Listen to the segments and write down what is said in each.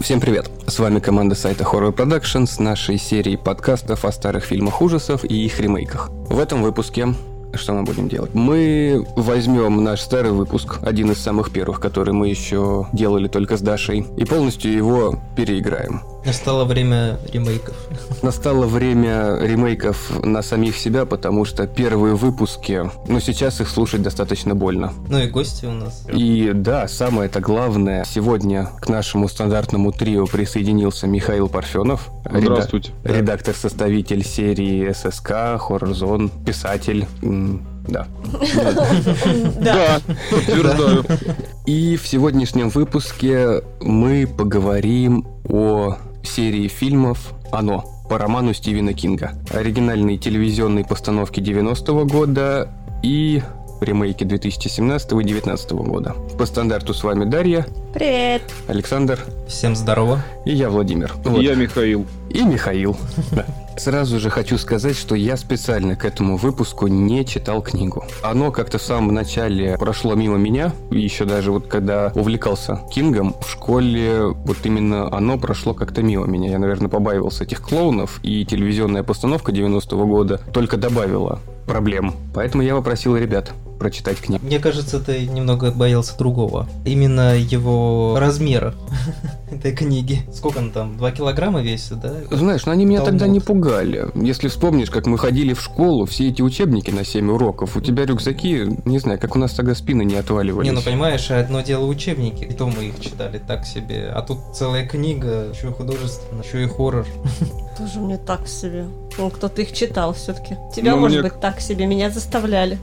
Всем привет! С вами команда сайта Horror Production с нашей серией подкастов о старых фильмах ужасов и их ремейках. В этом выпуске что мы будем делать? Мы возьмем наш старый выпуск, один из самых первых, который мы еще делали только с Дашей, и полностью его переиграем. Настало время ремейков. Настало время ремейков на самих себя, потому что первые выпуски, ну сейчас их слушать достаточно больно. Ну и гости у нас. И да, самое это главное, сегодня к нашему стандартному трио присоединился Михаил Парфенов. Здравствуйте. Реда- редактор-составитель серии ССК, Horror Zone, писатель. Да. Да, подтверждаю. И в сегодняшнем выпуске мы поговорим о серии фильмов «Оно» по роману Стивена Кинга. Оригинальной телевизионной постановки 90-го года и ремейки 2017 и 2019 года. По стандарту с вами Дарья. Привет. Александр. Всем здорово. И я Владимир. Вот. Я Михаил. И Михаил. Сразу же хочу сказать, что я специально к этому выпуску не читал книгу. Оно как-то в самом начале прошло мимо меня, еще даже вот когда увлекался Кингом в школе, вот именно оно прошло как-то мимо меня. Я, наверное, побаивался этих клоунов, и телевизионная постановка 90-го года только добавила проблем. Поэтому я попросил ребят прочитать книгу. Мне кажется, ты немного боялся другого. Именно его размера этой книги. Сколько он там? Два килограмма весит, да? Знаешь, ну они меня Талмуд. тогда не пугали. Если вспомнишь, как мы ходили в школу, все эти учебники на 7 уроков, у тебя рюкзаки, не знаю, как у нас тогда спины не отваливались. Не, ну понимаешь, одно дело учебники, и то мы их читали так себе. А тут целая книга, еще и художественная, еще и хоррор. Тоже мне так себе. Ну, кто-то их читал все-таки. Тебя, ну, может мне... быть, так себе, меня заставляли.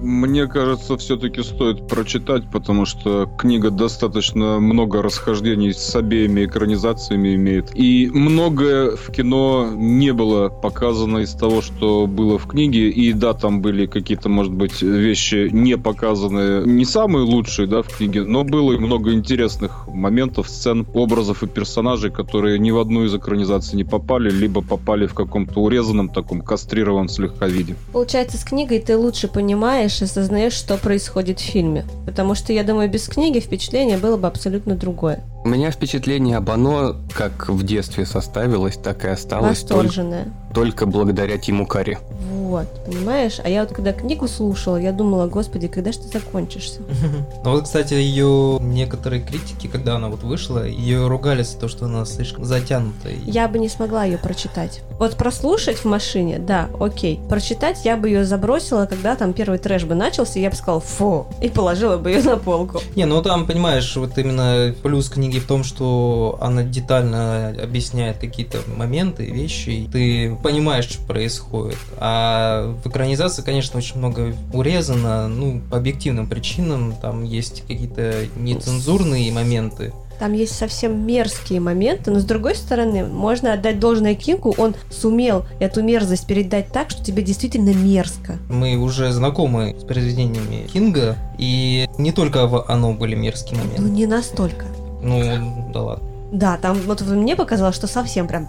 Мне кажется, все-таки стоит прочитать, потому что книга достаточно много расхождений с обеими экранизациями имеет. И многое в кино не было показано из того, что было в книге. И да, там были какие-то, может быть, вещи не показанные, не самые лучшие, да, в книге, но было и много интересных моментов, сцен, образов и персонажей, которые ни в одну из экранизаций не попали, либо попали в каком-то урезанном, таком кастрированном слегка виде. Получается, с книгой ты лучше понимаешь и осознаешь, что происходит в фильме. Потому что, я думаю, без книги впечатление было бы абсолютно другое. У меня впечатление об оно как в детстве составилось, так и осталось. Восторженное. Только, только благодаря Тиму Карри. Вот, понимаешь? А я вот когда книгу слушала, я думала, господи, когда же ты закончишься? Ну вот, кстати, ее некоторые критики, когда она вот вышла, ее ругали за то, что она слишком затянутая. Я бы не смогла ее прочитать. Вот прослушать в машине, да, окей. Прочитать я бы ее забросила, когда там первый трэш бы начался, и я бы сказала, фу, и положила бы ее на полку. Не, ну там, понимаешь, вот именно плюс книги книги в том, что она детально объясняет какие-то моменты, вещи, и ты понимаешь, что происходит. А в экранизации, конечно, очень много урезано, ну, по объективным причинам, там есть какие-то нецензурные моменты, там есть совсем мерзкие моменты, но с другой стороны, можно отдать должное Кингу, он сумел эту мерзость передать так, что тебе действительно мерзко. Мы уже знакомы с произведениями Кинга, и не только в оно были мерзкие моменты. Ну, не настолько. Ну, да ладно. Да, там вот мне показалось, что совсем прям...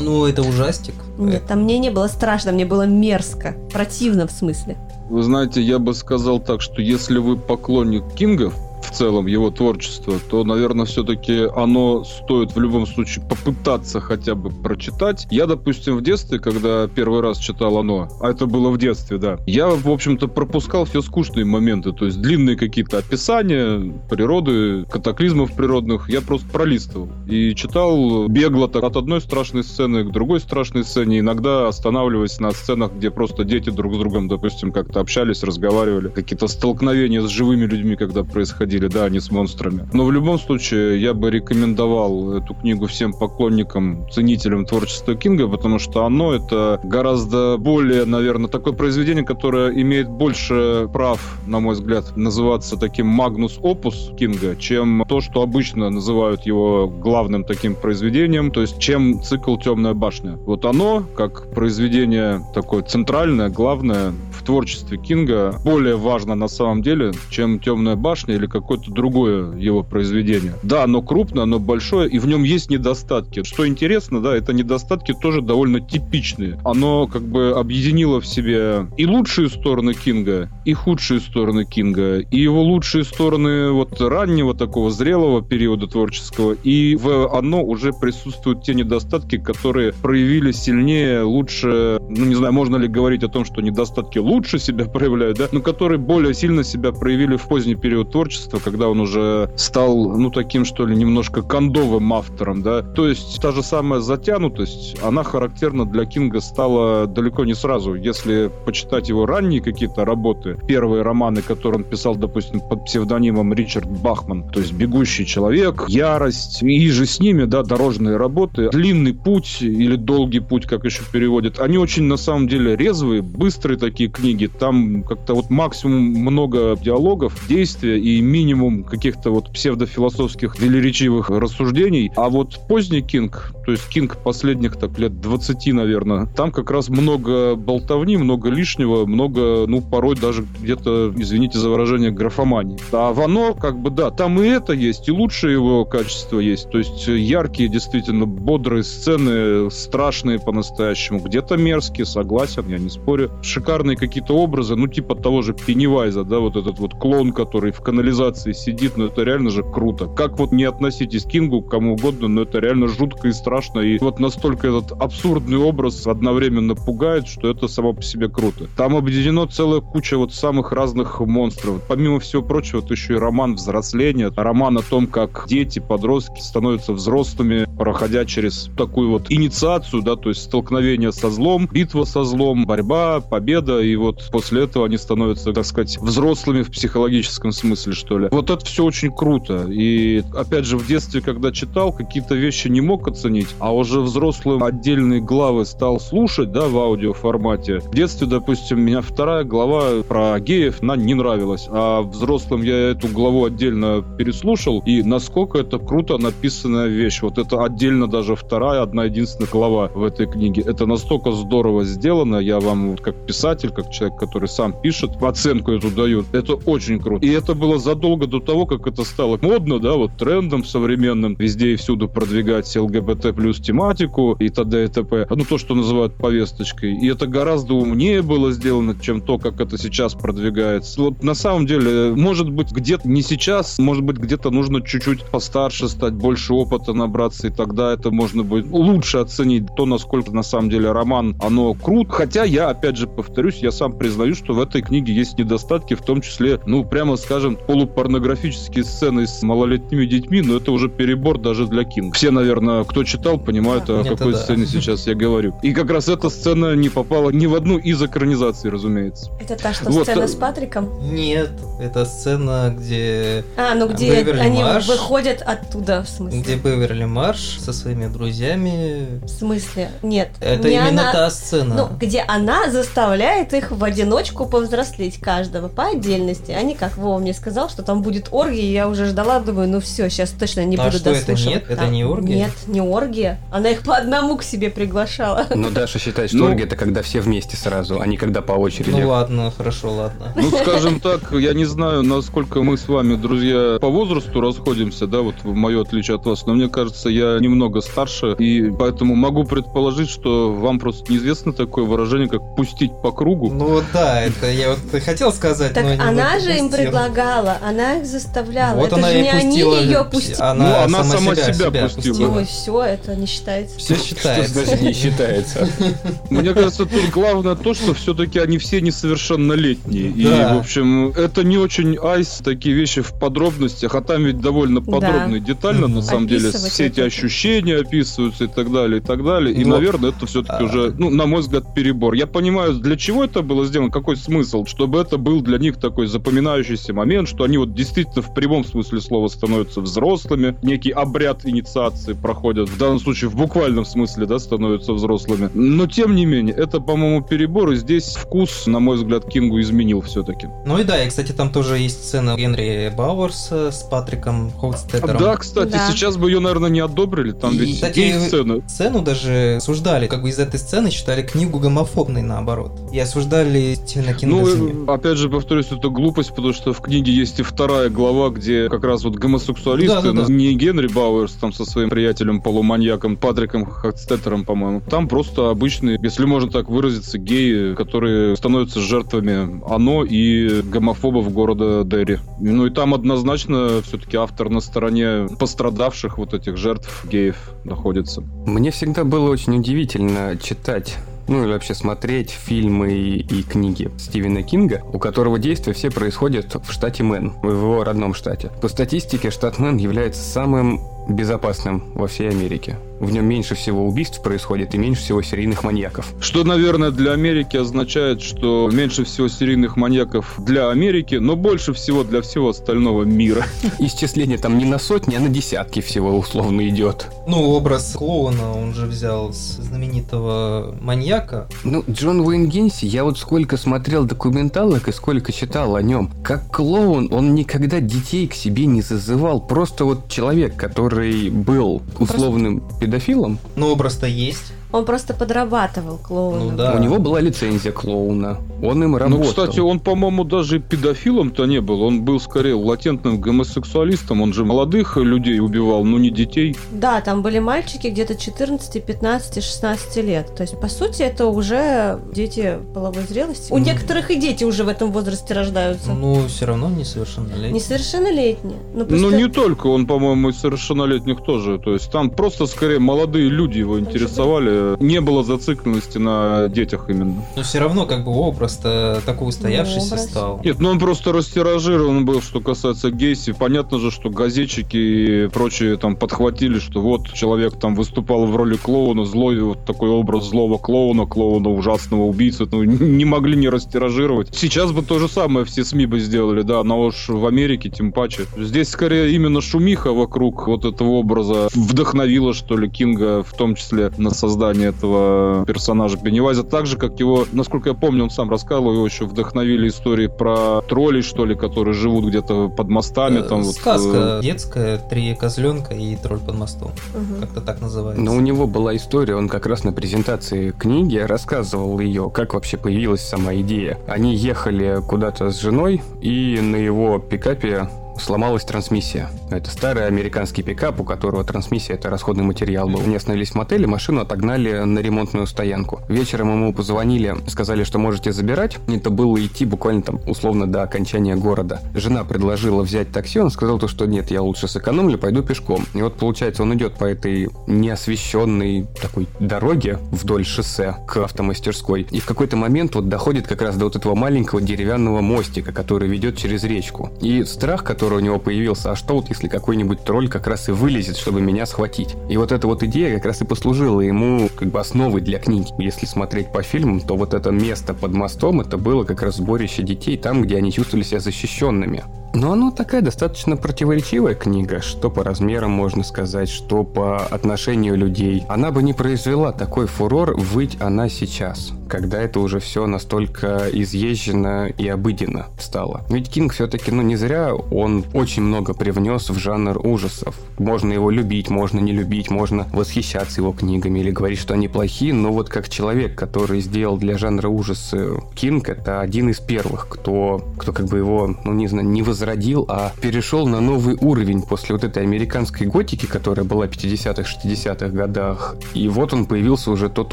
Ну, это ужастик. Нет, там мне не было страшно, мне было мерзко. Противно в смысле. Вы знаете, я бы сказал так, что если вы поклонник Кинга, в целом его творчество, то, наверное, все-таки оно стоит в любом случае попытаться хотя бы прочитать. Я, допустим, в детстве, когда первый раз читал оно, а это было в детстве, да, я, в общем-то, пропускал все скучные моменты, то есть длинные какие-то описания природы, катаклизмов природных, я просто пролистывал и читал бегло так от одной страшной сцены к другой страшной сцене, иногда останавливаясь на сценах, где просто дети друг с другом, допустим, как-то общались, разговаривали, какие-то столкновения с живыми людьми, когда происходили происходили, да, не с монстрами. Но в любом случае я бы рекомендовал эту книгу всем поклонникам, ценителям творчества Кинга, потому что оно это гораздо более, наверное, такое произведение, которое имеет больше прав, на мой взгляд, называться таким магнус опус Кинга, чем то, что обычно называют его главным таким произведением, то есть чем цикл «Темная башня». Вот оно, как произведение такое центральное, главное в творчестве Кинга более важно на самом деле, чем «Темная башня» или какое-то другое его произведение. Да, оно крупное, оно большое, и в нем есть недостатки. Что интересно, да, это недостатки тоже довольно типичные. Оно как бы объединило в себе и лучшие стороны Кинга, и худшие стороны Кинга, и его лучшие стороны вот раннего такого зрелого периода творческого, и в оно уже присутствуют те недостатки, которые проявили сильнее, лучше, ну не знаю, можно ли говорить о том, что недостатки лучше себя проявляют, да, но которые более сильно себя проявили в поздний период творчества, когда он уже стал, ну таким что ли, немножко кондовым автором, да, то есть та же самая затянутость, она характерна для Кинга стала далеко не сразу, если почитать его ранние какие-то работы, первые романы, которые он писал, допустим, под псевдонимом Ричард Бахман, то есть «Бегущий человек», «Ярость», и же с ними, да, дорожные работы, длинный путь или долгий путь, как еще переводят, они очень, на самом деле, резвые, быстрые такие книги, там как-то вот максимум много диалогов, действия и минимум каких-то вот псевдофилософских велеречивых рассуждений, а вот поздний Кинг, то есть Кинг последних так лет 20, наверное, там как раз много болтовни, много лишнего, много, ну, порой даже где-то, извините за выражение, графомании. А в оно, как бы, да, там и это есть, и лучшее его качество есть. То есть яркие, действительно, бодрые сцены, страшные по-настоящему, где-то мерзкие, согласен, я не спорю. Шикарные какие-то образы, ну, типа того же Пеннивайза, да, вот этот вот клон, который в канализации сидит, ну, это реально же круто. Как вот не относитесь к Кингу, кому угодно, но это реально жутко и страшно, и вот настолько этот абсурдный образ одновременно пугает, что это само по себе круто. Там объединено целая куча вот самых разных монстров. Помимо всего прочего, это еще и роман взросления, роман о том, как дети, подростки становятся взрослыми, проходя через такую вот инициацию, да, то есть столкновение со злом, битва со злом, борьба, победа, и вот после этого они становятся, так сказать, взрослыми в психологическом смысле, что ли. Вот это все очень круто. И, опять же, в детстве, когда читал, какие-то вещи не мог оценить, а уже взрослым отдельные главы стал слушать, да, в аудиоформате. В детстве, допустим, меня вторая глава про геев, она не нравилась, а взрослым я эту главу отдельно переслушал, и насколько это круто написанная вещь. Вот это отдельно даже вторая, одна единственная глава в этой книге. Это настолько здорово сделано, я вам как писатель, как человек, который сам пишет, оценку эту даю. Это очень круто. И это было задолго до того, как это стало модно, да, вот трендом современным, везде и всюду продвигать ЛГБТ плюс тематику и т.д. и т.п. Ну, то, что называют повесточкой. И это гораздо умнее было сделано, чем то, как это сейчас продвигается. Вот на самом деле, может быть, где-то не сейчас, может быть, где-то нужно чуть-чуть постарше стать, больше опыта набраться, и тогда это можно будет лучше оценить то, насколько на самом деле роман, оно крут. Хотя я, опять же, повторюсь, я сам признаю, что в этой книге есть недостатки, в том числе, ну, прямо скажем, полупорнографические сцены с малолетними детьми, но это уже перебор даже для Кинга. Все, наверное, кто читал, понимают, А, о какой да. сцене сейчас я говорю. И как раз эта сцена не попала ни в одну из экранизаций, разумеется. Это та, что Вот, сцена э, с Патриком? Нет, это сцена, где, А, ну где Беверли они Марш. выходят оттуда, в смысле? где Беверли Марш со своими друзьями. В смысле? Нет. Это не именно она... та сцена. Ну, где она заставляет их в одиночку повзрослеть каждого по отдельности. А не как Вова мне сказал, что там будет оргия, я уже ждала, думаю, ну все, сейчас точно не А буду что, это нет? Это Там- не оргия? Нет, не оргия. Она их по одному к себе приглашала. Но Даша считает, что Ну- оргия это когда все вместе сразу, а не когда по очереди. Ну ладно, хорошо, ладно. Ну, скажем так, я не знаю, насколько мы с вами, друзья, по возрасту расходимся, да, вот в мое отличие от вас, но мне кажется, я немного старше, и поэтому могу предположить, что вам просто неизвестно такое выражение, как «пустить по кругу». Ну да, это я вот и хотел сказать, Так она же им предлагала, она их заставляла. Вот это она же не они пустила. ее пустили. Она, Ну, она сама, сама себя, себя пустила. Ой, все, это не считается. Все Что считается. значит не считается? Мне кажется, тут главное то, что все-таки они все несовершеннолетние. И, в общем, это не очень айс, такие вещи в подробностях, а там ведь довольно подробно и детально, на самом деле, все эти ощущения описываются и так далее, и так далее. И, Ну, наверное, это все-таки а- уже, ну, на мой взгляд, перебор. Я понимаю, для чего это было сделано, какой смысл, чтобы это был для них такой запоминающийся момент, что они вот действительно в прямом смысле слова становятся взрослыми, некий обряд инициации проходят, в данном случае в буквальном смысле, да, становятся взрослыми. Но, тем не менее, это, по-моему, перебор, и здесь вкус, на мой взгляд, Кингу изменил все-таки. Ну и да, и, кстати, там тоже есть сцена Генри Бауэрса с Патриком Хоустеттером. Да, кстати, Да. сейчас бы ее, наверное, не одобрили, там И, ведь кстати, гей-сцена. Сцену даже суждали, как бы из этой сцены считали книгу гомофобной наоборот. И осуждали Стивена Кинга Ну, опять же, повторюсь, это глупость, потому что в книге есть и вторая глава, где как раз вот гомосексуалисты, Да-да-да. ну, не Генри Бауэрс там со своим приятелем полуманьяком Патриком Хатстеттером, по-моему. Там просто обычные, если можно так выразиться, геи, которые становятся жертвами оно и гомофобов города Дерри. Ну и там однозначно все-таки автор на стороне пострадавших вот этих жертв геев находится. Мне всегда было очень удивительно читать ну или вообще смотреть фильмы и книги Стивена Кинга, у которого действия все происходят в штате Мэн, в его родном штате. По статистике, штат Мэн является самым безопасным во всей Америке. В нем меньше всего убийств происходит и меньше всего серийных маньяков. Что, наверное, для Америки означает, что меньше всего серийных маньяков для Америки, но больше всего для всего остального мира. Исчисление там не на сотни, а на десятки всего условно идет. Ну, образ клоуна он же взял с знаменитого маньяка. Ну, Джон Уэйн Гейси, я вот сколько смотрел документалок и сколько читал о нем. Как клоун, он никогда детей к себе не зазывал. Просто вот человек, который был условным педофилом, Но образ-то есть. Он просто подрабатывал клоуном. Ну да. у него была лицензия клоуна. Он им работал. Ну, кстати, он, по-моему, даже и педофилом-то не был. Он был скорее латентным гомосексуалистом. Он же молодых людей убивал, но не детей. Да, там были мальчики где-то 14, 15, 16 лет. То есть, по сути, это уже дети половой зрелости. У Мгм. некоторых и дети уже в этом возрасте рождаются. Ну, все равно несовершеннолетний. Несовершеннолетние. Ну, просто... Ну, не только, он, по-моему, из совершеннолетних тоже. То есть там просто, скорее, молодые люди его интересовали. Не было зацикленности на детях именно. Но все равно, как бы, образ-то такой устоявшийся образ. стал. Нет, ну он просто растиражирован был, что касается Гейси. Понятно же, что газетчики и прочие там подхватили, что вот человек там выступал в роли клоуна, злой, вот такой образ злого клоуна, клоуна ужасного убийцы. Ну, не могли не растиражировать. Сейчас бы то же самое все СМИ бы сделали, да, но уж в Америке тем паче. Здесь скорее именно шумиха вокруг вот этого образа вдохновила, что ли, Кинга, в том числе на создание этого персонажа Пеннивайза. Так же, как его, насколько я помню, он сам рассказывал, его еще вдохновили истории про троллей, что ли, которые живут где-то под мостами. Э, Там, вот, Сказка э, детская, три козленка и тролль под мостом. Мгм. Как-то так называется. Но у него была история, он как раз на презентации книги рассказывал ее, как вообще появилась сама идея. Они ехали куда-то с женой, и на его пикапе сломалась трансмиссия. Это старый американский пикап, у которого трансмиссия это расходный материал был. Они остановились в мотеле, машину отогнали на ремонтную стоянку. Вечером ему позвонили, сказали, что можете забирать. Это было идти буквально там условно до окончания города. Жена предложила взять такси, он сказал то, что нет, я лучше сэкономлю, пойду пешком. И вот получается, он идет по этой неосвещенной такой дороге вдоль шоссе к автомастерской. И в какой-то момент вот доходит как раз до вот этого маленького деревянного мостика, который ведет через речку. И страх, который у него появился, а что вот если какой-нибудь тролль как раз и вылезет, чтобы меня схватить. И вот эта вот идея как раз и послужила ему как бы основой для книги. Если смотреть по фильмам, то вот это место под мостом, это было как раз сборище детей там, где они чувствовали себя защищенными. Но оно такая достаточно противоречивая книга, что по размерам можно сказать, что по отношению людей. Она бы не произвела такой фурор, выть она сейчас, когда это уже все настолько изъезжено и обыденно стало. Ведь Кинг все-таки, ну не зря, он очень много привнес в жанр ужасов. Можно его любить, можно не любить, можно восхищаться его книгами или говорить, что они плохие, но вот как человек, который сделал для жанра ужасы Кинг, это один из первых, кто, кто как бы его, ну не знаю, не возродил, а перешел на новый уровень после вот этой американской готики, которая была в 50-х, 60-х годах. И вот он появился уже тот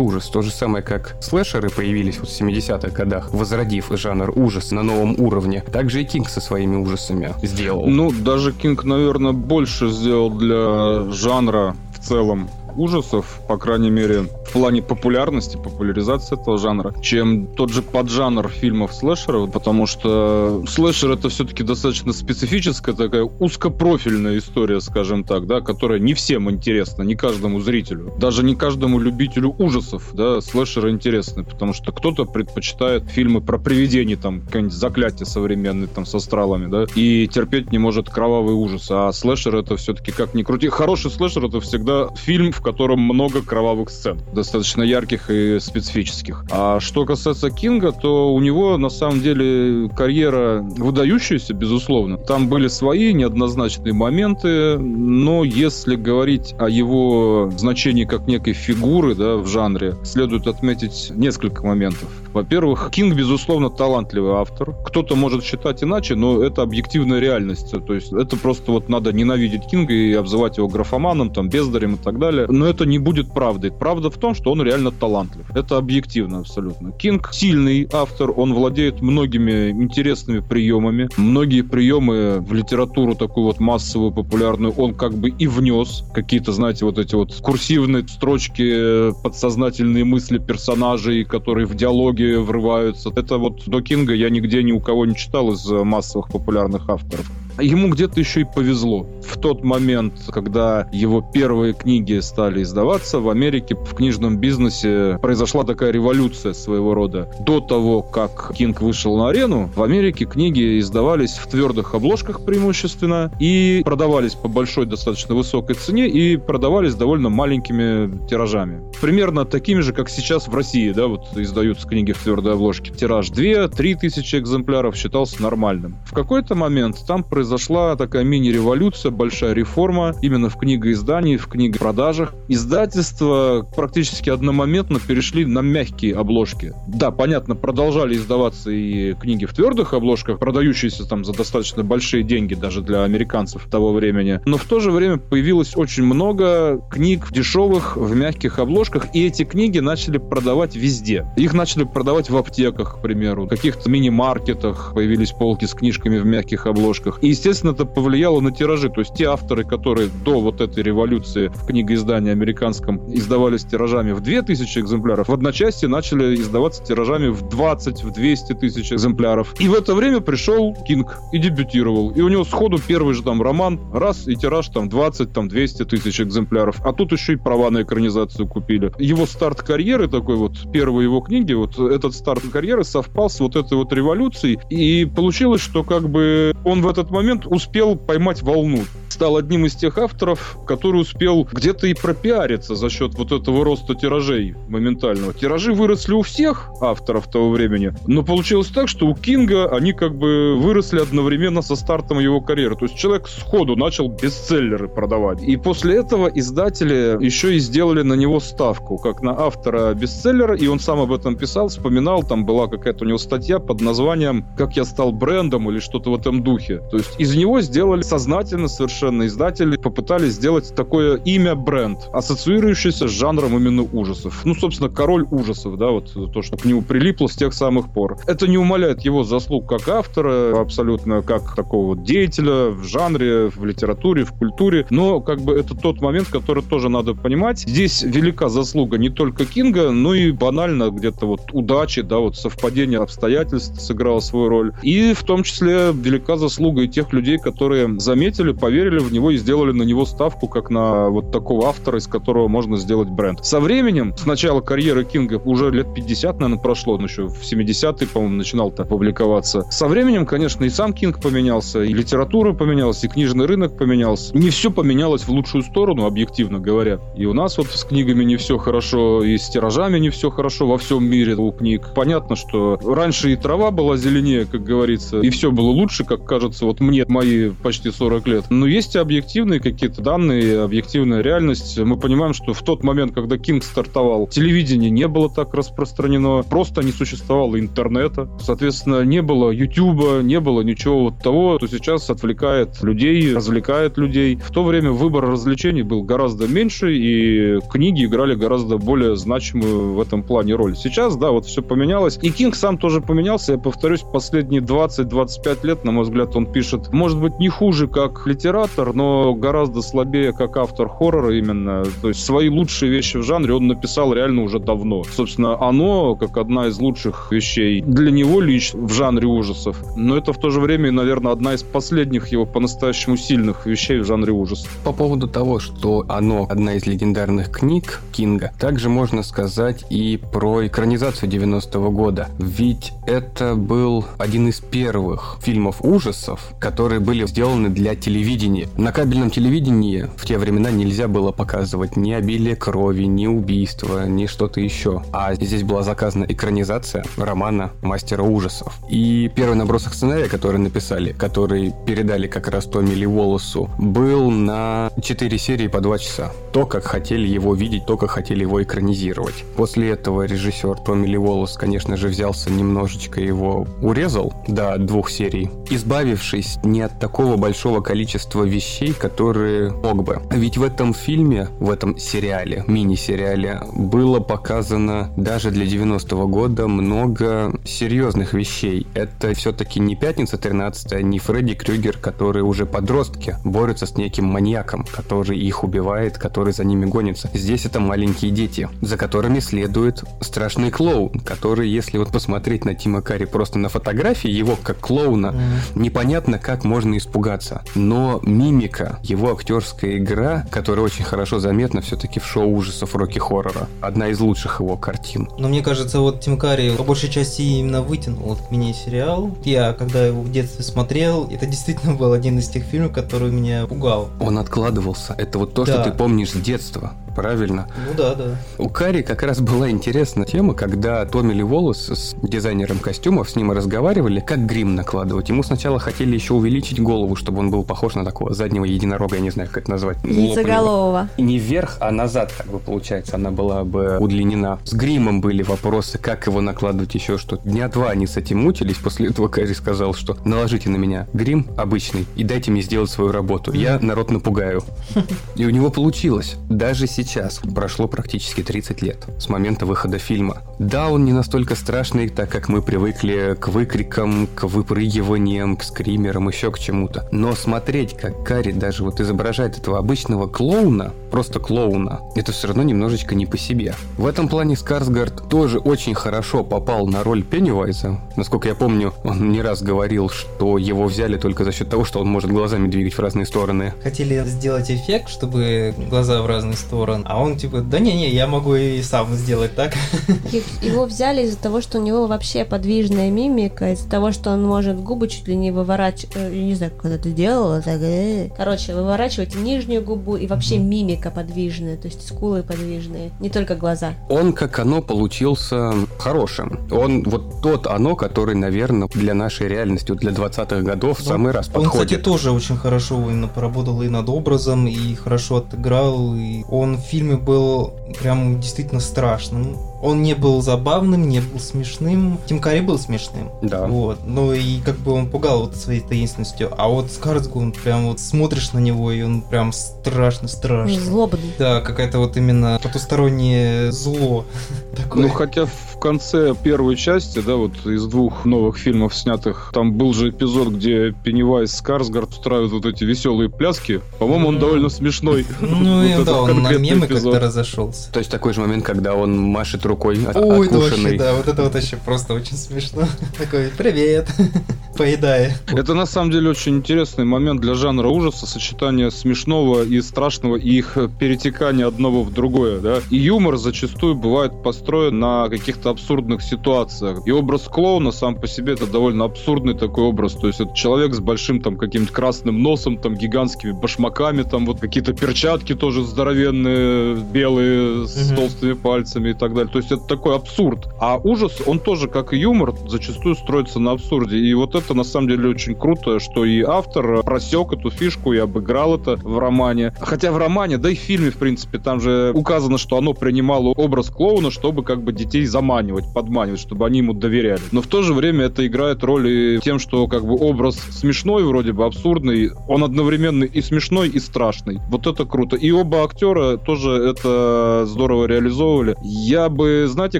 ужас. То же самое, как слэшеры появились вот в 70-х годах, возродив жанр ужас на новом уровне. Также и Кинг со своими ужасами сделал. Ну, даже Кинг, наверное, больше сделал для жанра в целом ужасов, по крайней мере, в плане популярности, популяризации этого жанра, чем тот же поджанр фильмов слэшеров, потому что слэшер это все-таки достаточно специфическая такая узкопрофильная история, скажем так, да, которая не всем интересна, не каждому зрителю, даже не каждому любителю ужасов, да, слэшеры интересны, потому что кто-то предпочитает фильмы про привидения, там, какое-нибудь заклятие современное, там, с астралами, да, и терпеть не может кровавые ужасы, а слэшер это все-таки как ни крути. Хороший слэшер это всегда фильм, в котором много кровавых сцен. Достаточно ярких и специфических. А что касается Кинга, то у него на самом деле карьера выдающаяся, безусловно. Там были свои неоднозначные моменты, но если говорить о его значении как некой фигуры да, в жанре, следует отметить несколько моментов. Во-первых, Кинг, безусловно, талантливый автор. Кто-то может считать иначе, но это объективная реальность. То есть это просто вот надо ненавидеть Кинга и обзывать его графоманом, там, бездарем и так далее. Но это не будет правдой. Правда в том, что он реально талантлив. Это объективно абсолютно. Кинг сильный автор, он владеет многими интересными приемами. Многие приемы в литературу такую вот массовую, популярную, он как бы и внес. Какие-то, знаете, вот эти вот курсивные строчки, подсознательные мысли персонажей, которые в диалоге врываются. Это вот до Кинга я нигде ни у кого не читал из массовых популярных авторов. Ему где-то еще и повезло. В тот момент, когда его первые книги стали издаваться, в Америке в книжном бизнесе произошла такая революция своего рода. До того, как Кинг вышел на арену, в Америке книги издавались в твердых обложках преимущественно и продавались по большой достаточно высокой цене и продавались довольно маленькими тиражами. Примерно такими же, как сейчас в России, да, вот издаются книги в твердой обложке. Тираж 2-3 тысячи экземпляров считался нормальным. В какой-то момент там произошло произошла такая мини-революция, большая реформа именно в книгоиздании, в книгопродажах. Издательства практически одномоментно перешли на мягкие обложки. Да, понятно, продолжали издаваться и книги в твердых обложках, продающиеся там за достаточно большие деньги даже для американцев того времени. Но в то же время появилось очень много книг дешевых в мягких обложках, и эти книги начали продавать везде. Их начали продавать в аптеках, к примеру, в каких-то мини-маркетах появились полки с книжками в мягких обложках. И естественно, это повлияло на тиражи. То есть те авторы, которые до вот этой революции в книгоиздании американском издавались тиражами в 2000 экземпляров, в одночасье начали издаваться тиражами в 20, в 200 тысяч экземпляров. И в это время пришел Кинг и дебютировал. И у него сходу первый же там роман, раз, и тираж там 20, там 200 тысяч экземпляров. А тут еще и права на экранизацию купили. Его старт карьеры такой вот, первой его книги, вот этот старт карьеры совпал с вот этой вот революцией. И получилось, что как бы он в этот момент момент успел поймать волну. Стал одним из тех авторов, который успел где-то и пропиариться за счет вот этого роста тиражей моментального. Тиражи выросли у всех авторов того времени, но получилось так, что у Кинга они как бы выросли одновременно со стартом его карьеры. То есть человек сходу начал бестселлеры продавать. И после этого издатели еще и сделали на него ставку, как на автора бестселлера, и он сам об этом писал, вспоминал, там была какая-то у него статья под названием «Как я стал брендом» или что-то в этом духе. То есть из него сделали сознательно совершенно издатели, попытались сделать такое имя-бренд, ассоциирующийся с жанром именно ужасов. Ну, собственно, король ужасов, да, вот то, что к нему прилипло с тех самых пор. Это не умаляет его заслуг как автора, абсолютно как такого вот деятеля в жанре, в литературе, в культуре, но как бы это тот момент, который тоже надо понимать. Здесь велика заслуга не только Кинга, но и банально где-то вот удачи, да, вот совпадение обстоятельств сыграло свою роль. И в том числе велика заслуга и тех людей, которые заметили, поверили в него и сделали на него ставку как на вот такого автора, из которого можно сделать бренд. Со временем, с начала карьеры Кинга, уже лет 50, наверное, прошло, он еще в 70-е, по-моему, начинал-то публиковаться. Со временем, конечно, и сам Кинг поменялся, и литература поменялась, и книжный рынок поменялся. Не все поменялось в лучшую сторону, объективно говоря. И у нас вот с книгами не все хорошо, и с тиражами не все хорошо во всем мире у книг. Понятно, что раньше и трава была зеленее, как говорится, и все было лучше, как кажется, вот мне мои почти 40 лет. Но есть объективные какие-то данные, объективная реальность. Мы понимаем, что в тот момент, когда Кинг стартовал, телевидение не было так распространено, просто не существовало интернета. Соответственно, не было Ютуба, не было ничего вот того, что сейчас отвлекает людей, развлекает людей. В то время выбор развлечений был гораздо меньше, и книги играли гораздо более значимую в этом плане роль. Сейчас, да, вот все поменялось. И Кинг сам тоже поменялся. Я повторюсь, последние 20-25 лет, на мой взгляд, он пишет может быть, не хуже как литератор, но гораздо слабее как автор хоррора именно. То есть свои лучшие вещи в жанре он написал реально уже давно. Собственно, оно как одна из лучших вещей для него лично в жанре ужасов. Но это в то же время, наверное, одна из последних его по-настоящему сильных вещей в жанре ужасов. По поводу того, что оно одна из легендарных книг Кинга, также можно сказать и про экранизацию 90-го года. Ведь это был один из первых фильмов ужасов, которые были сделаны для телевидения телевидении. На кабельном телевидении в те времена нельзя было показывать ни обилие крови, ни убийства, ни что-то еще. А здесь была заказана экранизация романа «Мастера ужасов». И первый набросок сценария, который написали, который передали как раз Томми Ли Волосу, был на 4 серии по 2 часа. То, как хотели его видеть, то, как хотели его экранизировать. После этого режиссер Томми Ли Волос, конечно же, взялся немножечко его урезал до двух серий, избавившись не от такого большого количества вещей, которые мог бы. Ведь в этом фильме, в этом сериале, мини-сериале, было показано даже для 90-го года много серьезных вещей. Это все-таки не «Пятница 13 не Фредди Крюгер, которые уже подростки борются с неким маньяком, который их убивает, который за ними гонится. Здесь это маленькие дети, за которыми следует страшный клоун, который, если вот посмотреть на Тима Карри просто на фотографии, его как клоуна, mm-hmm. непонятно, как можно испугаться. Но мимика, его актерская игра, которая очень хорошо заметна все-таки в шоу ужасов Рокки Хоррора, одна из лучших его картин. Но мне кажется, вот Тим Карри по большей части именно вытянул вот мини-сериал. Я, когда его в детстве смотрел, это действительно был один из тех фильмов, который меня пугал. Он откладывался. Это вот то, да. что ты помнишь с детства правильно? Ну да, да. У Кари как раз была интересная тема, когда Томми Ли Волос с дизайнером костюмов с ним разговаривали, как грим накладывать. Ему сначала хотели еще увеличить голову, чтобы он был похож на такого заднего единорога, я не знаю, как это назвать. Яйцеголового. Не вверх, а назад, как бы получается, она была бы удлинена. С гримом были вопросы, как его накладывать еще что. Дня два они с этим мучились, после этого Кари сказал, что наложите на меня грим обычный и дайте мне сделать свою работу. Я народ напугаю. И у него получилось. Даже сейчас сейчас. Прошло практически 30 лет с момента выхода фильма. Да, он не настолько страшный, так как мы привыкли к выкрикам, к выпрыгиваниям, к скримерам, еще к чему-то. Но смотреть, как Карри даже вот изображает этого обычного клоуна, просто клоуна, это все равно немножечко не по себе. В этом плане Скарсгард тоже очень хорошо попал на роль Пеннивайза. Насколько я помню, он не раз говорил, что его взяли только за счет того, что он может глазами двигать в разные стороны. Хотели сделать эффект, чтобы глаза в разные стороны Нолан. А он типа, да не-не, я могу и сам сделать так. Его взяли из-за того, что у него вообще подвижная мимика, из-за того, что он может губы чуть ли не выворачивать, э, я не знаю, как это делала, так, э. короче, выворачивать нижнюю губу и вообще мимика подвижная, то есть скулы подвижные, не только глаза. Он как оно получился хорошим. Он вот тот оно, который, наверное, для нашей реальности, для 20-х годов в ну, самый раз подходит. Он, кстати, тоже очень хорошо поработал и над образом, и хорошо отыграл, и он фильме был прям действительно страшным. Он не был забавным, не был смешным. Тим Карри был смешным. Да. Вот. Но и как бы он пугал вот своей таинственностью. А вот Скарсгунд прям вот смотришь на него, и он прям страшно-страшно. Злобный. Да, какая-то вот именно потустороннее зло. Такое. Ну, хотя в конце первой части, да, вот из двух новых фильмов снятых, там был же эпизод, где Пеннивайз Скарсгард устраивают вот эти веселые пляски. По-моему, он довольно смешной. Ну, да, он на мемы когда разошелся. То есть такой же момент, когда он машет рукой от, Ой, это вообще, да, вот это вот вообще просто очень смешно. Такой, привет, поедая. Это на самом деле очень интересный момент для жанра ужаса, сочетание смешного и страшного, и их перетекание одного в другое, да. И юмор зачастую бывает построен на каких-то абсурдных ситуациях. И образ клоуна сам по себе это довольно абсурдный такой образ. То есть это человек с большим там каким-то красным носом, там гигантскими башмаками, там вот какие-то перчатки тоже здоровенные, белые, с толстыми пальцами и так далее. То есть это такой абсурд. А ужас, он тоже, как и юмор, зачастую строится на абсурде. И вот это на самом деле очень круто, что и автор просек эту фишку и обыграл это в романе. Хотя в романе, да и в фильме, в принципе, там же указано, что оно принимало образ клоуна, чтобы как бы детей заманивать, подманивать, чтобы они ему доверяли. Но в то же время это играет роль и тем, что как бы образ смешной, вроде бы абсурдный, он одновременно и смешной, и страшный. Вот это круто. И оба актера тоже это здорово реализовывали. Я бы, знаете,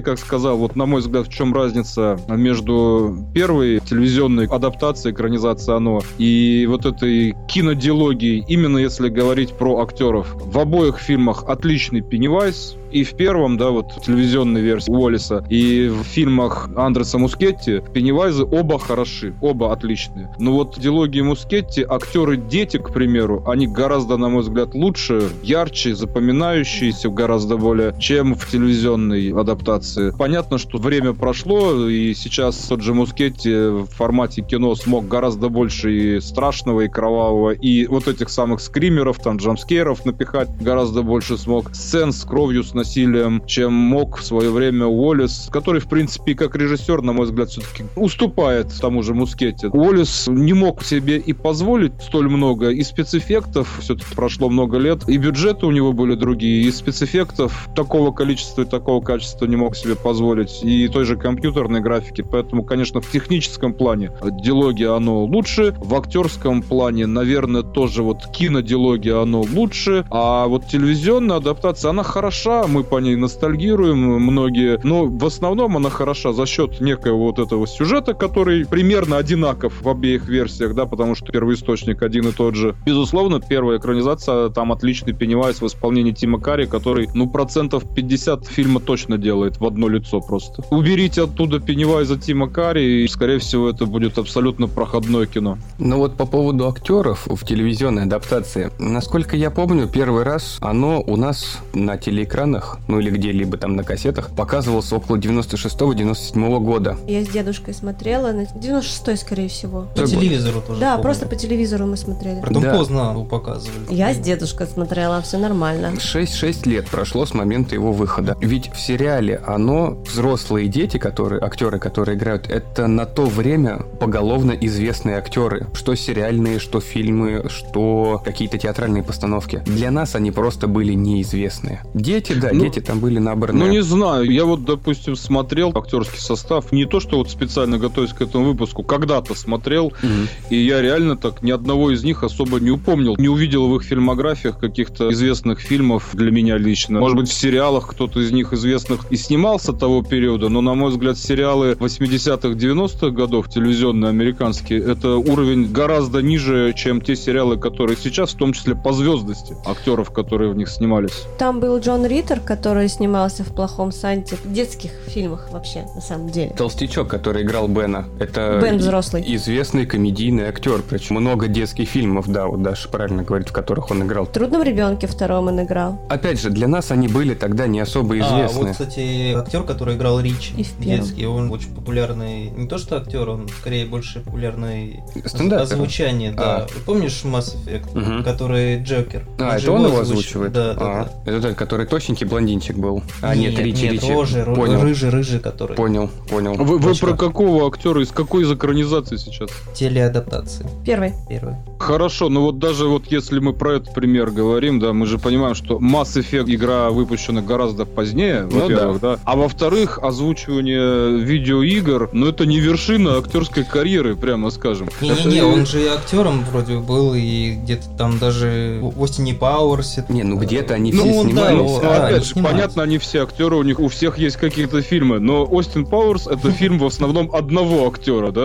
как сказал, вот на мой взгляд, в чем разница между первой телевизионной адаптацией, экранизацией оно, и вот этой кинодиалогией, именно если говорить про актеров. В обоих фильмах отличный Пеннивайз, И в первом, да, вот телевизионной версии Уоллиса, и в фильмах Андреса Мускетти Пеннивайзы оба хороши, оба отличные. Но вот в дилогии Мускетти актеры-дети, к примеру, они гораздо, на мой взгляд, лучше, ярче, запоминающиеся гораздо более, чем в телевизионной адаптации. Понятно, что время прошло, и сейчас тот же Мускетти в формате кино смог гораздо больше и страшного, и кровавого, и вот этих самых скримеров, там, джамскейров напихать гораздо больше смог. Сцен с кровью, с насилием, чем мог в свое время Уоллес, который, в принципе, как режиссер, на мой взгляд, все-таки уступает тому же Мускетти. Уоллес не мог себе и позволить столь много, и спецэффектов, все-таки прошло много лет, и бюджеты у него были другие, и спецэффектов такого количества и такого качества не мог себе позволить, и той же компьютерной графики, поэтому, конечно, в техническом плане дилогия оно лучше, в актерском плане, наверное, тоже вот кинодилогия оно лучше, а вот телевизионная адаптация, она хороша, мы по ней ностальгируем многие, но в основном она хороша за счет некоего вот этого сюжета, который примерно одинаков в обеих версиях, да, потому что первоисточник один и тот же. Безусловно, первая экранизация, там отличный Пеннивайз в исполнении Тима Карри, который, ну, процентов 50 фильма точно делает в одно лицо просто. Уберите оттуда Пеннивайза Тима Карри, и, скорее всего, это будет абсолютно проходное кино. Ну вот по поводу актеров в телевизионной адаптации. Насколько я помню, первый раз оно у нас на телеэкранах, ну или где-либо там на кассетах, показывалось около 96-97 года. Я с дедушкой смотрела, на 96-й, скорее всего. По телевизору тоже. Да, помню. просто по телевизору мы смотрели. Притом Да. поздно его показывали. Я с дедушкой смотрела, все нормально. 6-6 лет прошло с момента его выхода. Ведь в сериале оно, взрослые дети, которые, актеры, которые играют, это на то время поголовно известные актеры. Что сериальные, что фильмы, что какие-то театральные постановки. Для нас они просто были неизвестные. Дети, да, Ну, дети там были набраны. Ну, не знаю. Я вот, допустим, смотрел актерский состав. Не то, что вот специально готовясь к этому выпуску, когда-то смотрел. Мгм. И я реально так ни одного из них особо не упомнил. Не увидел в их фильмографиях каких-то известных фильмов для меня лично. Может быть, в сериалах кто-то из них известных и снимался того периода, но, на мой взгляд, сериалы 80-х, 90-х годов, телевизионные американские, это уровень гораздо ниже, чем те сериалы, которые сейчас, в том числе по звездности актеров, которые в них снимались. Там был Джон Риттер, который снимался в «Плохом Санте», в детских фильмах вообще, на самом деле. Толстячок, который играл Бена. Это Бен взрослый. известный комедийный актер. Причем много детских фильмов, да, вот Даша правильно говорит, в которых он играл. В «Трудном ребенке» втором он играл. Опять же, для нас они были тогда не особо А, известны. вот, кстати, актер, который играл Ричи, И в первом. детский, он очень популярный, не то что актер, он скорее больше популярный Стендапер. озвучание, да. А. Помнишь Mass Effect, Мгм. который Джокер? А, же это он его озвуч- озвучивает? Да, да, А, да. Это тот, который точненький блондинчик был. А, нет, Ричи, нет, Ричи. Рожи, Ро- Понял, рыжий, рыжий, который. понял, понял. Вы, вы Точка. про какого актера, из какой из экранизаций сейчас? Телеадаптации. Первый. Первый. Хорошо, но вот даже вот если мы про этот пример говорим, да, мы же понимаем, что Mass Effect игра выпущена гораздо позднее, Ну во-первых, да. А во-вторых, озвучивание видеоигр, ну это не вершина актерской карьеры, прямо скажем. Не-не-не, он же и актером вроде был, и где-то там даже в Остине Пауэрсе. Не, ну где-то они Ну, все да, снимались. Ну, а, опять они же, понятно, они все актеры, у них у всех есть какие-то фильмы, но Остин Пауэрс это фильм в основном одного актера, да,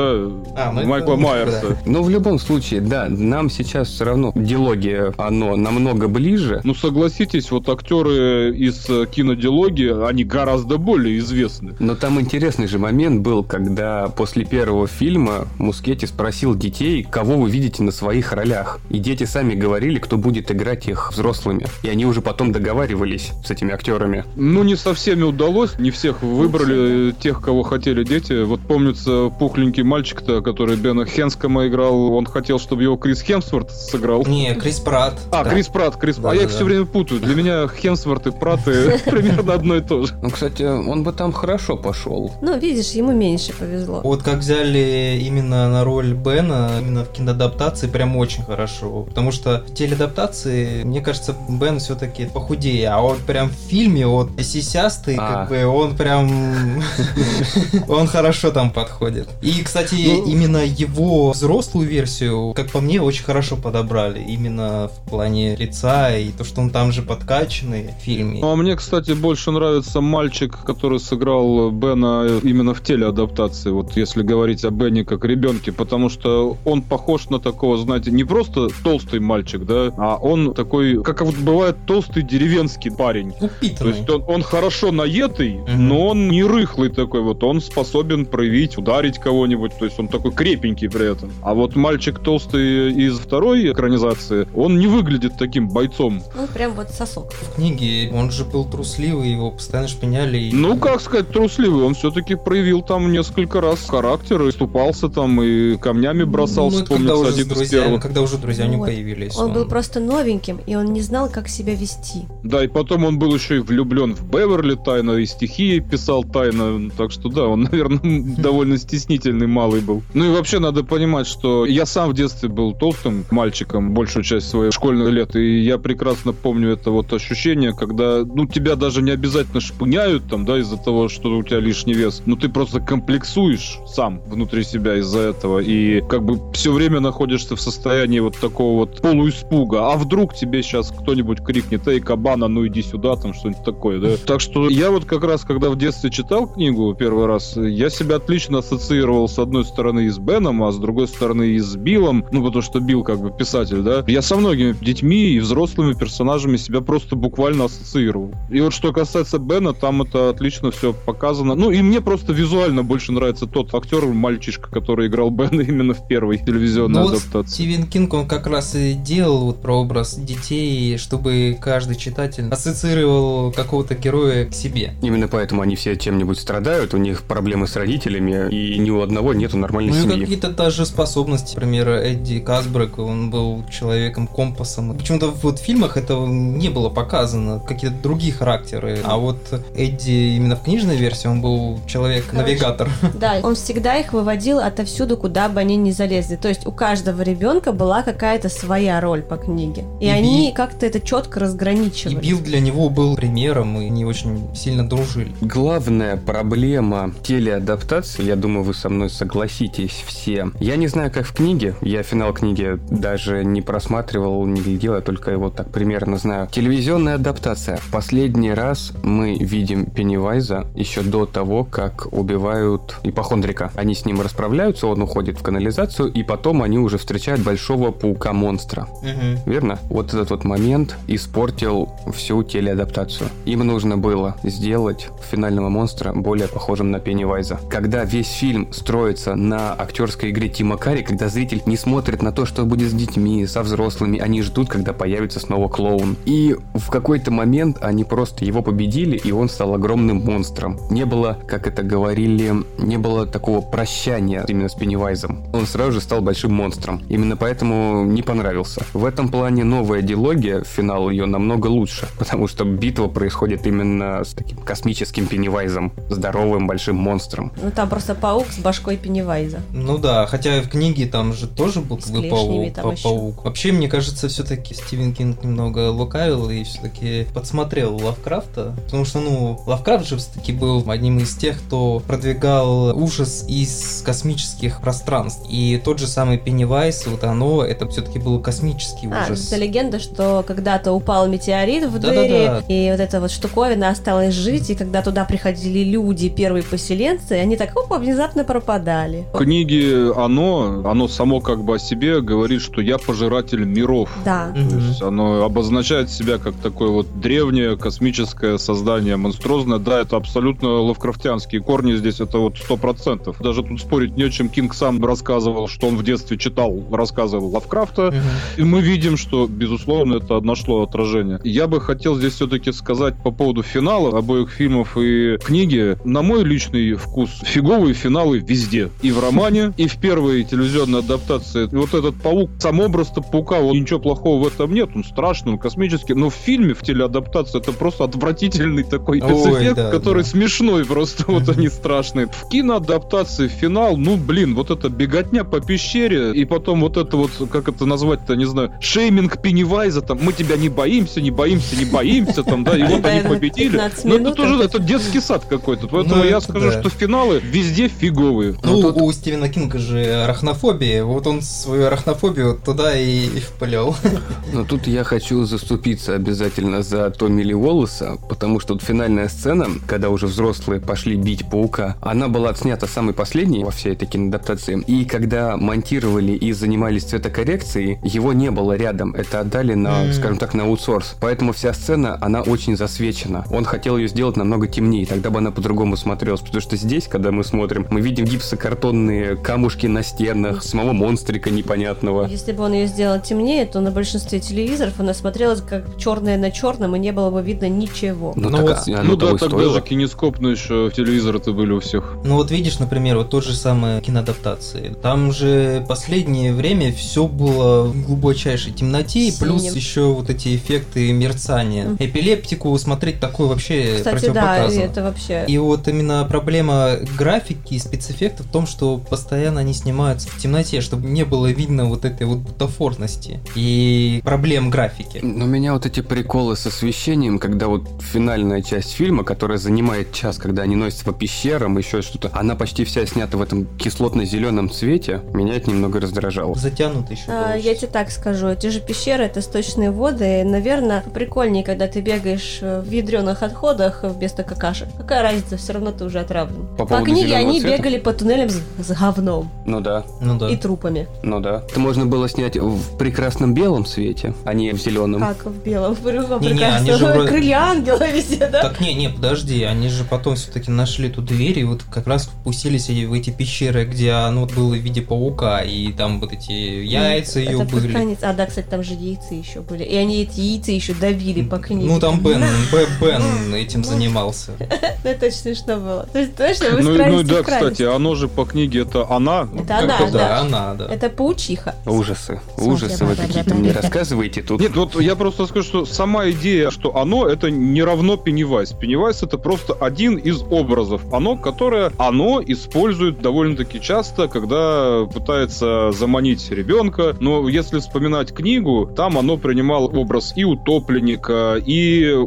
А, ну это- Майкла Майерса. Но в любом случае, да, нам сейчас все равно диалогия, оно намного ближе. Ну согласитесь, вот актеры из э, кинодиалогии, они гораздо более известны. Но там интересный же момент был, когда после первого фильма Мускетти спросил детей, кого вы видите на своих ролях. И дети сами говорили, кто будет играть их взрослыми. И они уже потом договаривались с этими актерами. Ну, не со всеми удалось, не всех выбрали тех, кого хотели дети. Вот помнится пухленький мальчик-то, который Бена Хенскома играл, он хотел, чтобы его Крис Хемсворт сыграл. Не, Крис Пратт. А, Да. Крис Пратт, Крис А я их Да-да-да. все время путаю. Для меня Хемсворт и Пратт э, примерно одно и то же. Ну, кстати, он бы там хорошо пошел. Ну, видишь, ему меньше повезло. Вот как взяли именно на роль Бена, именно в киноадаптации, прям очень хорошо. Потому что в телеадаптации, мне кажется, Бен все-таки похудее, а вот прям в фильме вот сисястый, А. как бы, он прям... Он хорошо там подходит. И, кстати, Ну- именно его взрослую версию, как по мне, очень хорошо подобрали. Именно в плане лица и то, что он там же подкачанный в фильме. А мне, кстати, больше нравится мальчик, который сыграл Бена именно в телеадаптации, вот если говорить о Бене как ребенке, потому что он похож на такого, знаете, не просто толстый мальчик, да, а он такой, как вот бывает толстый деревенский парень. То Упитанный. есть он, он хорошо наетый, Мгм. но он не рыхлый такой вот. Он способен проявить, ударить кого-нибудь. То есть он такой крепенький при этом. А вот мальчик толстый из второй экранизации, он не выглядит таким бойцом. Ну, прям вот сосок. В книге он же был трусливый, его постоянно шпиняли. и- Ну, как сказать, трусливый. Он все-таки проявил там несколько раз характер, и ступался там, и камнями бросал, ну, это когда уже, первых. когда уже друзья не Вот. появились. Он был просто новеньким, и он не знал, как себя вести. Да, и потом он был еще и влюблен в Беверли тайно, и стихи писал тайно. Так что да, он, наверное, довольно стеснительный малый был. Ну и вообще надо понимать, что я сам в детстве был толстым мальчиком большую часть своих школьных лет, и я прекрасно помню это вот ощущение, когда, ну, тебя даже не обязательно шпыняют там, да, из-за того, что у тебя лишний вес, но ты просто комплексуешь сам внутри себя из-за этого, и как бы все время находишься в состоянии вот такого вот полуиспуга. А вдруг тебе сейчас кто-нибудь крикнет, эй, кабана, ну иди сюда, там что-нибудь такое, да? Так что я вот как раз, когда в детстве читал книгу первый раз, я себя отлично ассоциировал с одной стороны и с Беном, а с другой стороны и с Биллом, ну потому что Билл как бы писатель, да? Я со многими детьми и взрослыми персонажами себя просто буквально ассоциировал. И вот что касается Бена, там это отлично все показано. Ну и мне просто визуально больше нравится тот актер, мальчишка, который играл Бена именно в первой телевизионной Ну вот адаптации. Стивен Кинг, он как раз и делал вот прообраз детей, чтобы каждый читатель ассоциировал какого-то героя к себе. Именно поэтому они все чем-нибудь страдают, у них проблемы с родителями, и ни у одного нету нормальной Ну и семьи. какие-то даже способности. Например, Эдди Касбрек, он был человеком-компасом. Почему-то вот в фильмах этого не было показано, какие-то другие характеры. А вот Эдди именно в книжной версии, он был человек-навигатор. Да, он всегда их выводил отовсюду, куда бы они ни залезли. То есть у каждого ребенка была какая-то своя роль по книге. И, И они Би- как-то это четко И разграничивали. Билл для него был примером, и они очень сильно дружили. Главная проблема телеадаптации, я думаю, вы со мной согласитесь все. Я не знаю, как в книге, я финал книги даже не просматривал, не глядел, я только его так примерно знаю. Телевизионная адаптация. Последний раз мы видим Пеннивайза еще до того, как убивают ипохондрика. Они с ним расправляются, он уходит в канализацию, и потом они уже встречают большого паука-монстра. Мгм. Верно? Вот этот вот момент испортил всю телеадаптацию. Им нужно было сделать финального монстра более похожим на Пеннивайза. Когда весь фильм строится на актерской игре Тима Карри, когда зритель не смотрит на то, что будет с детьми, со взрослыми, они ждут, когда появится снова клоун. И в какой-то момент они просто его победили, и он стал огромным монстром. Не было, как это говорили, не было такого прощания именно с Пеннивайзом. Он сразу же стал большим монстром. Именно поэтому не понравился. В этом плане новая дилогия, финал ее намного лучше, потому что битва происходит именно с таким космическим Пеннивайзом, здоровым большим монстром. Ну там просто паук с башкой Пеннивайза. Ну да, хотя в книге там же тоже был как бы паук, там паук. Вообще, мне кажется, все-таки Стивен Кинг немного лукавил и все-таки подсмотрел Лавкрафта. Потому что, ну, Лавкрафт же все-таки был одним из тех, кто продвигал ужас из космических пространств. И тот же самый Пеннивайз, вот оно, это все-таки был космический А, ужас. это легенда, что когда-то упал метеорит в Да-да-да. И вот эта вот штуковина осталась жить, и когда туда приходили люди, первые поселенцы, они так, опа, внезапно пропадали. В книге оно, оно само как бы о себе говорит, что я пожиратель миров. Да. То Мгм. есть оно обозначает себя как такое вот древнее космическое создание, монструозное. Да, это абсолютно лавкрафтианские корни здесь, это вот сто процентов. Даже тут спорить не о чем. Кинг сам рассказывал, что он в детстве читал рассказы Лавкрафта. Мгм. И мы видим, что, безусловно, это нашло отражение. Я бы хотел здесь все-таки сказать по поводу финала обоих фильмов и книги. На мой личный вкус, фиговые финалы везде. И в романе, и в первой телевизионной адаптации. И вот этот паук, сам образ-то паука, он, ничего плохого в этом нет. Он страшный, он космический. Но в фильме, в телеадаптации, это просто отвратительный такой Ой, спецэффект, да, который да. смешной просто. Вот они страшные. В киноадаптации финал, ну, блин, вот эта беготня по пещере, и потом вот это вот, как это назвать-то, не знаю, шейминг Пеннивайза, там, мы тебя не боимся, не боимся, не боимся, там, да, и вот они победили. 15 Ну, это тоже, это- детский сад какой-то, поэтому Ну, я это скажу, что финалы везде фиговые. Ну, Ну, у Стивена Кинга же арахнофобия, вот он свою арахнофобию туда и, впалил. Но тут я хочу заступиться обязательно за Томми Ли Уоллеса, потому что финальная сцена, когда уже взрослые пошли бить паука, она была отснята самой последней во всей этой киноадаптации. И когда монтировали и занимались цветокоррекцией, его не было рядом. Это отдали на, скажем так, на аутсорс. Поэтому вся сцена, она очень засвечена. Он хотел ее сделать намного темнее, тогда бы она по-другому смотрелась. Потому что здесь, когда мы смотрим, мы видим гипсокартонные камушки на стенах, самого монстрика непонятного. Если бы он ее сделал темнее, то на большинстве телевизоров она смотрелась как черное на черном, и не было бы видно ничего. Ну, Ну так, вот, а- ну да, тогда же кинескопно еще телевизоры-то были у всех. Ну вот видишь, например, вот тот же самое киноадаптации. Там же последнее время все было в глубочайшей темноте, и плюс Синим. еще вот эти эффекты мерцания. Мгм. Эпилептику смотреть такое вообще Кстати, да, это вообще... И вот именно проблема графики и спецэффектов в том, что постоянно они снимаются в темноте, чтобы не было видно вот этой вот бутафорности и проблем графики. Но меня вот эти приколы с освещением, когда вот финальная часть фильма, которая занимает час, когда они носятся по пещерам, еще что-то, она почти вся снята в этом кислотно-зеленом цвете, меня это немного раздражало. Затянуто еще. А, я тебе так скажу, эти же пещеры это сточные воды. Наверное, прикольнее, когда ты бегаешь э, в ядреных отходах вместо какашек. Какая разница, все равно ты уже отравлен. По По, книге они цвета? бегали по туннелям с, с говном Ну да, Ну да. и трупами. ну да. Это можно было снять в прекрасном белом цвете, а не в зеленом. Как в белом, в другом Не-не, они же вроде- Крылья ангела везде, да? Так не, не, подожди, они же потом все-таки нашли ту дверь и вот как раз впустились в эти пещеры, где оно было в виде паука, и там вот эти яйца ее Это были. конец. А, да, кстати, там же яйца еще были. И они эти яйца еще давили по книге. Ну там Бен, Бен этим Ну. занимался. Это очень смешно было. То есть, точно, вы Ну, ну да, кстати, оно же по книге это она. Это она, да. да, она, да. Это паучиха. Ужасы, Смотри, ужасы вы какие-то мне рассказываете тут. Нет, вот я просто скажу, что сама идея, что оно это не равно Пеннивайз. Пеннивайз это просто один из образов. Оно, которое оно использует довольно-таки часто, когда пытается заманить ребенка. Но если вспоминать книгу, там оно принимало образ и утопленника, и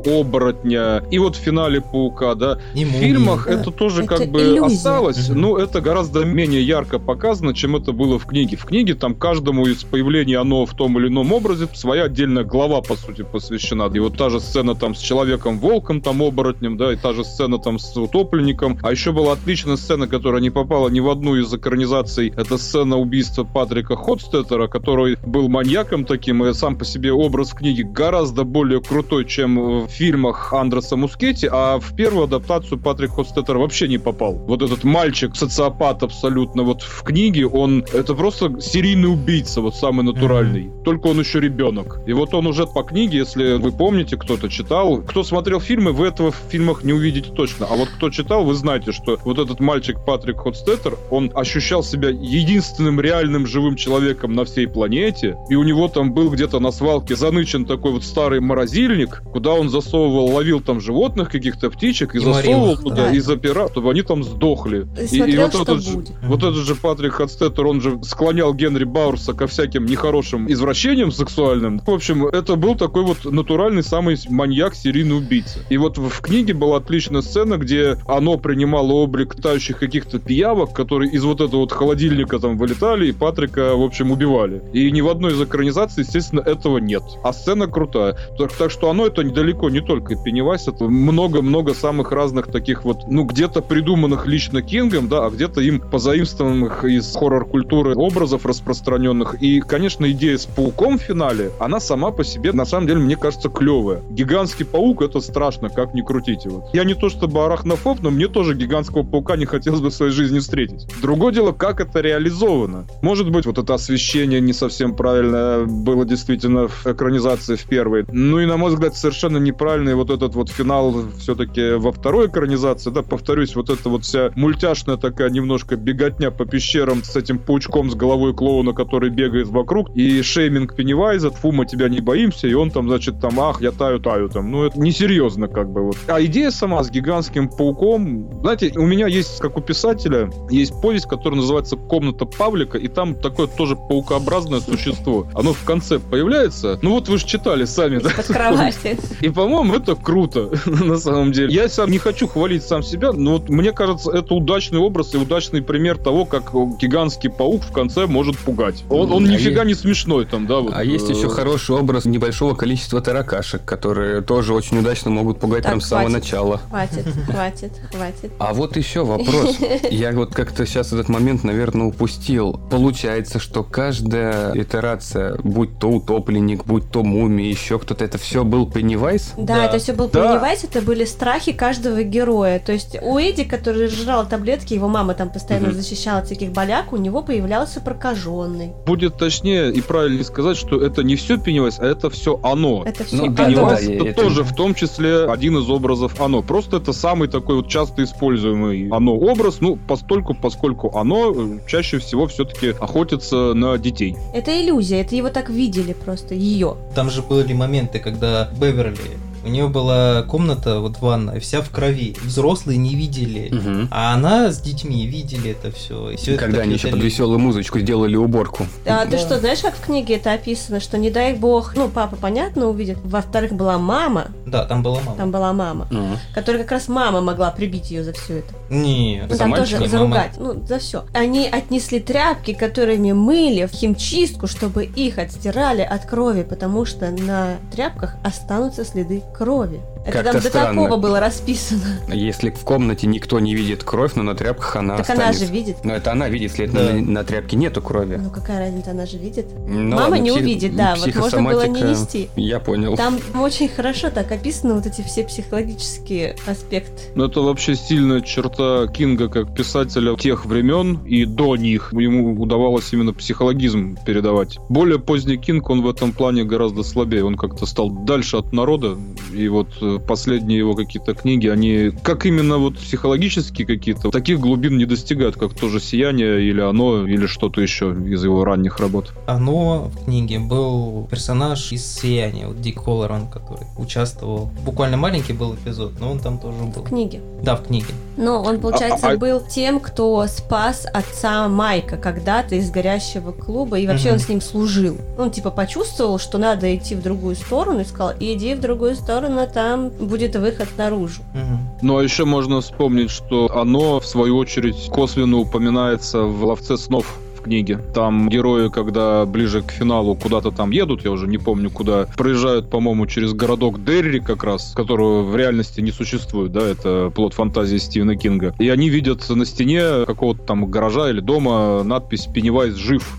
оборотня, и вот в финале паука, да. И В фильмах Э, это тоже это как бы иллюзия. осталось, но это гораздо менее ярко показано, чем это было в книге. В книге там каждому из появлений оно в том или ином образе своя отдельная глава, по сути, посвящена. И вот та же сцена там с Человеком-волком, там оборотнем, да, и та же сцена там с утопленником. А еще была отличная сцена, которая не попала ни в одну из экранизаций. Это сцена убийства Патрика Ходстеттера, который был маньяком таким, и сам по себе образ в книге гораздо более крутой, чем в фильмах Андреса Мускетти, а в первую адаптацию Патрик Ходстеттер вообще не попал. Вот этот мальчик, социопат абсолютно, вот в книге он, это просто серийный убийца, вот самый натуральный. Только он еще ребенок. И вот он уже по книге, если вы помните, кто-то читал, кто смотрел фильмы, вы этого в фильмах не увидите точно. А вот кто читал, вы знаете, что вот этот мальчик Патрик Ходстеттер, он ощущал себя единственным реальным живым человеком на всей планете, и у него там был где-то на свалке занычен такой вот старый морозильник, куда он засовывал, ловил там животных, каких-то птичек и, И засовывал их, туда, да. и запирал, чтобы они там сдохли. И смотрел, вот что этот же- вот этот же Патрик Ходстеттер, он же склонял Генри Бауэрса ко всяким нехорошим извращениям сексуальным. В общем, это был такой вот натуральный самый маньяк, серийный убийца. И вот в в книге была отличная сцена, где оно принимало облик тающих каких-то пиявок, которые из вот этого вот холодильника там вылетали и Патрика, в общем, убивали. И ни в одной из экранизаций, естественно, этого нет. А сцена крутая. Так, так что оно это недалеко не только Пеннивайз, это много-много самых разных таких вот, ну, где-то придуманных лично Кингом, да, а где-то им позаимствованных из хоррор-культуры образов распространенных. И, конечно, идея с пауком в финале, она сама по себе, на самом деле, мне кажется, клевая. Гигантский паук — это страшно, как ни крутите. Вот. Я не то чтобы арахнофоб, но мне тоже гигантского паука не хотелось бы в своей жизни встретить. Другое дело, как это реализовано. Может быть, вот это освещение не совсем правильное было действительно в экранизации в первой. Ну и, на мой взгляд, совершенно неправильный вот этот вот финал все-таки во второй экранизации. Да, повторюсь, вот эта вот вся мультяшная такая немножко беготня по пещерам с этим паучком с головой клоуна, который бегает вокруг, и шейминг Пеннивайза, фу, мы тебя не боимся, и он там, значит, там, ах, я таю-таю там. Ну, это несерьезно как бы вот. А идея сама с гигантским пауком, знаете, у меня есть, как у писателя, есть повесть, которая называется «Комната Павлика», и там такое тоже паукообразное существо. Оно в конце появляется. Ну вот вы же читали сами, да? Под кровати. И, по-моему, это круто, на самом деле. Я сам не хочу хвалить сам себя, но вот мне кажется, это удачный образ и удачный пример того, как гигантский паук в конце может пугать. Он, он А нифига есть- не смешной там, да? Вот, А есть э, еще хороший образ небольшого количества таракашек, которые тоже очень удачно могут пугать Так, прям с самого начала. Хватит, хватит, хватит. А вот еще вопрос. Я вот как-то сейчас этот момент, наверное, упустил. Получается, что каждая итерация, будь то утопленник, будь то мумия, еще кто-то, это все был Пеннивайз? Да, Да. это все был Да. Пеннивайз, это были страхи каждого героя. То есть у Эдди, который жрал таблетки, его мама там постоянно Мгм. защищала от всяких боляк, у него появлялся прокаженный. Будет точнее и правильнее сказать, что это не все Пеннивайз, а это все оно. Это все Ну, Пеннивайз да, это, это- тоже в том числе один из образов оно. Просто это самый такой вот часто используемый оно образ, ну, постольку, поскольку оно чаще всего все-таки охотится на детей. Это иллюзия, это его так видели просто, ее. Там же были моменты, когда ವಿವರಲ್ಲಿ у нее была комната, вот ванная, вся в крови. Взрослые не видели. Мгм. А она с детьми видели это все. И все Когда они еще под веселую музычку сделали уборку. А ты Да. что, знаешь, как в книге это описано, что не дай бог, ну, папа, понятно, увидит. Во-вторых, была мама, Да, там была мама. там была мама, Мгм. которая как раз мама могла прибить ее за все это. Нет. Ну, За там мальчика? тоже заругать, ну, за все. Они отнесли тряпки, которыми мыли в химчистку, чтобы их отстирали от крови, потому что на тряпках останутся следы крови. Это там до странно. такого было расписано. Если в комнате никто не видит кровь, но на тряпках она так она останется. же видит. Но это она видит, если Да. на, на тряпке нету крови. Ну какая разница, она же видит. Ну Мама ладно, не псих- увидит, да, вот можно было не нести. Я понял. Там очень хорошо так описаны вот эти все психологические аспекты. Но это вообще сильная черта Кинга как писателя тех времен и до них. Ему удавалось именно психологизм передавать. Более поздний Кинг, он в этом плане гораздо слабее. Он как-то стал дальше от народа. И вот э, последние его какие-то книги, они как именно вот психологические какие-то, таких глубин не достигают, как тоже «Сияние» или «Оно», или что-то еще из его ранних работ. Оно в книге был персонаж из «Сияния», вот Дик Холлоран, который участвовал. Буквально маленький был эпизод, но он там тоже был. В книге. Да, в книге. Но он, получается, А- а- был тем, кто спас отца Майка когда-то из горящего клуба, и вообще Мгм. он с ним служил. Он типа почувствовал, что надо идти в другую сторону, и сказал, иди в другую сторону, там будет выход наружу. Мгм. Ну а еще можно вспомнить, что оно, в свою очередь, косвенно упоминается в «Ловце снов» в книге. Там герои, когда ближе к финалу куда-то там едут, я уже не помню куда, проезжают, по-моему, через городок Дерри как раз, которого в реальности не существует, да, это плод фантазии Стивена Кинга. И они видят на стене какого-то там гаража или дома надпись «Пеннивайз жив».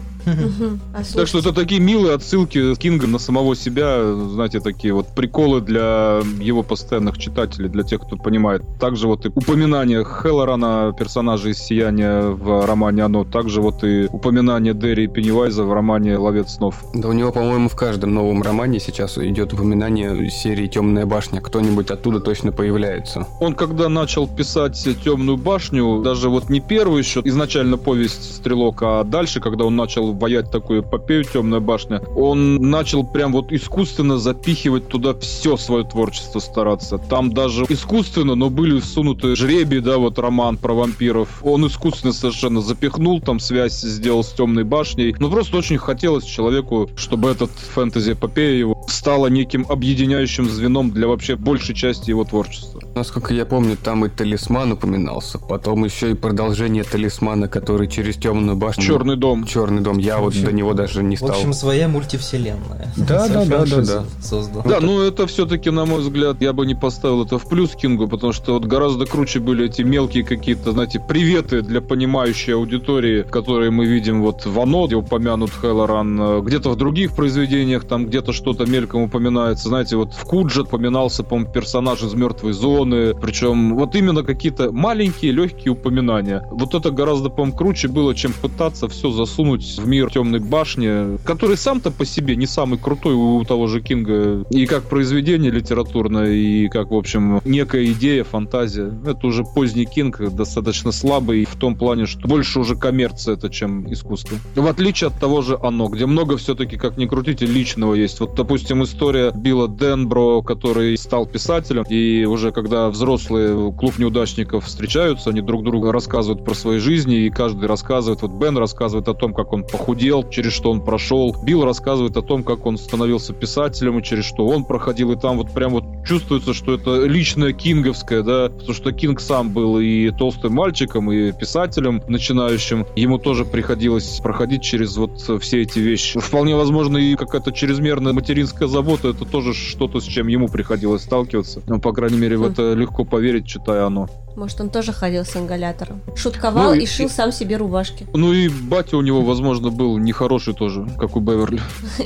А Так что это такие милые отсылки Кинга на самого себя, знаете, такие вот приколы для его постоянных читателей, для тех, кто понимает. Также вот и упоминание Хеллорана, персонажа из «Сияния» в романе «Оно», также вот и упоминание Дерри и Пеннивайза в романе «Ловец снов». Да у него, по-моему, в каждом новом романе сейчас идет упоминание серии «Темная башня». Кто-нибудь оттуда точно появляется. Он когда начал писать «Темную башню», даже вот не первый еще, изначально повесть «Стрелок», а дальше, когда он начал воять такую эпопею «Темная башня», он начал прям вот искусственно запихивать туда все свое творчество стараться. Там даже искусственно, но были всунуты жребий, да, вот роман про вампиров. Он искусственно совершенно запихнул, там связь сделал с «Темной башней». Ну, просто очень хотелось человеку, чтобы этот фэнтези-эпопея его стала неким объединяющим звеном для вообще большей части его творчества. Насколько я помню, там и талисман упоминался. Потом еще и продолжение талисмана, который через темную башню. «Черный дом». Черный дом. Я В вот общем- до него даже не В стал. общем, своя мультивселенная. Да, да, да, да, да. Создал. Да, ну это все-таки, на мой взгляд, я бы не поставил это в плюс Кингу, потому что вот гораздо круче были эти мелкие какие-то, знаете, приветы для понимающей аудитории, которые мы видим вот в «Оно», где упомянут Хеллоран, э, где-то в других произведениях, там где-то что-то мельком упоминается. Знаете, вот в Кудже упоминался, по-моему, персонаж из «Мертвой зоны», причем вот именно какие-то маленькие, легкие упоминания. Вот это гораздо, по-моему, круче было, чем пытаться все засунуть в мир «Темной башни», который сам-то по себе не самый крутой у того же Кинга и как произведение литературное, и как, в общем, некая идея, фантазия. Это уже поздний Кинг, достаточно слабый в том плане, что больше уже коммерция это, чем искусство. В отличие от того же «Оно», где много все-таки, как ни крутите, личного есть. Вот, допустим, история Билла Денбро, который стал писателем, и уже когда взрослые клуб неудачников встречаются, они друг другу рассказывают про свои жизни, и каждый рассказывает, вот Бен рассказывает о том, как он похудел, через что он прошел, Билл рассказывает о том, как он становился писателем, и через что он проходил, и там вот прям вот чувствуется, что это личное кинговское, да, потому что Кинг сам был и толстым мальчиком, и писателем начинающим, ему тоже приходилось проходить через вот все эти вещи. Вполне возможно, и какая-то чрезмерная материнская забота, это тоже что-то, с чем ему приходилось сталкиваться. Ну, по крайней мере, в Хм. это легко поверить, читая оно. Может, он тоже ходил с ингалятором. Шутковал Ну, и и- шил сам себе рубашки. Ну и батя у него, возможно, конечно, был нехороший тоже, как у Беверли.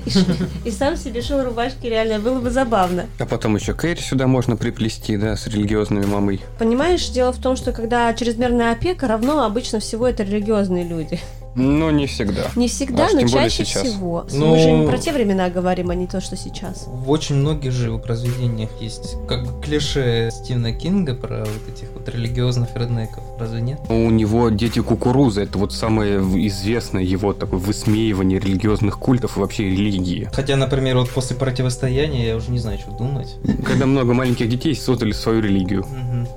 И сам себе шел рубашки, реально, было бы забавно. А потом еще Кэрри сюда можно приплести, да, с религиозными мамой. Понимаешь, дело в том, что когда чрезмерная опека равно обычно всего это религиозные люди. Но не всегда. Не всегда, Аж но чаще сейчас. всего. Ну- Мы же не про те времена говорим, а не то, что сейчас. В очень многих же его произведениях есть как бы клише Стивена Кинга про вот этих вот религиозных реднеков, разве нет? У него «Дети кукурузы» — это вот самое известное его такое высмеивание религиозных культов и вообще религии. Хотя, например, вот после противостояния я уже не знаю, что думать. Когда много маленьких детей создали свою религию.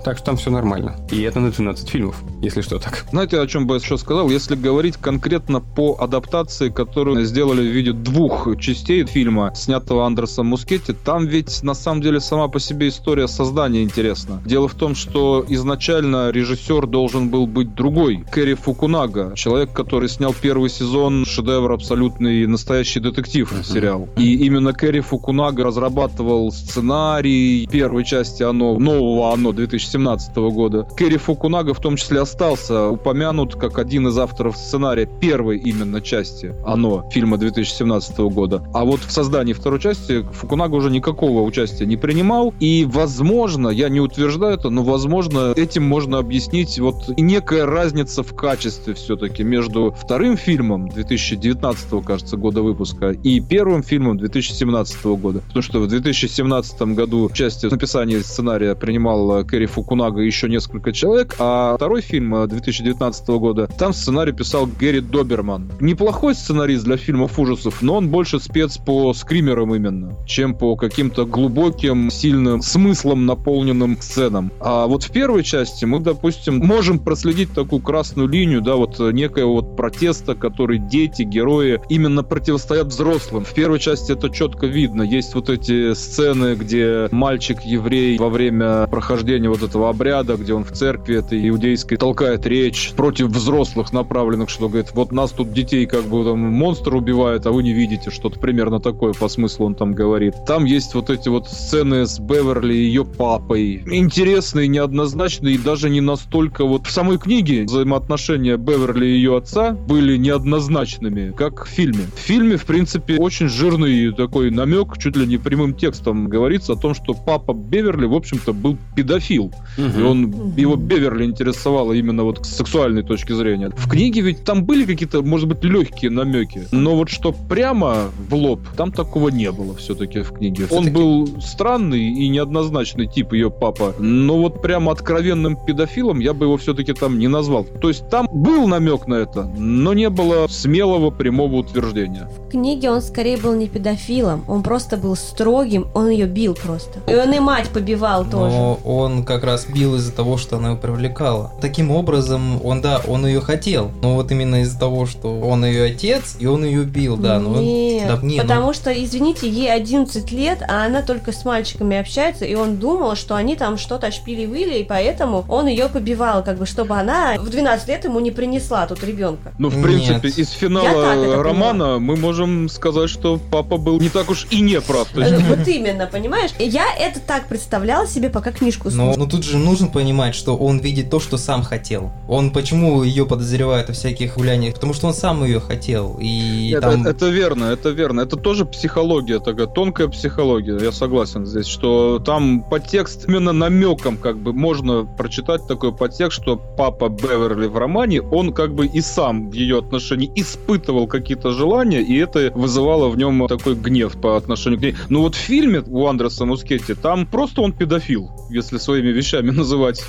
Так что там все нормально. И это на 12 фильмов, если что так. Знаете, о чем бы я еще сказал? Если говорить конкретно по адаптации, которую сделали в виде двух частей фильма, снятого Андерсом Мускетти, там ведь на самом деле сама по себе история создания интересна. Дело в том, что изначально режиссер должен был быть другой. Кэрри Фукунага, человек, который снял первый сезон, шедевр абсолютный, настоящий детектив сериал. И именно Кэрри Фукунага разрабатывал сценарий первой части «Оно», нового «Оно» 2017 года. Кэрри Фукунага в том числе остался упомянут как один из авторов сценария первой именно части «Оно» фильма 2017 года. А вот в создании второй части Фукунага уже никакого участия не принимал. И, возможно, я не утверждаю это, но, возможно, этим можно объяснить вот некая разница в качестве все-таки между вторым фильмом 2019, кажется, года выпуска и первым фильмом 2017 года. Потому что в 2017 году участие в написании сценария принимал Кэрри Фукунага еще несколько человек, а второй фильм э, 2019 года, там сценарий писал Гэри Доберман. Неплохой сценарист для фильмов ужасов, но он больше спец по скримерам именно, чем по каким-то глубоким, сильным смыслом наполненным сценам. А вот в первой части мы, допустим, можем проследить такую красную линию, да, вот э, некоего вот протеста, который дети, герои именно противостоят взрослым. В первой части это четко видно. Есть вот эти сцены, где мальчик-еврей во время прохождения вот этого обряда, где он в церкви этой иудейской толкает речь против взрослых направленных, что говорит, вот нас тут детей как бы там монстр убивает, а вы не видите, что-то примерно такое по смыслу он там говорит. Там есть вот эти вот сцены с Беверли и ее папой. Интересные, неоднозначные и даже не настолько вот в самой книге взаимоотношения Беверли и ее отца были неоднозначными, как в фильме. В фильме, в принципе, очень жирный такой намек, чуть ли не прямым текстом говорится о том, что папа Беверли, в общем-то, был педофил. И он, его Беверли интересовало именно вот с сексуальной точки зрения. В книге ведь там были какие-то, может быть, легкие намеки, но вот что прямо в лоб, там такого не было все-таки в книге. Он Всё-таки- был странный и неоднозначный тип ее папа, но вот прямо откровенным педофилом я бы его все-таки там не назвал. То есть там был намек на это, но не было смелого прямого утверждения. В книге он скорее был не педофилом, он просто был строгим, он ее бил просто. И он и мать побивал тоже. Но он как раз бил из-за того, что она его привлекала. Таким образом, он, да, он ее хотел. Но вот именно из-за того, что он ее отец, и он ее бил, да. Но он- Нет, да, не, ну- потому что, извините, ей 11 лет, а она только с мальчиками общается, и он думал, что они там что-то шпили-выли, и поэтому он ее побивал, как бы, чтобы она в 12 лет ему не принесла тут ребенка. Ну, в Нет. принципе, из Я так финала романа мы можем сказать, что папа был не так уж и не прав. Э, Вот именно, понимаешь? Я это так представляла себе, пока книжку Но, слушала. но тут же нужно понимать, что он видит то, что сам хотел. Он почему ее подозревает о всяких гуляниях? Потому что он сам ее хотел. И это, там... это верно, это верно. Это тоже психология, такая тонкая психология, я согласен здесь, что там подтекст именно намеком как бы можно прочитать такой подтекст, что папа Беверли в романе, он как бы и сам в ее отношении испытывал какие-то желания, и это вызывало в нем такой гнев по отношению к ней. Но вот в фильме у Андреса Мускетти там просто он педофил, если своими вещами называть.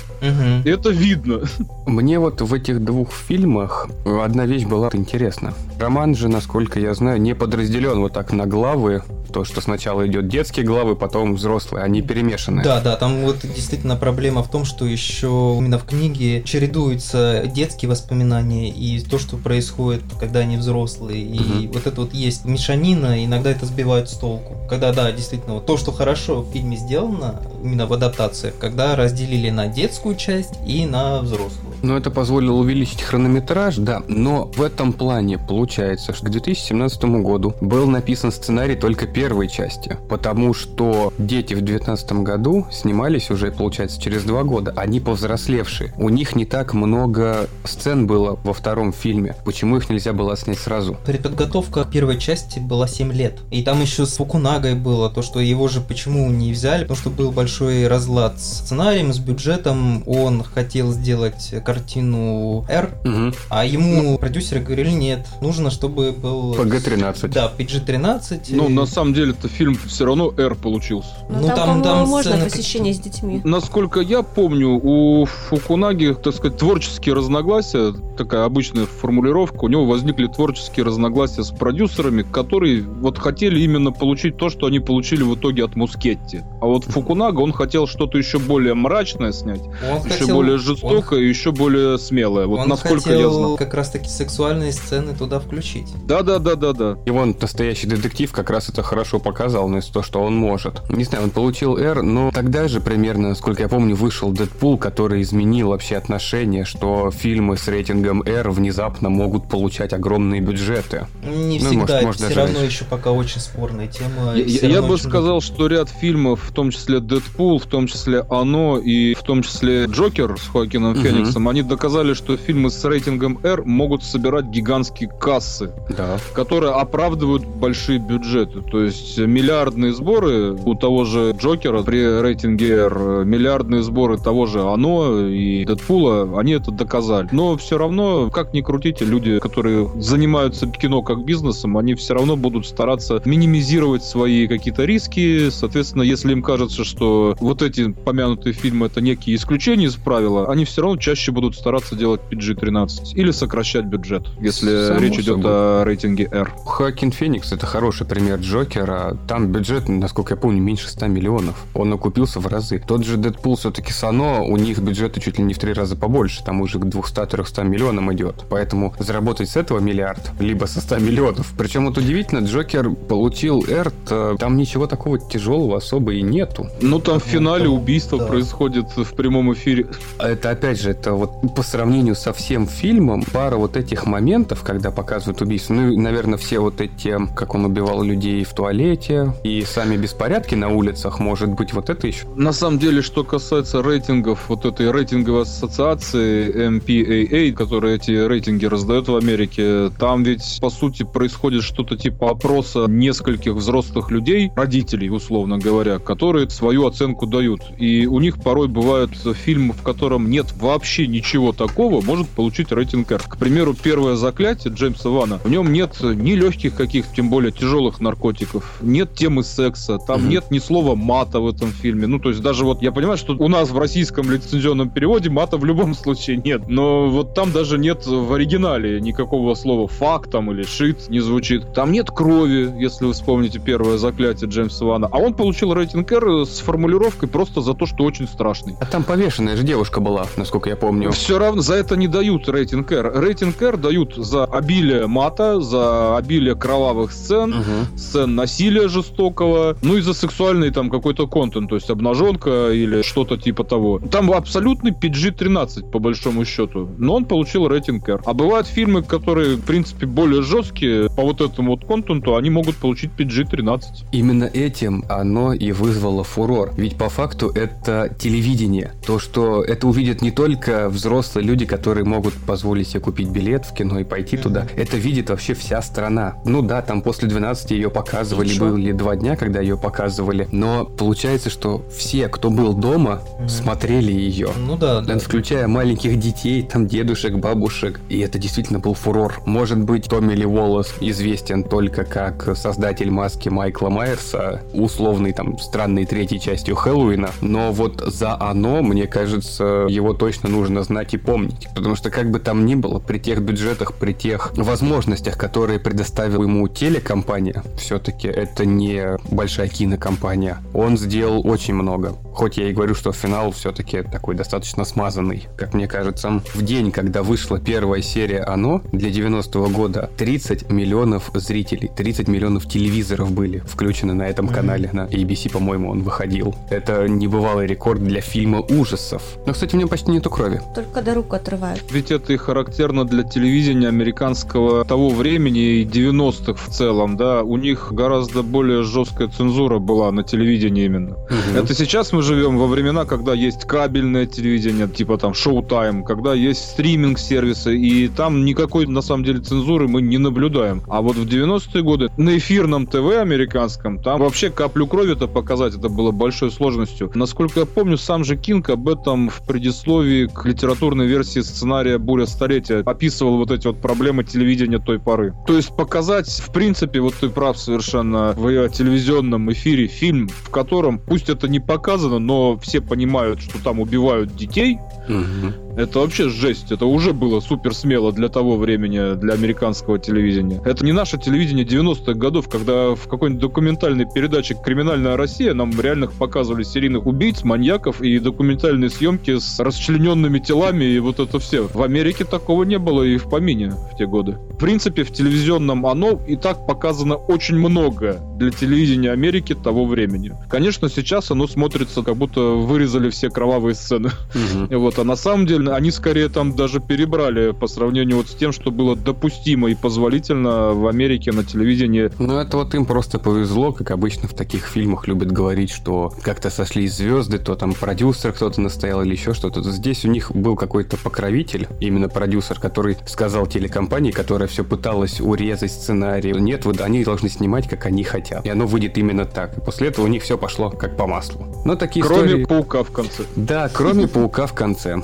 И это видно. Мне вот в этих двух фильмах одна вещь была интересна. Роман же, насколько я знаю, не подразделен вот так на главы. То, что сначала идет детские главы, потом взрослые. Они перемешаны. Да, да, там вот действительно проблема в том, что еще именно в книге чередуются детские воспоминания и то, что происходит, когда они взрослые. И Мгм. вот это вот есть мешанина, иногда это сбивает с толку. Когда, да, действительно, вот то, что хорошо в фильме сделано, именно в адаптациях, когда разделили на детскую часть и на взрослую. Но это позволило увеличить хронометраж, да, но в этом плане получается, что к 2017 году был написан сценарий только первой части, потому что дети в 2019 году снимались уже, получается, через два года, они повзрослевшие. У них не так много сцен было во втором фильме. Почему их нельзя было снять сразу? Предподготовка первой части была 7 лет. И там еще с Фукунагой было, то, что его же почему не взяли, потому что был большой разлад с сценарием, с бюджетом. Он хотел сделать картину R, Угу. а ему продюсеры говорили, нет, нужно, чтобы был... PG-13. Да, PG-13. Ну, и- на самом деле, это фильм все равно R получился. Ну, Ну, там, там- там можно сцены посещение с детьми. Насколько я помню, у Фукунаги, так сказать, творческие разногласия, такая обычная формулировка, у него возникли творческие разногласия с продюсерами, которые вот хотели именно получить то, что они получили в итоге от Мускетти. А вот Фукунага, он хотел что-то еще более мрачное снять, Он еще хотел- более он жестокое и еще более смелое. Вот он насколько хотел я знал. как раз таки сексуальные сцены туда включить. Да-да-да-да-да. И вон настоящий детектив как раз это хорошо показал, ну, из то, что он может. Не знаю, он получил R, но тогда же примерно, сколько я помню, вышел Дэдпул, который изменил вообще отношение, что фильмы с рейтингом R внезапно могут получать огромные бюджеты. Не Ну, всегда, может, это может, все равно раньше. еще пока очень спорная тема. Я, я бы сказал, что ряд фильмов, в том числе Дэдпул, в том числе Оно и в том числе Джокер с Хоакином Мгм. Фениксом, они доказали, что фильмы с рейтингом R могут собирать гигантские кассы, Да. которые оправдывают большие бюджеты. То есть миллиардные сборы у того же Джокера при рейтинге R, миллиардные сборы того же Оно и Дэдпула, они это доказали. Но все равно, как ни крутите, люди, которые занимаются кино как бизнесом, они все равно будут стараться минимизировать свои какие-то риски. Соответственно, если им кажется, что вот эти помянутые фильмы это некие исключения из правила, они все равно чаще будут стараться делать PG-13 или сокращать бюджет, если Само речь идет собой. о рейтинге R. Хоакин Феникс это хороший пример Джокера. Там бюджет, насколько я помню, меньше 100 миллионов. Он окупился в разы. Тот же Дэдпул все-таки Сано, у них бюджеты чуть ли не в три раза побольше. Там уже к 200-300 миллионам идет. Поэтому заработать с этого миллиард, либо со 100 миллионов. Причем вот удивительно, Джокер получил Эрт, э, там ничего такого тяжелого особо и нету. Ну, там в финале там, убийство да. происходит в прямом эфире. Это опять же, это вот по сравнению со всем фильмом, пара вот этих моментов, когда показывают убийство, ну, наверное, все вот эти, как он убивал людей в туалете, и сами беспорядки на улицах, может быть, вот это еще. На самом деле, что касается рейтингов, вот этой рейтинговой ассоциации MPAA, которая эти рейтинги раздает в Америке, там ведь, по сути, происходит что-то типа опроса нескольких взрослых людей, родителей, условно говоря, которые свою оценку дают. И у них порой бывают фильмы, в котором нет вообще ничего такого, может получить рейтинг R. К примеру, первое заклятие Джеймса Вана, в нем нет ни легких каких, тем более тяжелых наркотиков, нет темы секса, там Мгм. нет ни слова мата в этом фильме. Ну, то есть даже вот я понимаю, что у нас в российском лицензионном переводе мата в любом случае нет, но вот там даже нет в оригинале никакого слова факт там или шит не звучит. Там нет крови, если вы вспомните первое заклятие Джеймса Вана. А он получил рейтинг R с формулировкой просто за то, что очень страшный. А там повешенная же девушка была, насколько я помню. Все равно за это не дают рейтинг R. Рейтинг R дают за обилие мата, за обилие кровавых сцен, Мгм. сцен насилия жестокого, ну и за сексуальный там какой-то контент, то есть обнаженка или что-то типа того. Там абсолютный PG-13 по большому счету, но он получил рейтинг R. А бывают фильмы, которые в принципе более жесткие по вот этому вот контенту, они могут получить PG-13. Именно этим оно и вызвало фурор. Ведь по факту это телевидение. То, что это увидят не только взрослые люди, которые могут позволить себе купить билет в кино и пойти туда. Это видит вообще вся страна. Ну да, там после 12 ее показывали, чё? были два дня, когда ее показывали. Но получается, что все, кто был дома, Мгм. смотрели ее. Ну да, да. Включая маленьких детей, там дедушек, бабушек. И это действительно был фурор. Может быть, Томми Ли Уоллес известен только как создатель маски Майкла Майерса, условной там странной третьей частью Хэллоуина. Но вот за оно, мне кажется, его точно нужно знать и помнить. Потому что как бы там ни было, при тех бюджетах, при тех возможностях, которые предоставила ему телекомпания, все-таки это не большая кинокомпания. Он сделал очень много. Хоть я и говорю, что финал все-таки такой достаточно смазанный, как мне кажется. В день, когда вышла первая серия «Оно» для 90-го года, 30 миллионов зрителей, 30 миллионов телевизоров были включены на этом канале. На ABC, по-моему, он выходил. Это небывалый рекорд для фильма ужасов. Но, кстати, в нем почти нету крови. Только когда руку отрывают. Ведь это и характерно для телевидения американского того времени и 90-х в целом, да, у них гораздо более жесткая цензура была на телевидении именно. Мгм. Это сейчас мы живем во времена, когда есть кабельное телевидение, типа там Showtime, когда есть стриминг-сервисы, и там никакой, на самом деле, цензуры мы не наблюдаем. А вот в 90-е годы на эфирном ТВ американском, там вообще каплю крови-то показать, это было большой сложностью. Насколько я помню, сам же Кинг об этом в предисловии к литературной версии сценария «Буря столетия» описывал вот эти вот проблемы телевидения той поры. То есть показать, в принципе, вот ты прав совершенно, в телевизионном эфире фильм, в котором, пусть это не показано, но все понимают, что там убивают детей, Мгм. Это вообще жесть. Это уже было супер смело для того времени, для американского телевидения. Это не наше телевидение 90-х годов, когда в какой-нибудь документальной передаче «Криминальная Россия» нам реальных показывали серийных убийц, маньяков и документальные съемки с расчлененными телами и вот это все. В Америке такого не было и в помине в те годы. В принципе, в телевизионном оно и так показано очень многое для телевидения Америки того времени. Конечно, сейчас оно смотрится, как будто вырезали все кровавые сцены. Мгм. Вот, а на самом деле они скорее там даже перебрали по сравнению вот с тем, что было допустимо и позволительно в Америке на телевидении. Ну, это вот им просто повезло, как обычно в таких фильмах любят говорить, что как-то сошлись звезды, то там продюсер кто-то настоял или еще что-то. Здесь у них был какой-то покровитель, именно продюсер, который сказал телекомпании, которая все пыталась урезать сценарий, нет, вот они должны снимать, как они хотят. И оно выйдет именно так. И после этого у них все пошло как по маслу. Но такие Кроме истории... паука в конце. Да, кроме паука в конце.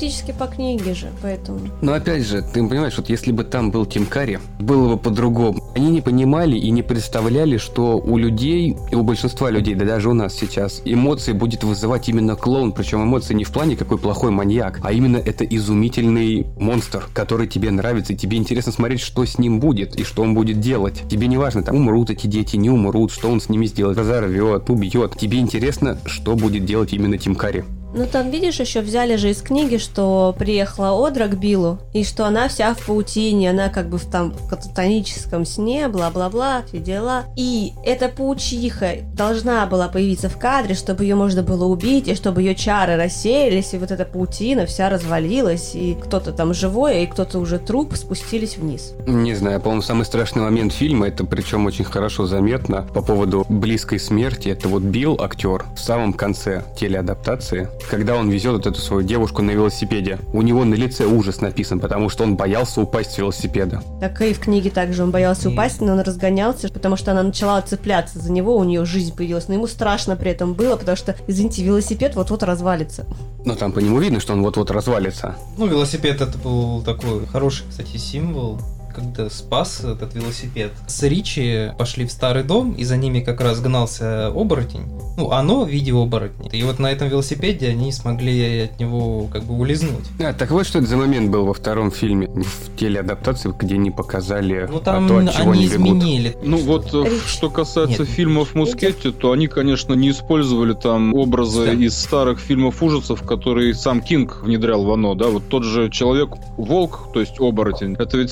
Практически по книге же, поэтому... Но опять же, ты понимаешь, вот если бы там был Тим Карри, было бы по-другому. Они не понимали и не представляли, что у людей, и у большинства людей, да даже у нас сейчас, эмоции будет вызывать именно клоун. Причем эмоции не в плане какой плохой маньяк, а именно это изумительный монстр, который тебе нравится, и тебе интересно смотреть, что с ним будет и что он будет делать. Тебе не важно, там умрут эти дети, не умрут, что он с ними сделает, разорвет, убьет. Тебе интересно, что будет делать именно Тим Карри. Ну там, видишь, еще взяли же из книги, что приехала Одра к Биллу, и что она вся в паутине, она как бы в там в кататоническом сне, бла-бла-бла, все дела. И эта паучиха должна была появиться в кадре, чтобы ее можно было убить, и чтобы ее чары рассеялись, и вот эта паутина вся развалилась, и кто-то там живой, и кто-то уже труп спустились вниз. Не знаю, по-моему, самый страшный момент фильма, это причем очень хорошо заметно по поводу близкой смерти, это вот Билл, актер, в самом конце телеадаптации, когда он везет вот эту свою девушку на велосипеде. У него на лице ужас написан, потому что он боялся упасть с велосипеда. Так и в книге также он боялся упасть, но он разгонялся, потому что она начала цепляться за него, у нее жизнь появилась, но ему страшно при этом было, потому что, извините, велосипед вот-вот развалится. Но там по нему видно, что он вот-вот развалится. Ну, велосипед это был такой хороший, кстати, символ когда спас этот велосипед. С Ричи пошли в старый дом, и за ними как раз гнался оборотень. Ну, оно в виде оборотня. И вот на этом велосипеде они смогли от него как бы улизнуть. А, так вот, что это за момент был во втором фильме, в телеадаптации, где не показали Ну, там а, то, от чего они они бегут. изменили. Ну вот, э, что касается Нет. фильмов Мускетти, то они, конечно, не использовали там образы Да. из старых фильмов ужасов, которые сам Кинг внедрял в оно, да, вот тот же Человек-волк, то есть оборотень, это ведь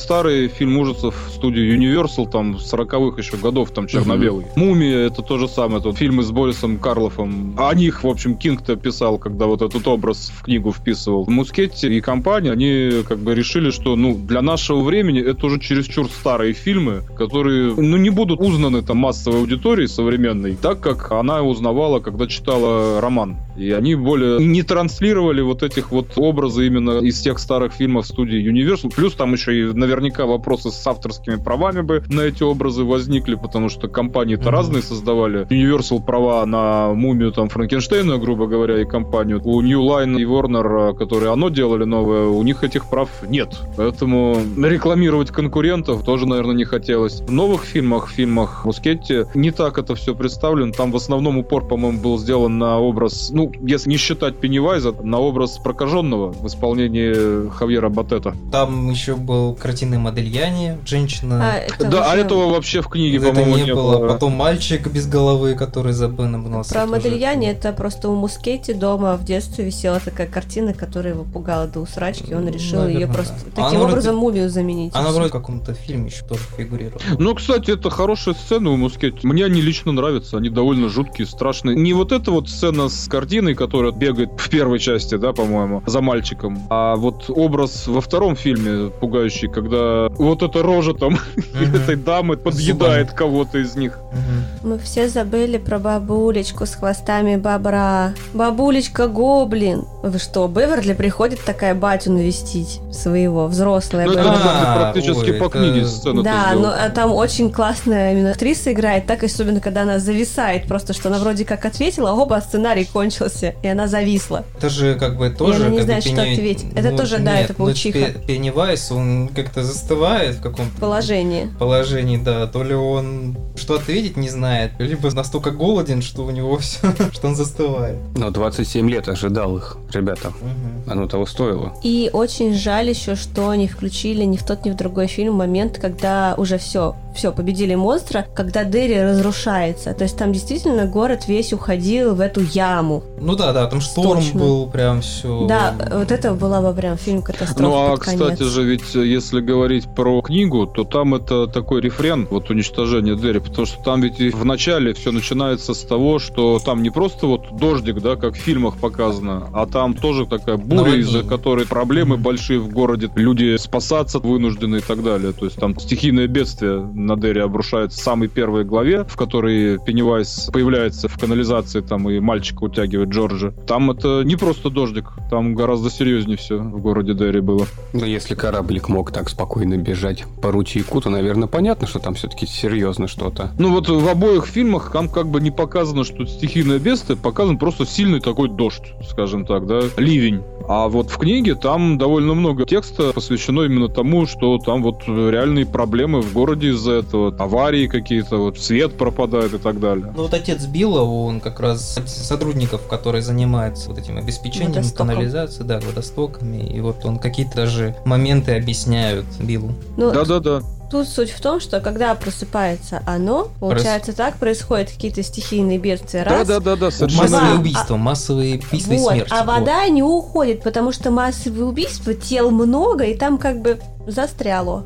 фильм ужасов студии Universal, там, 40-х еще годов, там, черно-белый. Мумия, это то же самое, тот фильм с Борисом Карлофом. О них, в общем, Кинг-то писал, когда вот этот образ в книгу вписывал. Мускетти и компания, они как бы решили, что, ну, для нашего времени это уже чересчур старые фильмы, которые, ну, не будут узнаны там массовой аудиторией современной, так как она узнавала, когда читала роман. И они более не транслировали вот этих вот образы именно из тех старых фильмов студии Universal. Плюс там еще и наверняка вопросы с авторскими правами бы на эти образы возникли, потому что компании-то Мгм. разные создавали. Universal права на мумию там Франкенштейна, грубо говоря, и компанию. У New Line и Warner, которые оно делали новое, у них этих прав нет. Поэтому рекламировать конкурентов тоже, наверное, не хотелось. В новых фильмах, в фильмах Мускетти, не так это все представлено. Там в основном упор, по-моему, был сделан на образ, ну, если не считать Пеннивайза, на образ прокаженного в исполнении Хавьера Батета. Там еще был картины Модельяне, женщина. А, это да, а уже- этого вообще в книге, Это по-моему, не, не было. было. Потом мальчик без головы, который забыл, запомнился. Про тоже. Модельяне это просто у Мускетти дома в детстве висела такая картина, которая его пугала до усрачки, он решил ее Наверное, просто да. таким Она вроде- образом мумию заменить. Она вроде в каком-то фильме еще тоже фигурировала. Ну, кстати, это хорошая сцена у Мускетти. Мне они лично нравятся, они довольно жуткие, страшные. Не вот эта вот сцена с картиной, которая бегает в первой части, да, по-моему, за мальчиком, а вот образ во втором фильме пугающий, когда вот эта рожа там Мгм. этой дамы подъедает кого-то из них. Мгм. Мы все забыли про бабулечку с хвостами бобра. Бабулечка гоблин. Вы что, Беверли приходит такая батю навестить своего, взрослая Ну, это, Беверли. А, практически ой, по это- книге сцена Да, но а, там очень классная именно актриса играет, так особенно, когда она зависает, просто что она вроде как ответила, оба, а сценарий кончился, и она зависла. Это же как бы тоже... она не знает, что ответить. Это тоже, да, это ну, паучиха. Пе- Пеннивайз, он как-то застывает в каком-то Положение. положении, да. То ли он что ответить не знает, либо настолько голоден, что у него все, что он застывает. Но 27 лет ожидал их, ребята. Мгм. Оно того стоило. И очень жаль еще, что не включили ни в тот, ни в другой фильм момент, когда уже все, все, победили монстра, когда Дерри разрушается. То есть там действительно город весь уходил в эту яму. Ну да, да, там шторм Точно. был прям все. Да, вот это была бы прям фильм катастрофа Ну а, под конец. кстати же, ведь э, если говорить про книгу, то там это такой рефрен, вот уничтожение Дерри, потому что там ведь в начале все начинается с того, что там не просто вот дождик, да, как в фильмах показано, а там тоже такая буря, из-за которой проблемы большие в городе, люди спасаться вынуждены и так далее. То есть там стихийное бедствие на Дерри обрушается в самой первой главе, в которой Пеннивайз появляется в канализации там и мальчика утягивает Джорджа. Там это не просто дождик, там гораздо серьезнее все в городе Дерри было. Но если кораблик мог так спокойно бежать по ручейку, то, наверное, понятно, что там все-таки серьезно что-то. Ну вот в обоих фильмах там как бы не показано, что стихийное бедствие, показан просто сильный такой дождь, скажем так, да, ливень. А вот в книге там довольно много текста посвящено именно тому, что там вот реальные проблемы в городе из-за этого, аварии какие-то, вот свет пропадает и так далее. Ну вот отец Билла, он как раз сотрудников, которые занимаются вот этим обеспечением Водостоком. канализации, да, водостоками, и вот он какие-то даже моменты объясняют Биллу. Ну, Да-да-да. Тут суть в том, что когда просыпается оно, получается так, происходят какие-то стихийные бедствия. Раз, Да-да-да, совершенно Вода, Массовые убийства, массовые убийства и вот, смерти. а вот. вода не уходит, потому что массовые убийства, тел много, и там как бы застряло.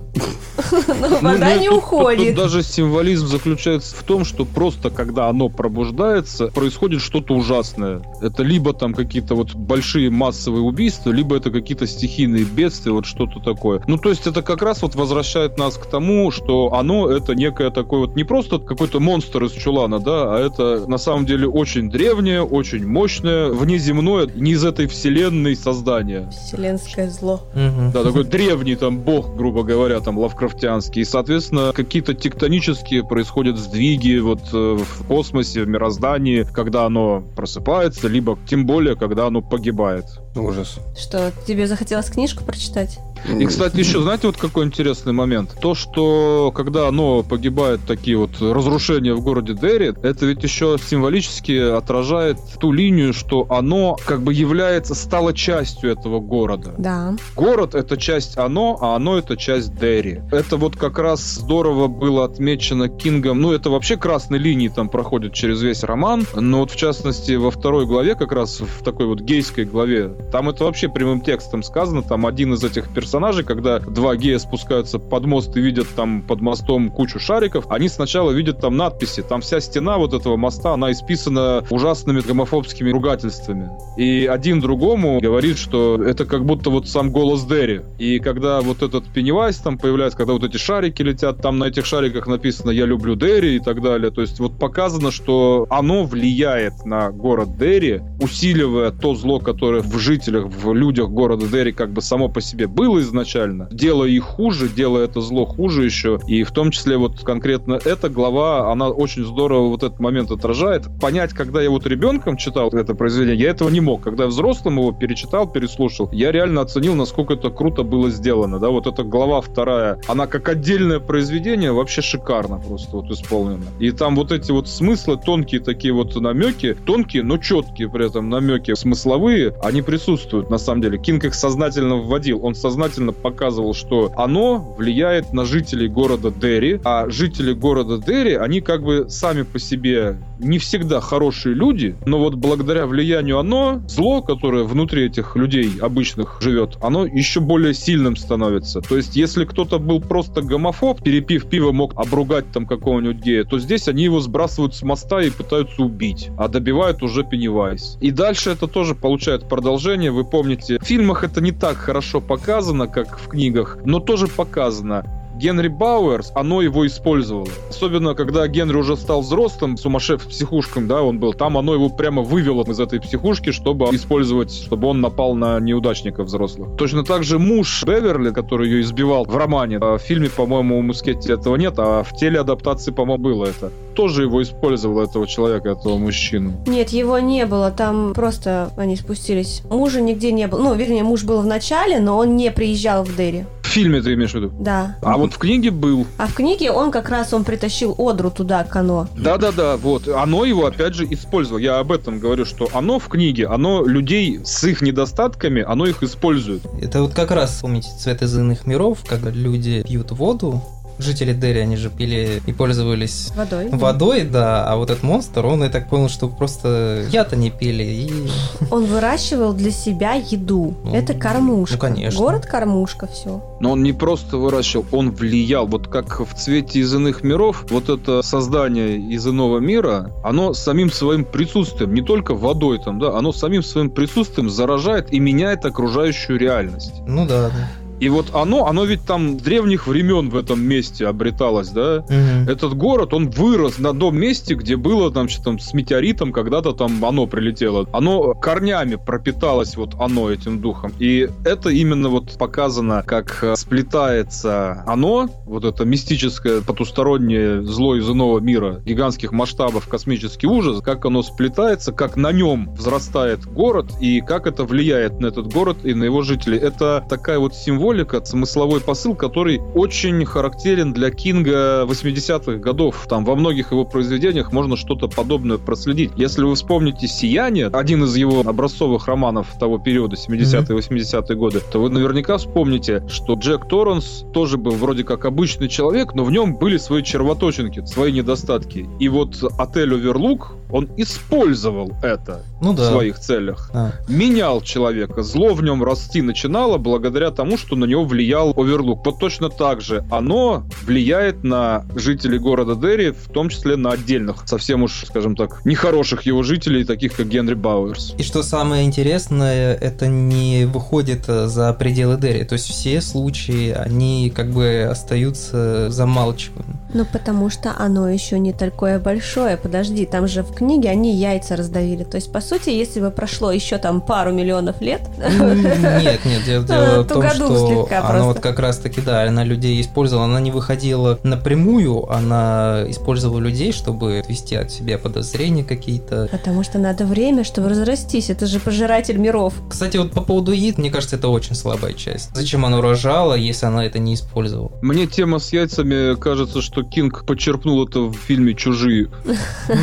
Но Ну, вода не уходит. Даже символизм заключается в том, что просто когда оно пробуждается, происходит что-то ужасное. Это либо там какие-то вот большие массовые убийства, либо это какие-то стихийные бедствия, вот что-то такое. Ну, то есть это как раз вот возвращает нас к тому, что оно это некое такое вот не просто какой-то монстр из чулана, да, а это на самом деле очень древнее, очень мощное, внеземное, не из этой вселенной создание. Вселенское зло. Да, такой древний там бог, грубо говоря, там лавкрафтианский. И, соответственно, какие-то тектонические происходят сдвиги вот э, в космосе, в мироздании, когда оно просыпается, либо тем более, когда оно погибает. Ужас. Что, тебе захотелось книжку прочитать? И, кстати, еще, знаете, вот какой интересный момент? То, что когда оно погибает, такие вот разрушения в городе Дерри, это ведь еще символически отражает ту линию, что оно как бы является, стало частью этого города. Да. Город — это часть оно, а оно — это часть Дерри. Это вот как раз здорово было отмечено Кингом. Ну, это вообще красной линии там проходит через весь роман. Но вот в частности во второй главе, как раз в такой вот гейской главе, там это вообще прямым текстом сказано. Там один из этих персонажей, когда два гея спускаются под мост и видят там под мостом кучу шариков, они сначала видят там надписи. Там вся стена вот этого моста, она исписана ужасными гомофобскими ругательствами. И один другому говорит, что это как будто вот сам голос Дерри. И когда вот этот Пеннивайз там появляется, когда вот эти шарики летят, там на этих шариках написано «Я люблю Дерри» и так далее. То есть вот показано, что оно влияет на город Дерри, усиливая то зло, которое в жителях, в людях города Дерри как бы само по себе было изначально, делая их хуже, делая это зло хуже еще. И в том числе вот конкретно эта глава, она очень здорово вот этот момент отражает. Понять, когда я вот ребенком читал это произведение, я этого не мог. Когда я взрослым его перечитал, переслушал, я реально оценил, насколько это круто было сделано. Да, вот эта глава вторая, она как отдельное произведение вообще шикарно просто вот исполнена. И там вот эти вот смыслы, тонкие такие вот намеки, тонкие, но четкие при этом намеки смысловые, они присутствуют на самом деле. Кинг их сознательно вводил. Он сознательно сознательно показывал, что оно влияет на жителей города Дерри, а жители города Дерри, они как бы сами по себе не всегда хорошие люди, но вот благодаря влиянию оно, зло, которое внутри этих людей обычных живет, оно еще более сильным становится. То есть, если кто-то был просто гомофоб, перепив пиво мог обругать там какого-нибудь гея, то здесь они его сбрасывают с моста и пытаются убить, а добивают уже Пеннивайз. И дальше это тоже получает продолжение. Вы помните, в фильмах это не так хорошо показано, как в книгах, но тоже показано. Генри Бауэрс, оно его использовало. Особенно, когда Генри уже стал взрослым, сумасшедшим психушком, да, он был, там оно его прямо вывело из этой психушки, чтобы использовать, чтобы он напал на неудачников взрослых. Точно так же муж Беверли, который ее избивал в романе, а в фильме, по-моему, у Мускетти этого нет, а в телеадаптации, по-моему, было это. Тоже его использовал, этого человека, этого мужчину. Нет, его не было, там просто они спустились. Мужа нигде не было. Ну, вернее, муж был в начале, но он не приезжал в Дерри. В фильме ты имеешь в виду? Да. А вот в книге был. А в книге он как раз он притащил Одру туда, к оно. Да-да-да, вот. Оно его, опять же, использовало. Я об этом говорю, что оно в книге, оно людей с их недостатками, оно их использует. Это вот как раз, помните, цвет из иных миров, когда люди пьют воду, жители Дерри, они же пили и пользовались Водой. водой, да, а вот этот монстр, он, я так понял, что просто яд они пили, и... Он выращивал для себя еду. Ну, Это кормушка. ну, конечно. Город кормушка, все. Но он не просто выращивал, он влиял. Вот как в «Цвете из иных миров», вот это создание из иного мира, оно самим своим присутствием, не только водой там, да, оно самим своим присутствием заражает и меняет окружающую реальность. Ну да, да. И вот оно, оно ведь там древних времен в этом месте обреталось, да? Мгм. Этот город, он вырос на том месте, где было там, что там с метеоритом когда-то там оно прилетело. Оно корнями пропиталось вот оно этим духом. И это именно вот показано, как э, сплетается оно, вот это мистическое потустороннее зло из иного мира, гигантских масштабов, космический ужас, как оно сплетается, как на нем взрастает город и как это влияет на этот город и на его жителей. Это такая вот символика, смысловой посыл, который очень характерен для Кинга 80-х годов. Там во многих его произведениях можно что-то подобное проследить. Если вы вспомните «Сияние», один из его образцовых романов того периода, 70-е, 80-е годы, то вы наверняка вспомните, что Джек Торренс тоже был вроде как обычный человек, но в нем были свои червоточинки, свои недостатки. И вот отель «Оверлук», он использовал это Ну в да. своих целях А. менял человека. Зло в нем расти начинало благодаря тому, что на него влиял оверлук. Вот точно так же оно влияет на жителей города Дерри, в том числе на отдельных, совсем уж, скажем так, нехороших его жителей, таких как Генри Бауэрс. И что самое интересное, это не выходит э, за пределы Дерри. То есть все случаи, они как бы остаются замалчиваем. Ну, потому что оно еще не такое большое. Подожди, там же в книге они яйца раздавили. То есть, по сути, если бы прошло еще там пару миллионов лет, Нет, нет, дело, дело в том, что она вот как раз таки, да, она людей использовала, она не выходила напрямую, она использовала людей, чтобы отвести от себя подозрения какие-то. потому что надо время, чтобы разрастись. Это же пожиратель миров. Кстати, вот по поводу яиц, мне кажется, это очень слабая часть. Зачем она рожала, если она это не использовала? Мне тема с яйцами кажется, что Кинг подчеркнул это в фильме «Чужие».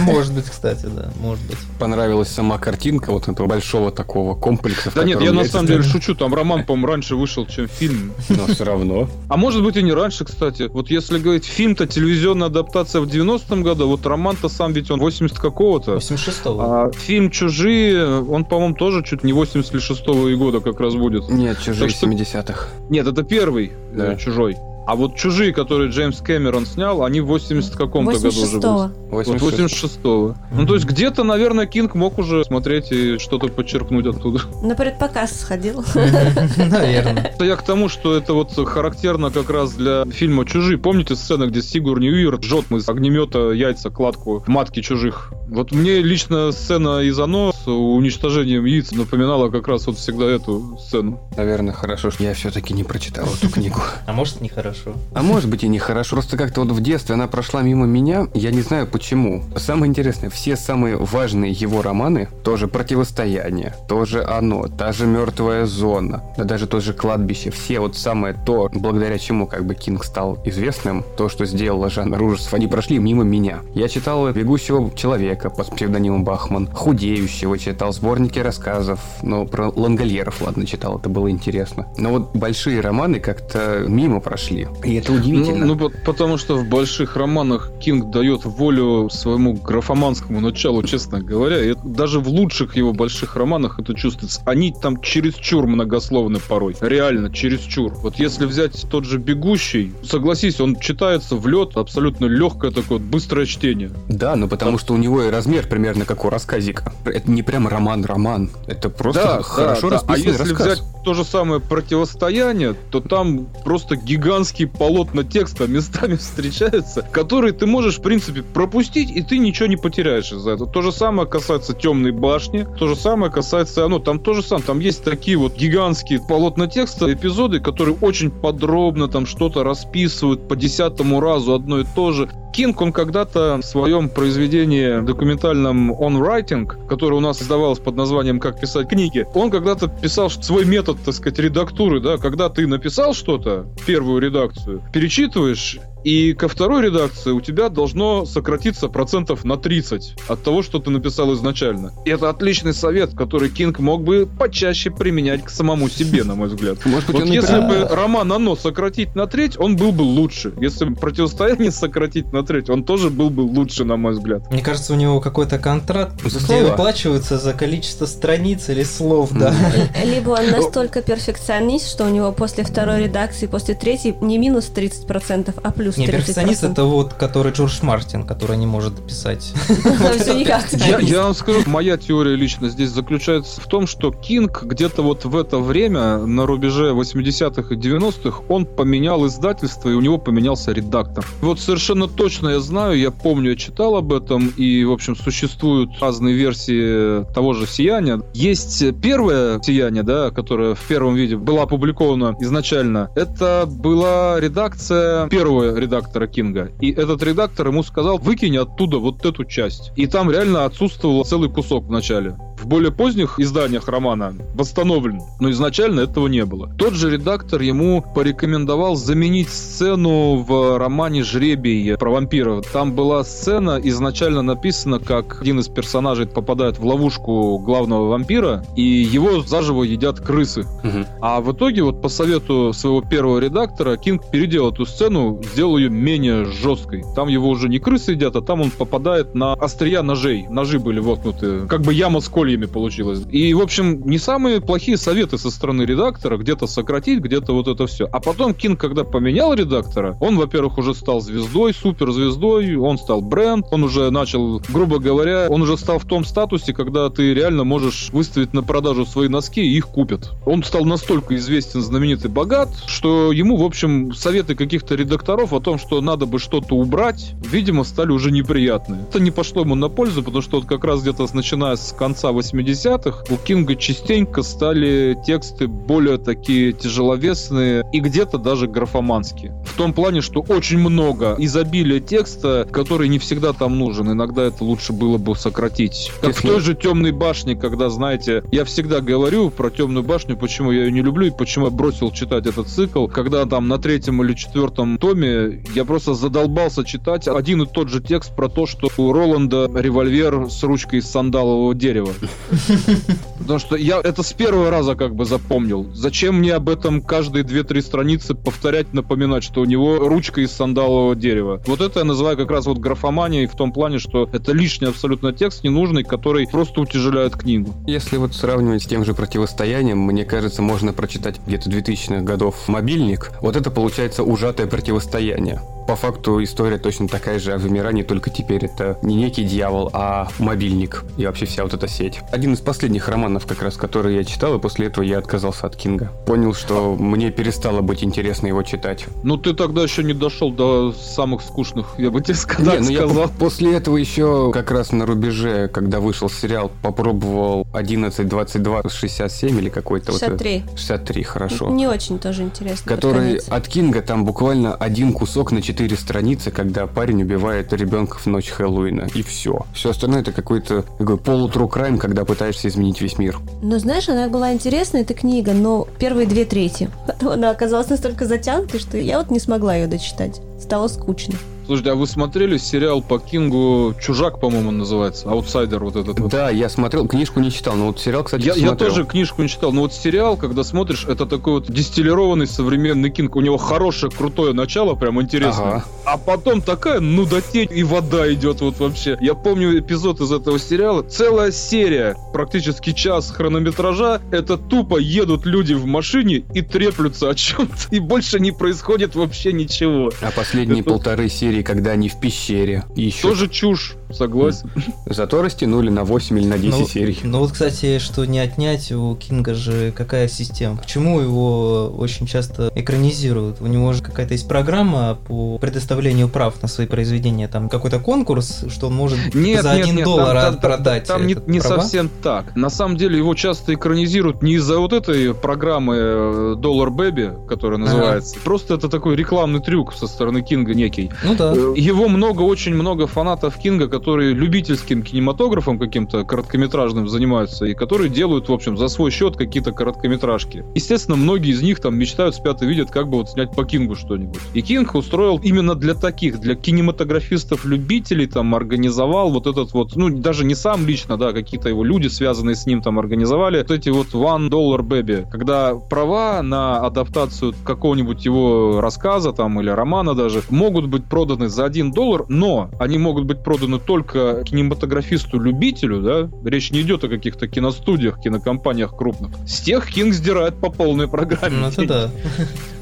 Может быть, кстати, да, может быть. Понравилась сама картинка вот этого большого такого комплекса. Да нет, я на самом деле шучу, там роман, по-моему, раньше вышел, чем фильм. Но все равно. А может быть и не раньше, кстати. Вот если говорить, фильм-то телевизионная адаптация в 90-м году, вот роман-то сам ведь он 80 какого-то. 86-го. А фильм «Чужие», он, по-моему, тоже чуть не 86-го года как раз будет. Нет, чужие Так что- 70-х. Нет, это первый Да. э, «Чужой». А вот «Чужие», которые Джеймс Кэмерон снял, они в 80 каком-то году уже 86-го. были. Вот 86-го. Ну, то есть где-то, наверное, Кинг мог уже смотреть и что-то подчеркнуть оттуда. На предпоказ сходил. Наверное. Это я к тому, что это вот характерно как раз для фильма «Чужие». Помните сцену, где Сигурни Уивер жжет из огнемета яйца, кладку матки чужих? Вот мне лично сцена из «Оно» с уничтожением яиц напоминала как раз вот всегда эту сцену. Наверное, хорошо, что я все-таки не прочитал эту книгу. А может, нехорошо. А может быть и нехорошо. Просто как-то вот в детстве она прошла мимо меня. Я не знаю, почему. Самое интересное, все самые важные его романы, тоже «Противостояние», тоже «Оно», та же «Мертвая зона», да даже тот же «Кладбище», все вот самое то, благодаря чему как бы Кинг стал известным, то, что сделала жанр ужасов, они прошли мимо меня. Я читал «Бегущего человека» под псевдонимом Бахман, «Худеющего» читал, сборники рассказов, но про лангольеров, ладно, читал, это было интересно. Но вот большие романы как-то мимо прошли, и это удивительно. Ну, ну, потому что в больших романах Кинг дает волю своему графоманскому началу, честно говоря. И даже в лучших его больших романах это чувствуется. Они там чересчур многословны порой. Реально, чересчур. Вот если взять тот же «Бегущий», согласись, он читается в лед, абсолютно легкое такое, быстрое чтение. Да, но потому что у него и размер примерно как у рассказика. Это не прям роман-роман. Это просто Да, хорошо да, да. А расписанный если рассказ. взять то же самое противостояние, то там просто гигантские полотна текста местами встречаются, которые ты можешь, в принципе, пропустить, и ты ничего не потеряешь из-за этого. То же самое касается темной башни, то же самое касается, ну, там то же самое, там есть такие вот гигантские полотна текста, эпизоды, которые очень подробно там что-то расписывают по десятому разу одно и то же. Кинг, он когда-то в своем произведении документальном On Writing, которое у нас издавалось под названием «Как писать книги», он когда-то писал свой метод, так сказать, редактуры, да, когда ты написал что-то, первую редакцию, перечитываешь, и ко второй редакции у тебя должно сократиться процентов на 30 от того, что ты написал изначально. И это отличный совет, который Кинг мог бы почаще применять к самому себе, на мой взгляд. Может быть, Вот он если бы роман «Оно» сократить на треть, он был бы лучше. Если бы противостояние сократить на треть, он тоже был бы лучше, на мой взгляд. Мне кажется, у него какой-то контракт, где слова. выплачивается за количество страниц или слов, да. Либо он настолько перфекционист, что у него после второй редакции, после третьей не минус 30%, а плюс 30%. Не, перфекционист это вот, который Джордж Мартин, который не может писать. Я вам скажу, моя теория лично здесь заключается в том, что Кинг где-то вот в это время, на рубеже 80-х и 90-х, он поменял издательство, и у него поменялся редактор. Вот совершенно точно я знаю, я помню, я читал об этом, и, в общем, существуют разные версии того же «Сияния». Есть первое «Сияние», да, которое в первом виде было опубликовано изначально. Это была редакция первого редактора Кинга. И этот редактор ему сказал, выкинь оттуда вот эту часть. И там реально отсутствовал целый кусок в начале. В более поздних изданиях романа восстановлен, но изначально этого не было. Тот же редактор ему порекомендовал заменить сцену в романе «Жребий» про вампиров. Там была сцена изначально написана, как один из персонажей попадает в ловушку главного вампира, и его заживо едят крысы. Мгм. А в итоге, вот по совету своего первого редактора, Кинг переделал эту сцену, сделал ее менее жесткой. Там его уже не крысы едят, а там он попадает на острия ножей. Ножи были воткнуты. Как бы яма с кольями получилась. И, в общем, не самые плохие советы со стороны редактора. Где-то сократить, где-то вот это все. А потом Кинг, когда поменял редактора, он, во-первых, уже стал звездой, суперзвездой, он стал бренд, он уже начал, грубо говоря, он уже стал в том статусе, когда ты реально можешь выставить на продажу свои носки, и их купят. Он стал настолько известен, знаменит и богат, что ему, в общем, советы каких-то редакторов о том, что надо бы что-то убрать, видимо, стали уже неприятны. Это не пошло ему на пользу, потому что вот как раз где-то начиная с конца 80-х у Кинга частенько стали тексты более такие тяжеловесные и где-то даже графоманские. В том плане, что очень много изобилия текста, который не всегда там нужен. Иногда это лучше было бы сократить. Как в Если- той же темной башне, когда, знаете, я всегда говорю про темную башню, почему я ее не люблю и почему я бросил читать этот цикл. Когда там на третьем или четвертом томе я просто задолбался читать один и тот же текст про то, что у Роланда револьвер с ручкой из сандалового дерева. Потому что я это с первого раза как бы запомнил. Зачем мне об этом каждые 2-3 страницы повторять, напоминать, что у него ручка из сандалового дерева? Вот это я называю как раз вот графоманией в том плане, что это лишний абсолютно текст, ненужный, который просто утяжеляет книгу. Если вот сравнивать с тем же противостоянием, мне кажется, можно прочитать где-то 2000-х годов «Мобильник». Вот это получается ужатое противостояние. По факту история точно такая же о вымирании, только теперь это не некий дьявол, а мобильник и вообще вся вот эта сеть. Один из последних романов, как раз, который я читал, и после этого я отказался от Кинга. Понял, что мне перестало быть интересно его читать. Ну, ты тогда еще не дошел до самых скучных, я бы тебе сказал. Не, ну я после этого еще как раз на рубеже, когда вышел сериал, попробовал 11, 22, 67 или какой-то 63. вот 63, хорошо. Не очень тоже интересно. Который от Кинга там буквально один кусок на 4 страницы, когда парень убивает ребенка в ночь Хэллоуина. И все. Все остальное это какой-то такой полутру крайм, когда пытаешься изменить весь мир. Ну, знаешь, она была интересная, эта книга, но первые две трети. Потом она оказалась настолько затянутой, что я вот не смогла ее дочитать. Стало скучно. Слушайте, а вы смотрели сериал по Кингу «Чужак», по-моему, называется? «Аутсайдер» вот этот вот. Да, я смотрел, книжку не читал, но вот сериал, кстати, я, я тоже книжку не читал, но вот сериал, когда смотришь, это такой вот дистиллированный современный Кинг. У него хорошее, крутое начало, прям интересно. Ага. А потом такая нудотень и вода идет вот вообще. Я помню эпизод из этого сериала. Целая серия, практически час хронометража, это тупо едут люди в машине и треплются о чем-то. И больше не происходит вообще ничего. А последние это... полторы серии серии, когда они в пещере. Еще... Тоже чушь, согласен. Зато растянули на 8 или на 10 ну, серий. Ну вот, кстати, что не отнять, у Кинга же какая система? Почему его очень часто экранизируют? У него же какая-то есть программа по предоставлению прав на свои произведения. Там какой-то конкурс, что он может нет, за нет, 1 нет, доллар там, продать. Там, там не, не совсем так. На самом деле его часто экранизируют не из-за вот этой программы э, Dollar Baby, которая называется. Ага. Просто это такой рекламный трюк со стороны Кинга некий. Ну да. Э, его много, очень много фанатов Кинга, которые любительским кинематографом каким-то короткометражным занимаются и которые делают, в общем, за свой счет какие-то короткометражки. Естественно, многие из них там мечтают, спят и видят, как бы вот снять по Кингу что-нибудь. И Кинг устроил именно для таких, для кинематографистов-любителей, там, организовал вот этот вот, ну, даже не сам лично, да, какие-то его люди, связанные с ним, там, организовали вот эти вот One Dollar Baby, когда права на адаптацию какого-нибудь его рассказа, там, или романа даже, могут быть проданы проданы за 1 доллар, но они могут быть проданы только кинематографисту-любителю, да, речь не идет о каких-то киностудиях, кинокомпаниях крупных. С тех Кинг сдирает по полной программе. Ну, это да.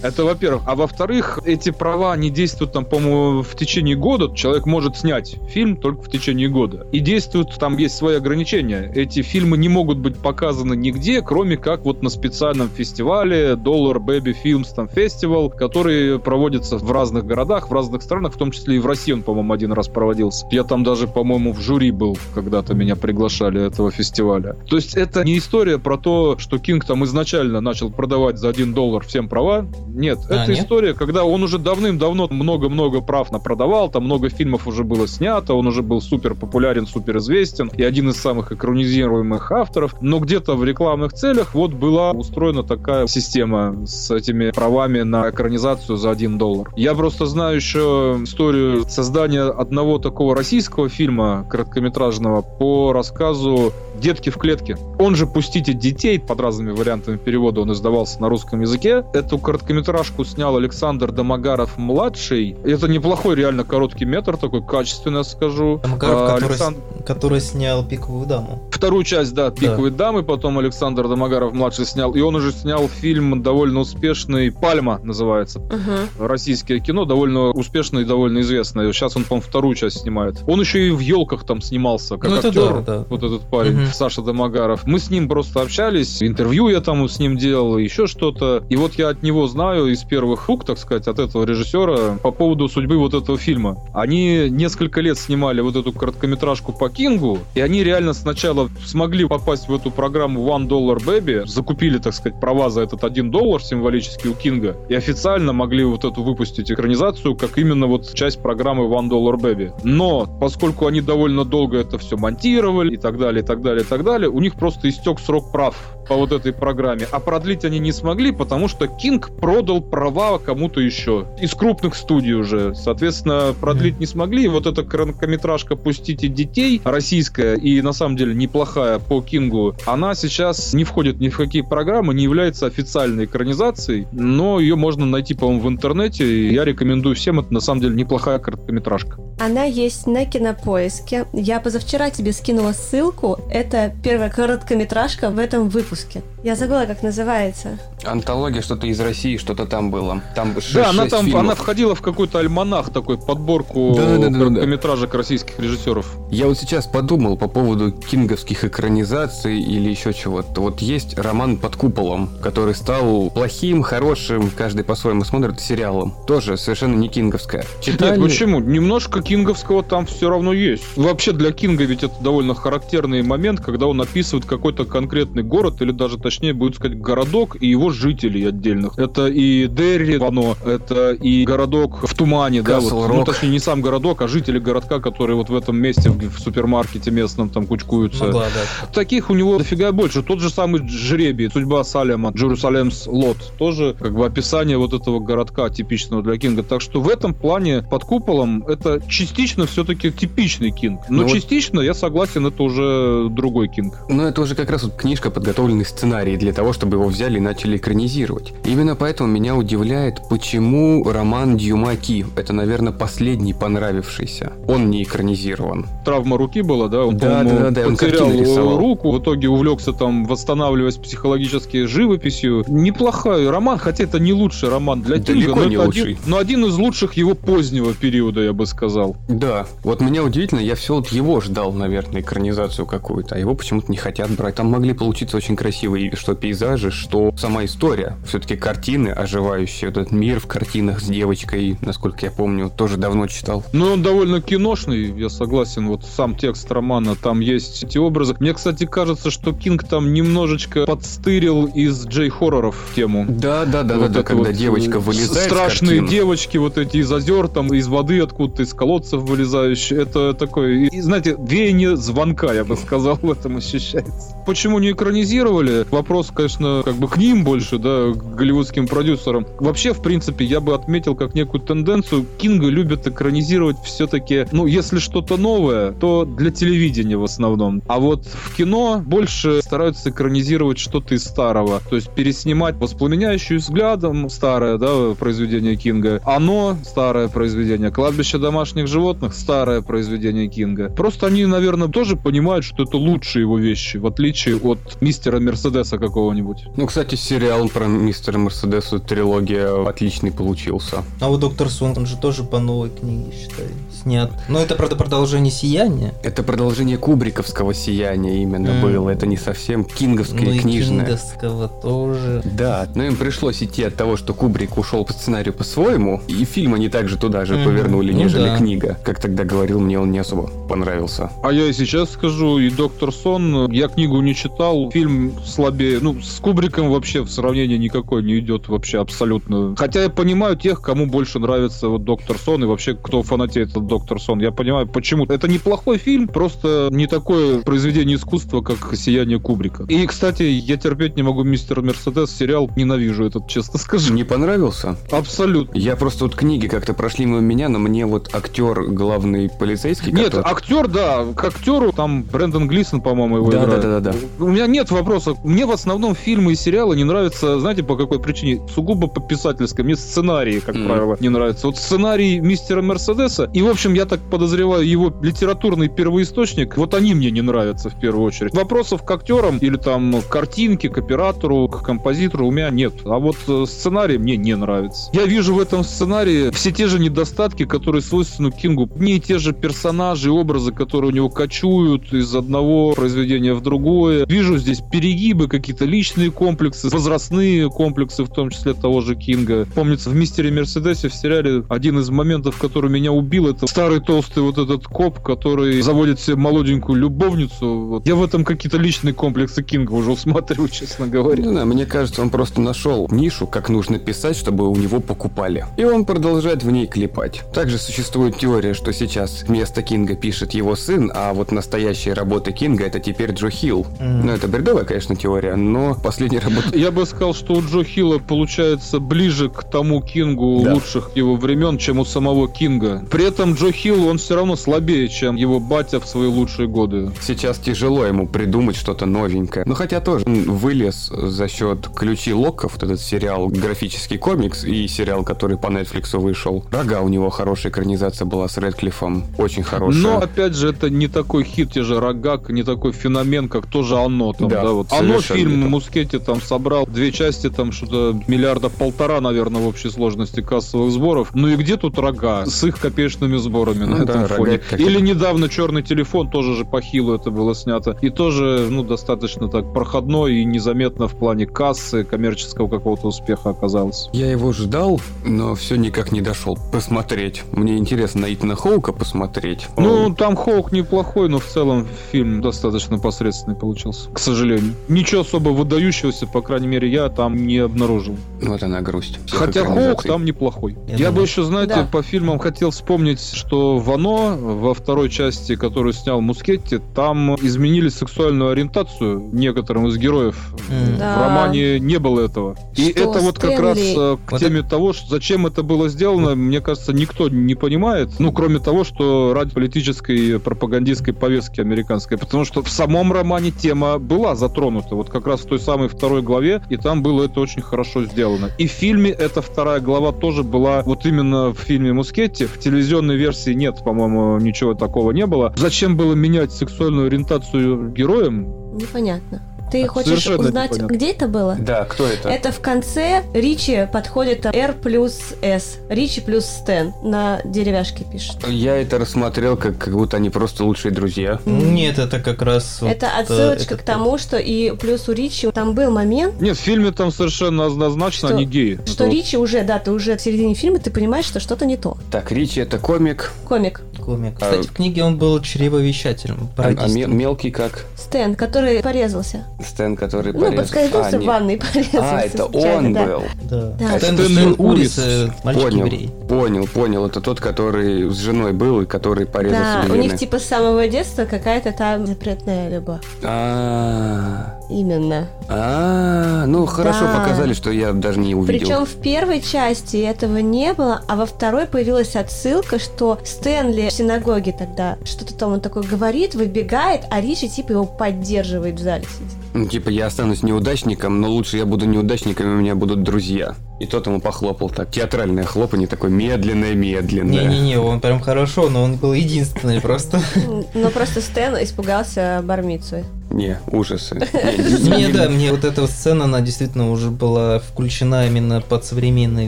Это во-первых. А во-вторых, эти права не действуют там, по-моему, в течение года. Человек может снять фильм только в течение года. И действуют, там есть свои ограничения. Эти фильмы не могут быть показаны нигде, кроме как вот на специальном фестивале Dollar Baby Films там фестивал, который проводится в разных городах, в разных странах, в том числе и в России он, по-моему, один раз проводился. Я там даже, по-моему, в жюри был, когда-то меня приглашали этого фестиваля. То есть это не история про то, что Кинг там изначально начал продавать за один доллар всем права. Нет, а, это нет? история, когда он уже давным-давно много-много прав напродавал, там много фильмов уже было снято, он уже был супер популярен, супер известен, и один из самых экранизируемых авторов, но где-то в рекламных целях вот была устроена такая система с этими правами на экранизацию за один доллар. Я просто знаю еще историю создания одного такого российского фильма короткометражного по рассказу «Детки в клетке». Он же «Пустите детей» под разными вариантами перевода он издавался на русском языке. Эту короткометражку снял Александр Домогаров-младший. Это неплохой реально короткий метр, такой качественно скажу. Домогаров, а, который, Александр... который снял «Пиковую даму». Вторую часть, да, «Пиковой да. дамы», потом Александр Домогаров-младший снял. И он уже снял фильм довольно успешный «Пальма» называется. Угу. Российское кино, довольно успешное и довольно известное. Сейчас он, по-моему, вторую часть снимает. Он еще и в «Елках» там снимался, как ну, актер. Да, да. Вот этот парень, угу. Саша Домогаров. Мы с ним просто общались, интервью я там с ним делал, еще что-то. И вот я от него знаю из первых рук, так сказать, от этого режиссера по поводу судьбы вот этого фильма. Они несколько лет снимали вот эту короткометражку по Кингу, и они реально сначала смогли попасть в эту программу One Dollar Baby, закупили, так сказать, права за этот один доллар символический у Кинга, и официально могли вот эту выпустить экранизацию, как именно вот часть программы One Dollar Baby. Но, поскольку они довольно долго это все монтировали и так далее, и так далее, и так далее, у них просто истек срок прав по вот этой программе. А продлить они не смогли, потому что Кинг продал права кому-то еще. Из крупных студий уже. Соответственно, продлить не смогли. И вот эта короткометражка «Пустите детей» российская и на самом деле неплохая по Кингу, она сейчас не входит ни в какие программы, не является официальной экранизацией, но ее можно найти, по-моему, в интернете. И я рекомендую всем. Это на самом деле неплохая короткометражка. Она есть на кинопоиске. Я позавчера тебе скинула ссылку. Это первая короткометражка в этом выпуске. Я забыла, как называется. Антология что-то из России, что-то там было. Там шесть- Да, она там, фильмов. она входила в какой-то альманах такой, подборку Да, да, да, да, да. короткометражек российских режиссеров. Я вот сейчас подумал по поводу кинговских экранизаций или еще чего-то. Вот есть роман «Под куполом», который стал плохим, хорошим, каждый по-своему смотрит, сериалом. Тоже совершенно не кинговская. Читали? Нет, почему? Немножко кинговского там все равно есть. Вообще для Кинга ведь это довольно характерный момент, когда он описывает какой-то конкретный город, или даже точнее будет сказать городок и его жителей отдельных. Это и Дерри, оно, это и городок в тумане, да, вот, ну точнее не сам городок, а жители городка, которые вот в этом месте в, в супермаркете местном там кучкуются. Могла, да. Таких у него дофига больше. Тот же самый жребий, судьба Салема, Jerusalem's Lot, тоже как бы описание вот этого городка типичного для Кинга. Так что в этом плане под куполом это частично все-таки типичный Кинг. Но Ну вот- частично, я согласен, это уже другой Кинг. Но это уже как раз вот книжка, подготовленный сценарий для того, чтобы его взяли и начали экранизировать. Именно поэтому меня удивляет, почему роман Дюма Ки, это, наверное, последний понравившийся, он не экранизирован. Травма руки была, да? Он, Да, да, да, да, он потерял руку, в итоге увлекся там, восстанавливаясь психологически живописью. Неплохой роман, хотя это не лучший роман для Далеко Кинга, но не это лучший. один, но один из лучших его позднего периода, я бы сказал. Да, вот меня удивительно, я все вот его ждал, наверное, экранизацию какую-то, а его почему-то не хотят брать. Там могли получиться очень красивые что пейзажи, что сама история. Все-таки картины оживающие, этот мир в картинах с девочкой, насколько я помню, тоже давно читал. Ну, он довольно киношный, я согласен. Вот сам текст романа, там есть эти образы. Мне, кстати, кажется, что Кинг там немножечко подстырил из Джей-хорроров тему. Да, да, да, Вот да, да, когда вот, девочка вылезает Страшные девочки, вот эти из озер, там, из воды откуда-то, из колодцев вылезающие. Это такое, и, знаете, веяние звонка, я бы сказал, в этом ощущается. Почему не экранизировали? Вопрос, конечно, как бы к ним больше, да, к голливудским продюсерам. Вообще, в принципе, я бы отметил как некую тенденцию. Кинга любят экранизировать все-таки, ну, если что-то новое, то для телевидения в основном. А вот в кино больше стараются экранизировать что-то из старого. То есть переснимать воспламеняющую взглядом старое, да, произведение Кинга. Оно старое произведение. Кладбище домашних животных старое произведение Кинга. Просто они, наверное, тоже понимают, что это лучшие его вещи, в отличие от мистера Мерседеса какого-нибудь. Ну, кстати, сериал про мистера Мерседеса, трилогия, отличный получился. А вот Доктор Сон, он же тоже по новой книге, считай, снят. Но это, правда, продолжение «Сияния». Это продолжение кубриковского сияния именно М. было. Это не совсем кинговское Ну книжное. Кинговского тоже. Да, но им пришлось идти от того, что Кубрик ушел по сценарию по-своему, и фильм они также туда же Мгм. повернули, Ну нежели да. книга. Как тогда говорил, мне он не особо понравился. А я и сейчас скажу, и Доктор Сон, я книгу не читал, фильм слабее. Ну, с Кубриком вообще в сравнении никакой не идет вообще абсолютно. Хотя я понимаю тех, кому больше нравится вот Доктор Сон, и вообще кто фанатеет от Доктор Сон. Я понимаю, почему. Это неплохой фильм, просто не такое произведение искусства, как «Сияние Кубрика». И, кстати, я терпеть не могу «Мистер Мерседес», сериал ненавижу этот, честно скажу. Не понравился? Абсолютно. Я просто вот книги как-то прошли мимо меня, но мне вот актер главный полицейский, Нет, который- актер, да, к актеру там Брэндон Глисон, по-моему, его Да, играет. да, да, да, У меня нет вопросов. Мне в основном фильмы и сериалы не нравятся, знаете, по какой причине? Сугубо по писательской. Мне сценарии, как Мгм. правило, не нравятся. Вот сценарий мистера Мерседеса, и, в общем, я так подозреваю, его литературный первоисточник, вот они мне не нравятся в первую очередь. Вопросов к актерам или там к картинке, к оператору, к композитору у меня нет. А вот э, сценарий мне не нравится. Я вижу в этом сценарии все те же недостатки, которые свойственны Кингу. Не те же персонажи, образы, которые у него кочуют из одного произведения в другое. Вижу здесь перегибы, какие-то личные комплексы, возрастные комплексы, в том числе того же Кинга. Помнится, в «Мистере Мерседесе» в сериале один из моментов, который меня убил, это старый толстый вот этот коп, который заводит себе молоденькую любовницу. Вот. Я в этом какие-то личные комплексы Кинга уже усматриваю, честно говоря. Не знаю, мне кажется, он просто нашел нишу, как нужно писать, чтобы у него покупали. И он продолжает в ней клепать. Также существует теория, что сейчас вместо Кинга пишет его сын, а вот настоящие работы Кинга это теперь Джо Хилл. М. Ну, это бредовая, конечно, теория, но последняя работа... Я бы сказал, что у Джо Хилла получается ближе к тому Кингу Да. лучших его времен, чем у самого Кинга. При этом Джо Хилл, он все равно слабее, чем его батя в свои лучшие годы. Сейчас тяжело ему придумать что-то новенькое. Но хотя тоже он вылез за счет ключи Локков, вот этот сериал графический комикс и сериал, который по Netflix вышел. Рога у него хорошая экранизация была с Редклиффом. Очень хорошая. Но, опять же, это не такой хит, те же Рогак, не такой феномен, как тоже оно. Там, Да, да, вот. Оно фильм. Мускетти там собрал две части, там что-то миллиарда полтора, наверное, в общей сложности кассовых сборов. Ну и где тут рога с их копеечными сборами Ну на да, этом фоне? так. Или недавно черный телефон тоже же по хилу это было снято. И тоже, ну, достаточно так проходной и незаметно в плане кассы, коммерческого какого-то успеха оказалось. Я его ждал, но все никак не дошел посмотреть. Мне интересно на Итана Хоука посмотреть. Ну, там Хоук неплохой, но в целом фильм достаточно посредственный получился, к сожалению. Ничего особо выдающегося, по крайней мере, я там не обнаружил. вот она грусть. всех Хотя Хоук там неплохой. Я Я, бы еще, знаете, Да. по фильмам хотел вспомнить, что в «Оно», во второй части, которую снял Мускетти, там изменили сексуальную ориентацию некоторым из героев. Да. В романе не было этого. И Что, это вот как Стэнли? раз э, к Вот теме того, что зачем это было сделано, мне кажется, никто не понимает. Ну, кроме того, что ради политической пропагандистской повестки американской. Потому что в самом романе тема была затронута. Вот как раз в той самой второй главе, и там было это очень хорошо сделано. И в фильме эта вторая глава тоже была вот именно в фильме Мускетти. В телевизионной версии нет, по-моему, ничего такого не было. Зачем было менять сексуальную ориентацию героям? Непонятно. Ты А, хочешь узнать, где это было? Да, кто это? Это в конце Ричи подходит R плюс S. Ричи плюс Стэн. На деревяшке пишет. Я это рассмотрел, как, как будто они просто лучшие друзья. Нет, это как раз... вот, это э, отсылочка это- к тому, что и плюс у Ричи там был момент, Нет, в фильме там совершенно однозначно Что- они геи. что вот Ричи уже, да, ты уже в середине фильма, ты понимаешь, что что-то не то. Так, Ричи это комик, Комик. Комик. А- Кстати, в книге он был чревовещателем, а, а ме- пародистом. мелкий как Стэн, который порезался. Стэн, который Ну, порезал. подскользнулся А, в ванной и порезался. А, это он да. был. Да. Да. Стэн, Стэн Стэн Урис. Э. Понял, понял, понял. Это тот, который с женой был и который порезал Да, себе у них типа с самого детства какая-то там запретная любовь. А, Именно. а, ну хорошо Да. показали, что я даже не увидел. Причем в первой части этого не было, а во второй появилась отсылка, что Стэнли в синагоге тогда что-то там он такой говорит, выбегает, а Ричи типа его поддерживает в зале сидит. Ну, типа, я останусь неудачником, но лучше я буду неудачником, и у меня будут друзья. И тот ему похлопал так. Театральное хлопанье такое медленное-медленное. Не-не-не, он прям хорошо, но он был единственный просто. Но просто Стэн испугался Бармицу. Не, ужасы. Не, да, мне вот эта сцена, она действительно уже была включена именно под современное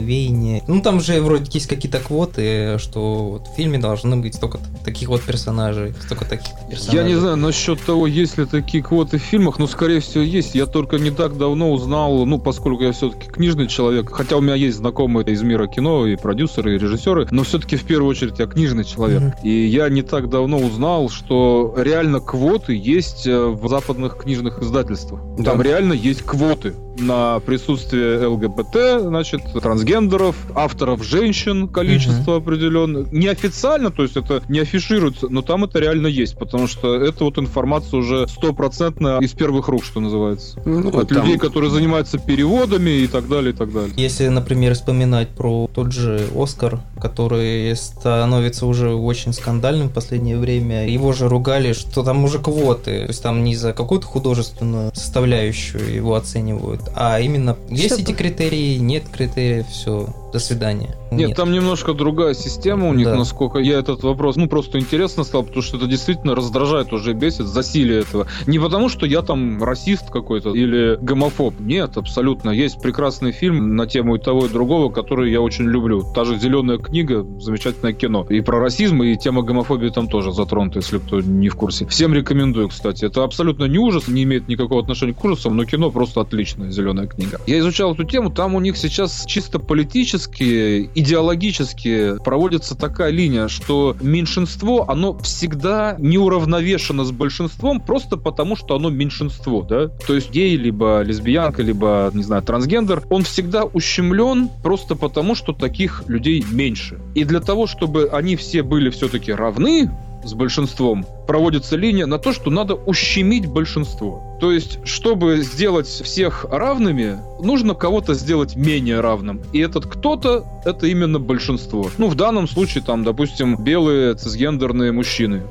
веяние. Ну, там же вроде есть какие-то квоты, что вот в фильме должны быть столько таких вот персонажей, столько таких персонажей. Я не знаю насчет того, есть ли такие квоты в фильмах, но скорее всего есть. Я только не так давно узнал, ну, поскольку я все-таки книжный человек, хотя у меня есть знакомые из мира кино, и продюсеры, и режиссеры, но все-таки в первую очередь я книжный человек. Мгм. И я не так давно узнал, что реально квоты есть э, в западных книжных издательствах. Да. Там реально есть квоты на присутствие ЛГБТ, значит, трансгендеров, авторов женщин, количество определенное. Неофициально, то есть это не афишируется, но там это реально есть, потому что это вот информация уже стопроцентно из первых рук, что называется. Ну, От там- людей, которые занимаются переводами и так далее, и так далее. Если, например, вспоминать про тот же Оскар, который становится уже очень скандальным в последнее время, его же ругали, что там уже квоты, то есть там не за какую-то художественную составляющую его оценивают, а именно есть Чтобы- эти критерии, нет критериев, все, до свидания. Нет, там немножко другая система у них, Да. насколько я этот вопрос, ну, просто интересно стал, потому что это действительно раздражает уже, бесит, засилие этого. Не потому, что я там расист какой-то или гомофоб. Нет, абсолютно. Есть прекрасный фильм на тему и того, и другого, который я очень люблю. Та же «Зеленая книга», замечательное кино. И про расизм, и тема гомофобии там тоже затронута, если кто не в курсе. Всем рекомендую, кстати. Это абсолютно не ужас, не имеет никакого отношения к ужасам, но кино просто отличное, «Зеленая книга». Я изучал эту тему, там у них сейчас чисто политически, идеологически проводится такая линия, что меньшинство, оно всегда неуравновешено с большинством просто потому, что оно меньшинство, да? То есть гей, либо лесбиянка, либо, не знаю, трансгендер, он всегда ущемлен просто потому, что таких людей меньше. И для того, чтобы они все были все-таки равны, с большинством, проводится линия на то, что надо ущемить большинство. То есть, чтобы сделать всех равными, нужно кого-то сделать менее равным. И этот кто-то — это именно большинство. Ну, в данном случае, там, допустим, белые цисгендерные мужчины.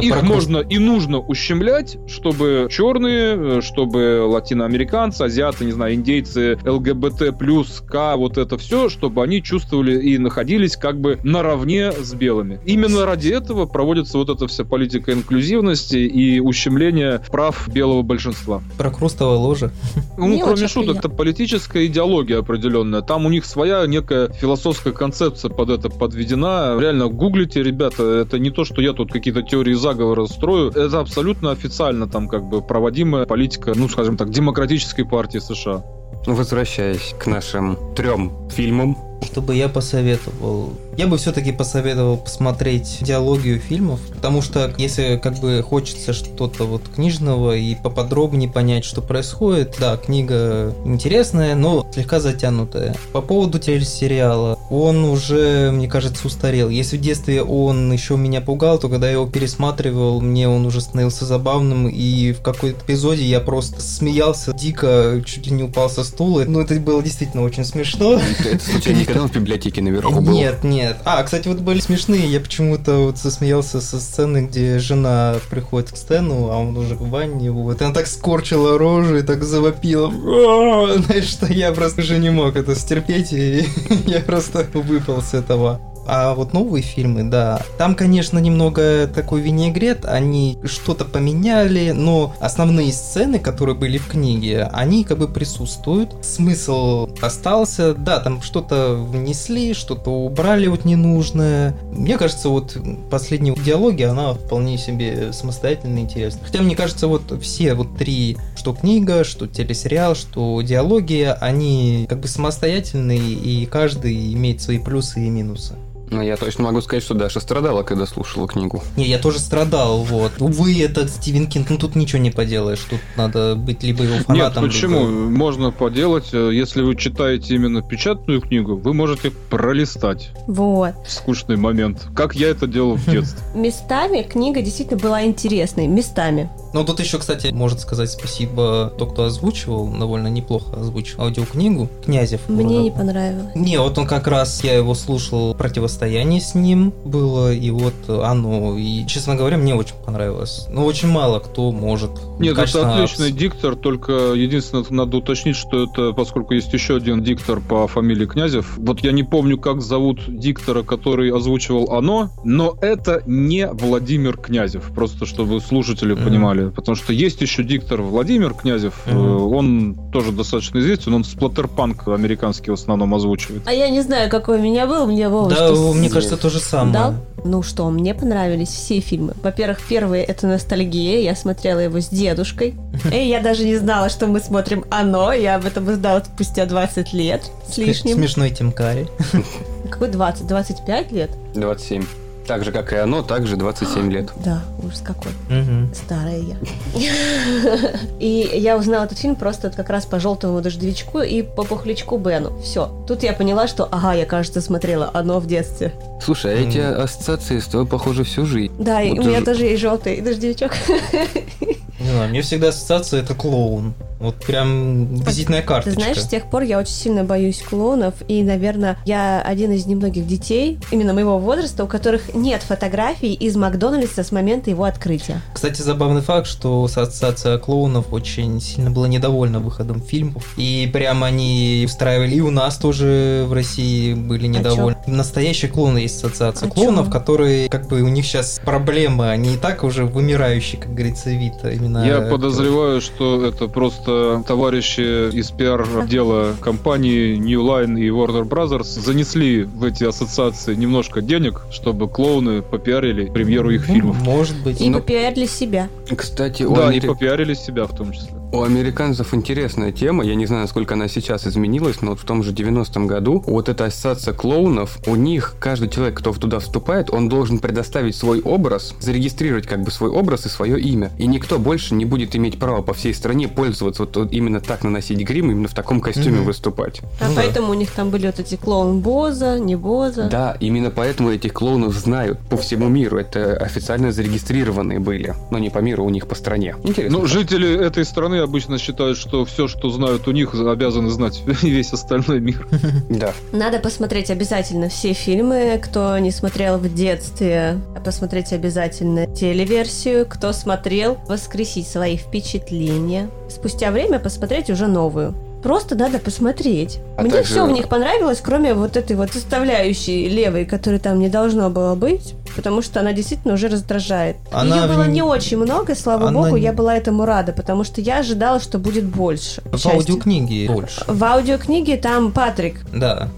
Их прокус- можно и нужно ущемлять, чтобы черные, чтобы латиноамериканцы, азиаты, не знаю, индейцы, ЛГБТ плюс К, вот это все, чтобы они чувствовали и находились как бы наравне с белыми. Именно ради этого проводится вот эта вся политика инклюзивности и ущемления прав белого большинства. Про крустовое ложе. Ну, Не кроме шуток, это политическая идеология определенная. Там у них своя некая философская концепция под это подведена. Реально, гуглите, ребята, это не то, что я тут какие-то теории заговора строю. Это абсолютно официально там как бы проводимая политика, ну, скажем так, демократической партии США. Возвращаясь к нашим трем фильмам, Что бы я посоветовал? Я бы все-таки посоветовал посмотреть диалогию фильмов, потому что если как бы хочется что-то вот книжного и поподробнее понять, что происходит, да, книга интересная, но слегка затянутая. По поводу телесериала, он уже, мне кажется, устарел. Если в детстве он еще меня пугал, то когда я его пересматривал, мне он уже становился забавным, и в какой-то эпизоде я просто смеялся дико, чуть ли не упал со стула. Ну, это было действительно очень смешно. это случайно он в библиотеке наверху был? Нет, нет. А, кстати, вот были смешные. Я почему-то вот засмеялся со сцены, где жена приходит к Стэну, а он уже в ванне. Вот. И она так скорчила рожу и так завопила. Знаешь, что я просто уже не мог это стерпеть, и я просто выпал с этого. А вот новые фильмы, да, там, конечно, немного такой винегрет, они что-то поменяли, но основные сцены, которые были в книге, они как бы присутствуют. Смысл остался, да, там что-то внесли, что-то убрали вот ненужное. Мне кажется, вот последняя диалоги, она вполне себе самостоятельно интересна. Хотя, мне кажется, вот все вот три, что книга, что телесериал, что диалоги, они как бы самостоятельные, и каждый имеет свои плюсы и минусы. Ну, я точно могу сказать, что Даша страдала, когда слушала книгу. Не, я тоже страдал, вот. Увы, это Стивен Кинг, ну тут ничего не поделаешь, тут надо быть либо его Нет, фанатом, почему? либо- Можно поделать. Э, Если вы читаете именно печатную книгу, вы можете пролистать Вот. скучный момент. Как я это делал в детстве. Местами книга действительно была интересной. Местами. Ну, тут еще, кстати, может сказать спасибо то, кто озвучивал, довольно неплохо озвучил аудиокнигу, Князев. Мне Вот. не понравилось. Не, вот он как раз, я его слушал, противостояние с ним было, и вот оно, и, честно говоря, мне очень понравилось. Но очень мало кто может. Нет, это отличный диктор, только единственное, надо уточнить, что это, поскольку есть еще один диктор по фамилии Князев, вот я не помню, как зовут диктора, который озвучивал оно, но это не Владимир Князев, просто чтобы слушатели Мгм. понимали, потому что есть еще диктор Владимир Князев, э, он тоже достаточно известен, он сплаттерпанк американский в основном озвучивает. А я не знаю, какой у меня был, мне Вова Да, что мне с- кажется, то же самое. дал. Ну что, мне понравились все фильмы. Во-первых, первый это ностальгия. Я смотрела его с дедушкой. И я даже не знала, что мы смотрим оно. Я об этом узнала спустя 20 лет с лишним. Смешной Тим Карри. Какой 20? 25 лет? 27. Так же, как и оно, также 27 лет. Да, ужас какой. Старая я. И я узнала этот фильм просто как раз по желтому дождевичку и по пухлячку Бену. Все. Тут я поняла, что, ага, я, кажется, смотрела оно в детстве. Слушай, а эти ассоциации с тобой, похоже, всю жизнь. Да, у меня тоже есть желтый дождевичок. Не знаю, мне всегда ассоциация это клоун. Вот прям визитная Ты карточка. знаешь, с тех пор я очень сильно боюсь клоунов, и, наверное, я один из немногих детей, именно моего возраста, у которых нет фотографий из Макдональдса с момента его открытия. Кстати, забавный факт, что ассоциация клоунов очень сильно была недовольна выходом фильмов. И прям они устраивали, и у нас тоже в России были недовольны. Настоящие клоуны есть ассоциация А клоунов, чё? которые, как бы, у них сейчас проблемы, они и так уже вымирающие, как говорится, вид. а Именно Я подозреваю, что это просто товарищи из пиар-отдела компании New Line и Warner Brothers занесли в эти ассоциации немножко денег, чтобы клоуны попиарили премьеру их фильмов. Может быть. И Ну, попиарили себя. Кстати, у, Да, и попиарили себя в том числе. У американцев интересная тема. Я не знаю, насколько она сейчас изменилась, но вот в том же 90-м году вот эта ассоциация клоунов, у них каждый человек, кто туда вступает, он должен предоставить свой образ, зарегистрировать как бы свой образ и свое имя. И никто больше не будет иметь права по всей стране пользоваться вот, вот именно так наносить грим, именно в таком костюме Мгм. выступать. А Ну да. поэтому у них там были вот эти клоун Боза, не Боза. Да, именно поэтому этих клоунов знают по всему миру. Это официально зарегистрированные были, но не по миру, у них по стране. Интересно. Ну, жители этой страны обычно считают, что все, что знают у них, обязаны знать и весь остальной мир. Да. Надо посмотреть обязательно все фильмы, кто не смотрел в детстве, посмотреть обязательно телеверсию, кто смотрел, воскресить свои впечатления. Спустя время посмотреть уже новую. Просто надо посмотреть. А Мне также- все в них понравилось, кроме вот этой вот составляющей левой, которой там не должно было быть, потому что она действительно уже раздражает. Она Ее было не очень много, слава Она богу, я была этому рада, потому что я ожидала, что будет больше. В части. аудиокниге больше. В аудиокниге там Патрик. Да.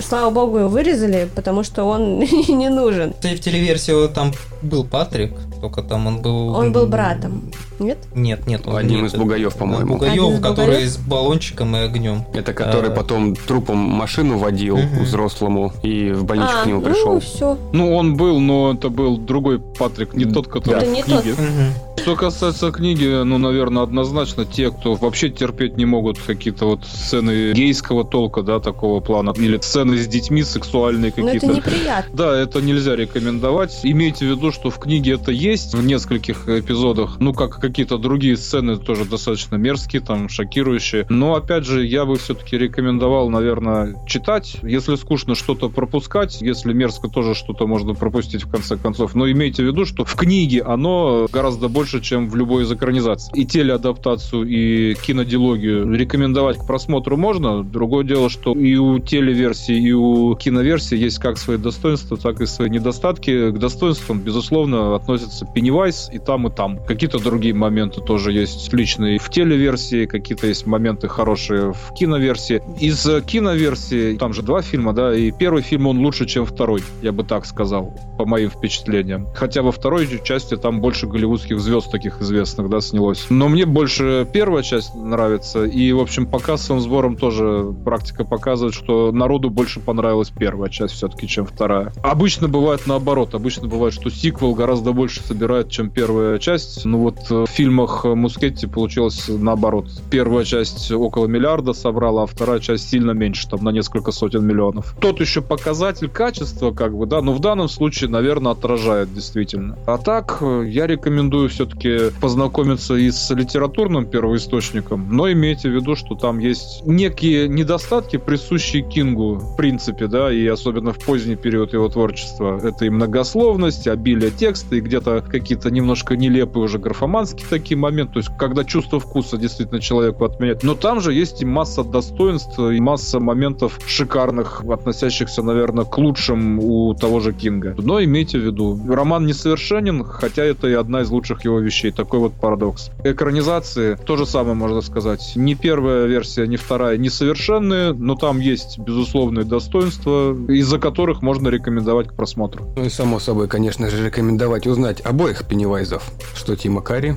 Слава богу, его вырезали, потому что он не нужен. В телеверсии там был Патрик, только там он был... Он был братом. Нет? Нет, нет. он Одним нет. из бугаев, по-моему. Бугаев, Один который бугаев? с баллончиком и огнем. Это который А. потом трупом машину водил Мгм. взрослому и в больничку а, к нему ну пришел. все. Ну, он был, но это был другой Патрик, не тот, который Это в не книге. Мгм. Что касается книги, ну, наверное, однозначно те, кто вообще терпеть не могут какие-то вот сцены гейского толка, да, такого плана, или сцены с детьми сексуальные Но это какие-то. неприятно. Да, это нельзя рекомендовать. Имейте в виду, что в книге это есть в нескольких эпизодах. Ну, как какие-то другие сцены тоже достаточно мерзкие, там, шокирующие. Но, опять же, я бы все-таки рекомендовал, наверное, читать. Если скучно что-то пропускать, если мерзко тоже что-то можно пропустить в конце концов. Но имейте в виду, что в книге оно гораздо больше, чем в любой из экранизаций. И телеадаптацию, и кинодилогию рекомендовать к просмотру можно. Другое дело, что и у телеверсии, и у киноверсии есть как свои достоинства, так и свои недостатки. К достоинствам, безусловно, относятся Пеннивайз и там, и там. Какие-то другие моменты тоже есть личные в телеверсии, какие-то есть моменты хорошие в киноверсии. Из э, киноверсии, там же два фильма, да, и первый фильм, он лучше, чем второй, я бы так сказал, по моим впечатлениям. Хотя во второй части там больше голливудских звезд таких известных, да, снялось. Но мне больше первая часть нравится, и, в общем, по кассовым сборам тоже практика показывает, что народу больше понравилась первая часть все-таки, чем вторая. Обычно бывает наоборот, обычно бывает, что сиквел гораздо больше собирает, чем первая часть. Ну вот э, в фильмах э, Мускетти получилось наоборот. Первая часть около миллиарда собрала, а вторая часть сильно меньше, там на несколько сотен миллионов. Тот еще показатель качества, как бы, да, но в данном случае, наверное, отражает действительно. А так, э, я рекомендую все-таки познакомиться и с литературным первоисточником, но имейте в виду, что там есть некие недостатки, присущие Кингу, в принципе, да, и особенно в поздний период его творчества. Это и многословность, обилие текста, и где-то какие-то немножко нелепые уже графоманские такие моменты, то есть когда чувство вкуса действительно человеку отменяет. Но там же есть и масса достоинств, и масса моментов шикарных, относящихся, наверное, к лучшим у того же Кинга. Но имейте в виду, роман несовершенен, хотя это и одна из лучших его вещей. Такой вот парадокс. Экранизации, то же самое можно сказать. Ни первая версия, ни вторая несовершенные, но там есть безусловные достоинства, из-за которых можно рекомендовать к просмотру. Ну и само собой, конечно же, рекомендовать узнать обоих Пеннивайзов, что Тима Карри,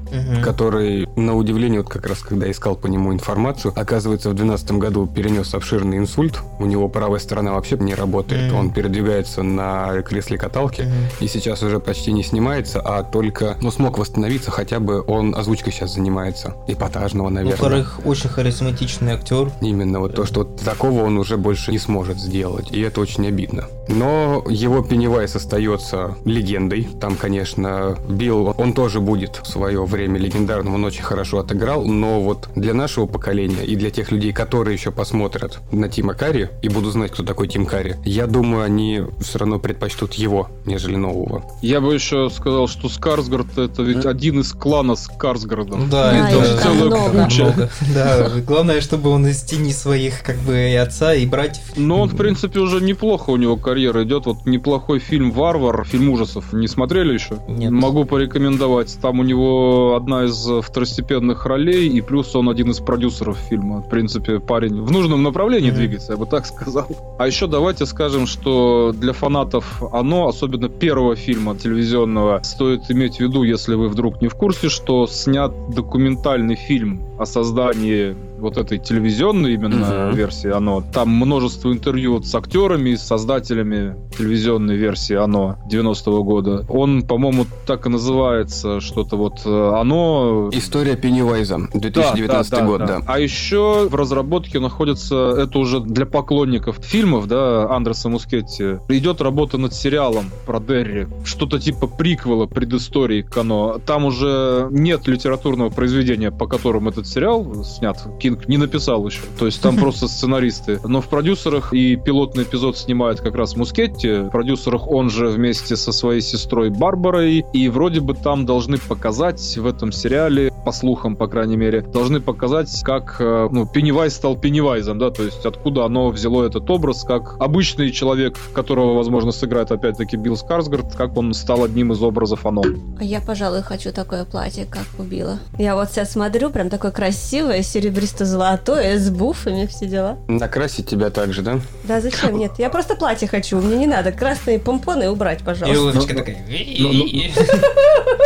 Мгм. который, на удивление, вот как раз когда искал по нему информацию, оказывается, в 2012 году перенес обширный инсульт, у него правая сторона вообще не работает, Мгм. он передвигается на кресле каталки, Мгм. и сейчас уже почти не снимается, а только, ну, смог восстановиться, хотя бы он озвучкой сейчас занимается, эпатажного, наверное. Во-вторых, очень харизматичный актер. Именно вот то, что вот такого он уже больше не сможет сделать, и это очень обидно. Но его Пеннивайз остается легендой. Там, конечно, Билл, он тоже будет в свое время легендарным, он очень хорошо отыграл, но вот для нашего поколения и для тех людей, которые еще посмотрят на Тима Карри и будут знать, кто такой Тим Карри, я думаю, они все равно предпочтут его, нежели нового. Я бы еще сказал, что Скарсгард это ведь один из клана Скарсгарда. Да, Да, это целая много. куча. много. Да, главное, чтобы он из тени своих, как бы, и отца, и братьев. Но он, в принципе, уже неплохо у него карьера идет. Вот неплохой фильм «Варвар», фильм ужасов. Не смотрели еще? Нет. Могу порекомендовать. Там у него одна из второстепенных ролей, и плюс он один из продюсеров фильма. В принципе, парень в нужном направлении Мгм. двигается, я бы так сказал. А еще давайте скажем, что для фанатов оно, особенно первого фильма телевизионного, стоит иметь в виду, если вы вдруг не в курсе, что снят документальный фильм о создании вот этой телевизионной именно Мгм. версии оно. Там множество интервью с актерами, с создателями телевизионной версии оно 90-го года. Он, по-моему, так и называется, что-то вот э, оно... История Пеннивайза, 2019 Да, да, год, да, да. да. А еще в разработке находится, это уже для поклонников фильмов, да, Андреса Мускетти, идет работа над сериалом про Дерри. Что-то типа приквела, предыстории к оно. Там уже нет литературного произведения, по которому этот сериал снят. Кинг не написал еще. То есть там просто сценаристы. Но в продюсерах и пилотный эпизод снимает как раз Мускетти. В продюсерах он же вместе со своей сестрой Барбарой. И вроде бы там должны показать в этом сериале по слухам, по крайней мере, должны показать, как э, ну, Пеннивайз стал Пеннивайзом, да, то есть откуда оно взяло этот образ, как обычный человек, которого, возможно, сыграет опять-таки Билл Скарсгард, как он стал одним из образов оно. А я, пожалуй, хочу такое платье, как у Билла. Я вот сейчас смотрю, прям такое красивое, серебристо-золотое, с буфами, все дела. Накрасить тебя также, да? Да, зачем? Нет, я просто платье хочу, мне не надо красные помпоны убрать, И пожалуйста. улыбочка Ну, такая. ну, ну.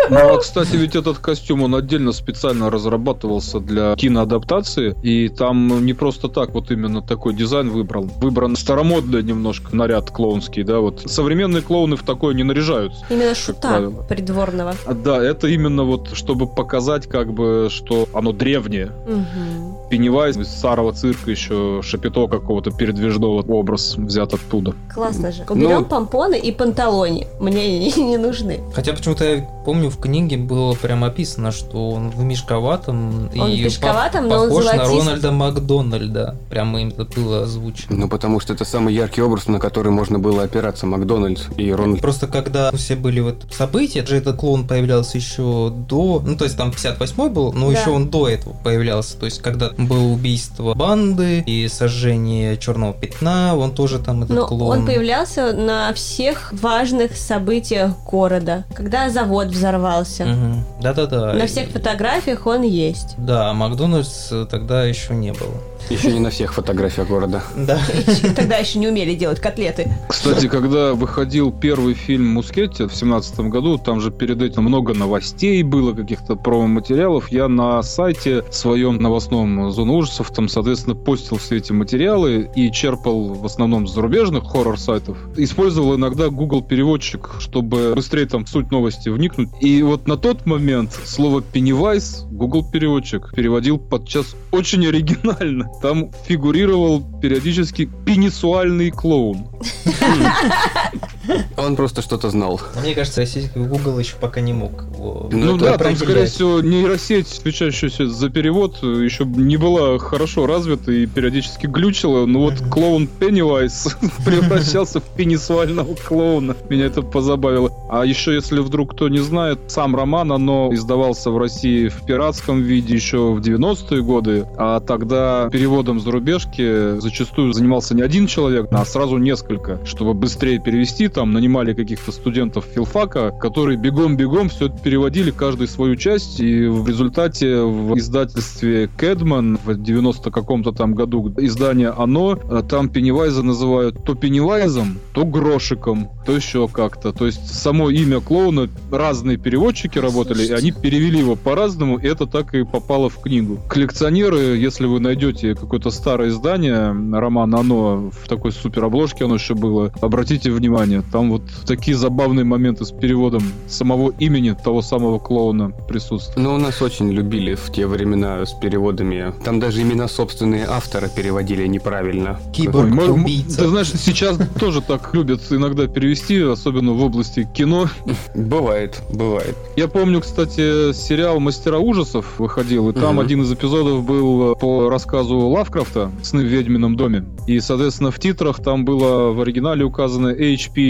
Ну, а, кстати, ведь этот костюм, он отдельно специально разрабатывался для киноадаптации, и там не просто так вот именно такой дизайн выбрал. Выбран старомодный немножко наряд клоунский, да, вот. Современные клоуны в такое не наряжаются. Именно шута придворного. А, Да, это именно вот, чтобы показать, как бы, что оно древнее. Мгм. Пеннивайз из старого цирка еще шапито какого-то передвижного образ взят оттуда. Классно же. Уберем Ну- помпоны и панталони. Мне не, не нужны. Хотя почему-то я помню в книге было прям описано, что он в мешковатом Он и в мешковатом, пох- но он похож на золотист. Рональда Макдональда. Прямо им это было озвучено. Ну, потому что это самый яркий образ, на который можно было опираться. Макдональдс и Рональд. Просто когда все были вот события, же этот клоун появлялся еще до... Ну, то есть там 58-й был, но Да. еще он до этого появлялся. То есть когда было убийство банды и сожжение черного пятна, он тоже там этот Но клоун. он появлялся на всех важных событиях города. Когда завод взорвался. Мгм. Да-да-да. На всех фотографиях он есть. Да, а Макдональдс тогда еще не было. Еще не на всех фотографиях города. Да. Тогда еще не умели делать котлеты. Кстати, когда выходил первый фильм «Мускетти» в семнадцатом году, там же перед этим много новостей было, каких-то промо-материалов. Я на сайте своем новостном «Зона ужасов» там, соответственно, постил все эти материалы и черпал в основном с зарубежных хоррор-сайтов. Использовал иногда Google переводчик, чтобы быстрее там в суть новости вникнуть. И вот на тот момент слово «Пеннивайз» Google переводчик переводил подчас очень оригинально. Там фигурировал периодически пенисуальный клоун. Он просто что-то знал. Но Мне кажется, российский Google еще пока не мог его Ну, Ну, да, там, скорее всего, нейросеть, отвечающаяся за перевод, еще не была хорошо развита и периодически глючила. Но вот Мгм. клоун Пеннивайз превращался в пенисуального клоуна. Меня это позабавило. А еще, если вдруг кто не знает, сам роман, оно издавался в России в пиратском виде еще в 90-е годы, а тогда переводом зарубежки зачастую занимался не один человек, а сразу несколько. Чтобы быстрее перевести, там нанимали каких-то студентов филфака, которые бегом-бегом все переводили, каждый свою часть, и в результате в издательстве Кэдман в 90 каком-то там году издание «Оно», а там Пеннивайза называют то Пеннивайзом, то Грошиком, то еще как-то. То есть само имя клоуна разные переводчики работали, и они перевели его по-разному, и это так и попало в книгу. Коллекционеры, если вы найдете какое-то старое издание романа «Оно» в такой супер обложке оно еще было, обратите внимание, там вот такие забавные моменты с переводом самого имени того самого клоуна присутствуют. Ну, у нас очень любили в те времена с переводами. Там даже имена собственные автора переводили неправильно. Киборг, Ой, м- м- убийца. Ты знаешь, сейчас тоже так любят иногда перевести, особенно в области кино. Бывает, бывает. Я помню, кстати, сериал «Мастера ужасов» выходил, и там один из эпизодов был э, по рассказу Лавкрафта «Сны в ведьмином доме». И, соответственно, в титрах там было в оригинале указано H.P.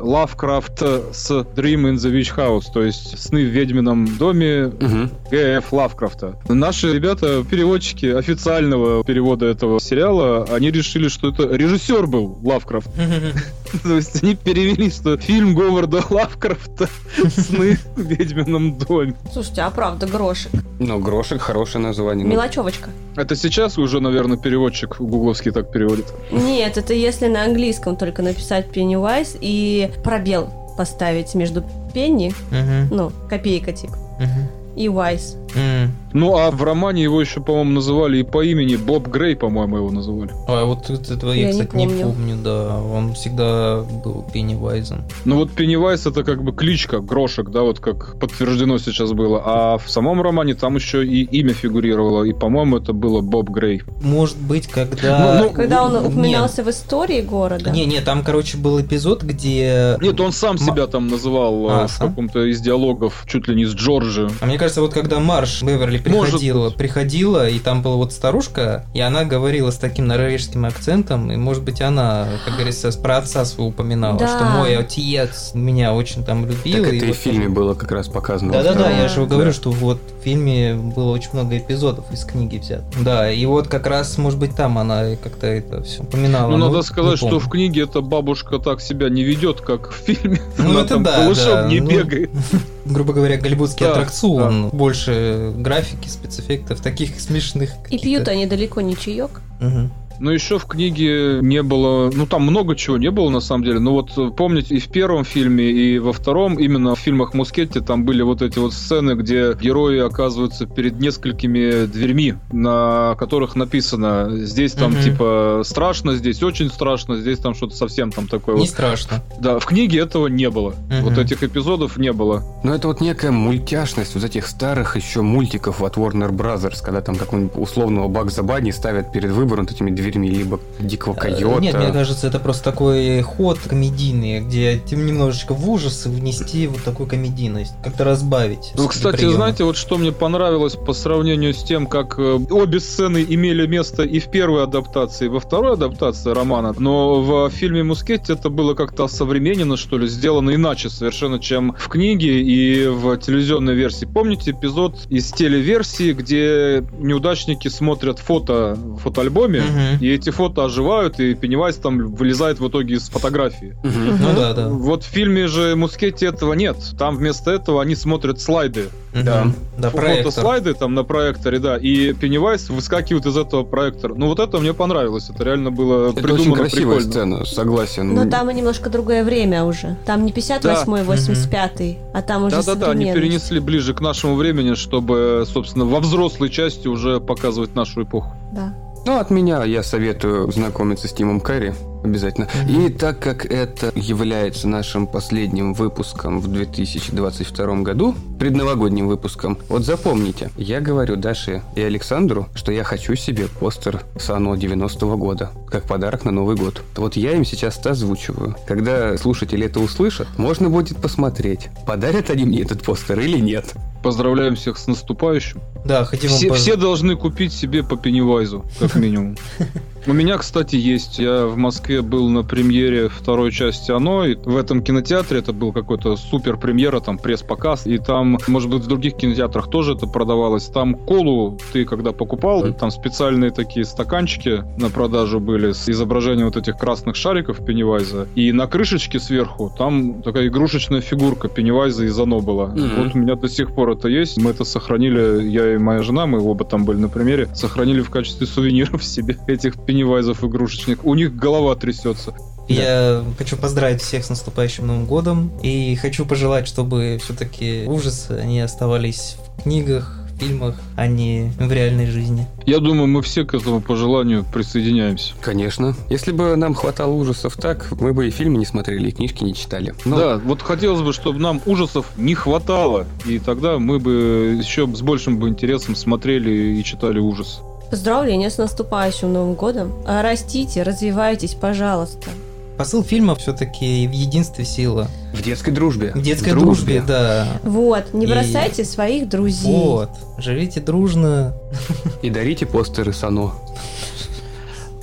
Лавкрафт с Dream in the Witch House, то есть «Сны в ведьмином доме» Мгм. Г.Ф. Лавкрафта. Наши ребята, переводчики официального перевода этого сериала, они решили, что это режиссер был Лавкрафт. То есть они перевели, что фильм Говарда Лавкрафта «Сны в ведьмином доме». Слушайте, а правда, грошек. Ну, грошек хорошее название. Ну, Мелочевочка. Это сейчас уже, наверное, переводчик гугловский так переводит. Нет, это если на английском только написать Pennywise и пробел поставить между Пенни, Мгм, ну, копейка типа, мгм. и Wise. М. Ну, а в романе его еще, по-моему, называли и по имени Боб Грей, по-моему, его называли. А вот этого я, Я не кстати, не помню. помню. да. Он всегда был Пеннивайзом. Ну вот Пеннивайз это как бы кличка, грошек, да, вот как подтверждено сейчас было. А в самом романе там еще и имя фигурировало, и, по-моему, это было Боб Грей. Может быть, когда... Ну, ну, Когда он Нет. упоминался в истории города. Не, не, там, короче, был эпизод, где... Нет, он сам Ма- себя там называл А, э, в сам? каком-то из диалогов, чуть ли не с Джорджи. А мне кажется, вот когда Марш Беверли Может приходила, быть. приходила, и там была вот старушка, и она говорила с таким норвежским акцентом, и, может быть, она, как говорится, про отца своего упоминала, Да. что мой отец меня очень там любил. Так это и вот в фильме было как раз показано. Да-да-да, я же говорю, Да. что вот в фильме было очень много эпизодов из книги взят. Да, и вот как раз, может быть, там она как-то это все упоминала. Ну, надо не сказать, что в книге эта бабушка так себя не ведет, как в фильме. Ну, Она это там да, да, не ну, бегает. грубо говоря, голливудский Да, аттракцион, больше графики, спецэффектов, таких смешных. И пьют они далеко не чаек. Мгм. Но еще в книге не было, ну там много чего не было на самом деле. Но вот э, помните и в первом фильме, и во втором, именно в фильмах Мускетти, там были вот эти вот сцены, где герои оказываются перед несколькими дверьми, на которых написано здесь там Мгм. типа страшно, здесь очень страшно, здесь там что-то совсем там такое. Не Вот. страшно. Да, в книге этого не было. Мгм. Вот этих эпизодов не было. Но это вот некая мультяшность вот этих старых еще мультиков от Warner Brothers, когда там какого-нибудь условного Багза Банни ставят перед выбором вот этими дверьми, либо Дикого Э, Койота. Нет, мне кажется, это просто такой ход комедийный, где тем немножечко в ужасы внести вот такую комедийность, как-то разбавить. Ну, кстати, приемы. знаете, вот что мне понравилось по сравнению с тем, как э, обе сцены имели место и в первой адаптации, и во второй адаптации романа, но в фильме Мускетти это было как-то современненно, что ли, сделано иначе совершенно, чем в книге и в телевизионной версии. Помните эпизод из телеверсии, где неудачники смотрят фото в фотоальбоме, И эти фото оживают, и Пеннивайз там вылезает в итоге из фотографии. Ну да, да. Вот в фильме же Мускетти этого нет. Там вместо этого они смотрят слайды. Мгм. Да. Да, проектор. Фотослайды там на проекторе, да, и Пеннивайз выскакивает из этого проектора. Ну вот это мне понравилось, это реально было Это придумано очень красивая прикольно. сцена, согласен. Но там и немножко другое время уже. Там не 58-й, Да. 85-й, а там уже Да-да-да, они перенесли ближе к нашему времени, чтобы, собственно, во взрослой части уже показывать нашу эпоху. Да. Ну, от меня я советую знакомиться с Тимом Керри. Обязательно. Мгм. И так как это является нашим последним выпуском в 2022 году, предновогодним выпуском, вот запомните, я говорю Даше и Александру, что я хочу себе постер Сано 90-го года, как подарок на Новый год. Вот я им сейчас это озвучиваю. Когда слушатели это услышат, можно будет посмотреть, подарят они мне этот постер или нет. Поздравляем всех с наступающим. Да, хотим вам Все, поз- все должны купить себе по Пеннивайзу, как минимум. У меня, кстати, есть. Я в Москве был на премьере второй части «Оно», и в этом кинотеатре это был какой-то супер премьера, там пресс-показ, и там, может быть, в других кинотеатрах тоже это продавалось. Там колу ты, когда покупал, там специальные такие стаканчики на продажу были с изображением вот этих красных шариков Пеннивайза, и на крышечке сверху там такая игрушечная фигурка Пеннивайза из «Оно» была. Мгм. Вот у меня до сих пор это есть. Мы это сохранили, я и моя жена, мы оба там были на примере, сохранили в качестве сувениров себе этих пеннивайзов игрушечных. У них голова трясется. Я хочу поздравить всех с наступающим Новым годом и хочу пожелать, чтобы все-таки ужасы они оставались в книгах, фильмах, а не в реальной жизни. Я думаю, мы все к этому пожеланию присоединяемся. Конечно. Если бы нам хватало ужасов так, мы бы и фильмы не смотрели, и книжки не читали. Но Да, вот хотелось бы, чтобы нам ужасов не хватало, и тогда мы бы еще с большим бы интересом смотрели и читали ужас. Поздравления с наступающим Новым годом. А Растите, развивайтесь, пожалуйста. Посыл фильма все-таки в единстве сила. в детской дружбе. В детской в дружбе, да. Вот, не И- бросайте своих друзей. Вот. Живите дружно. И дарите постеры Сано.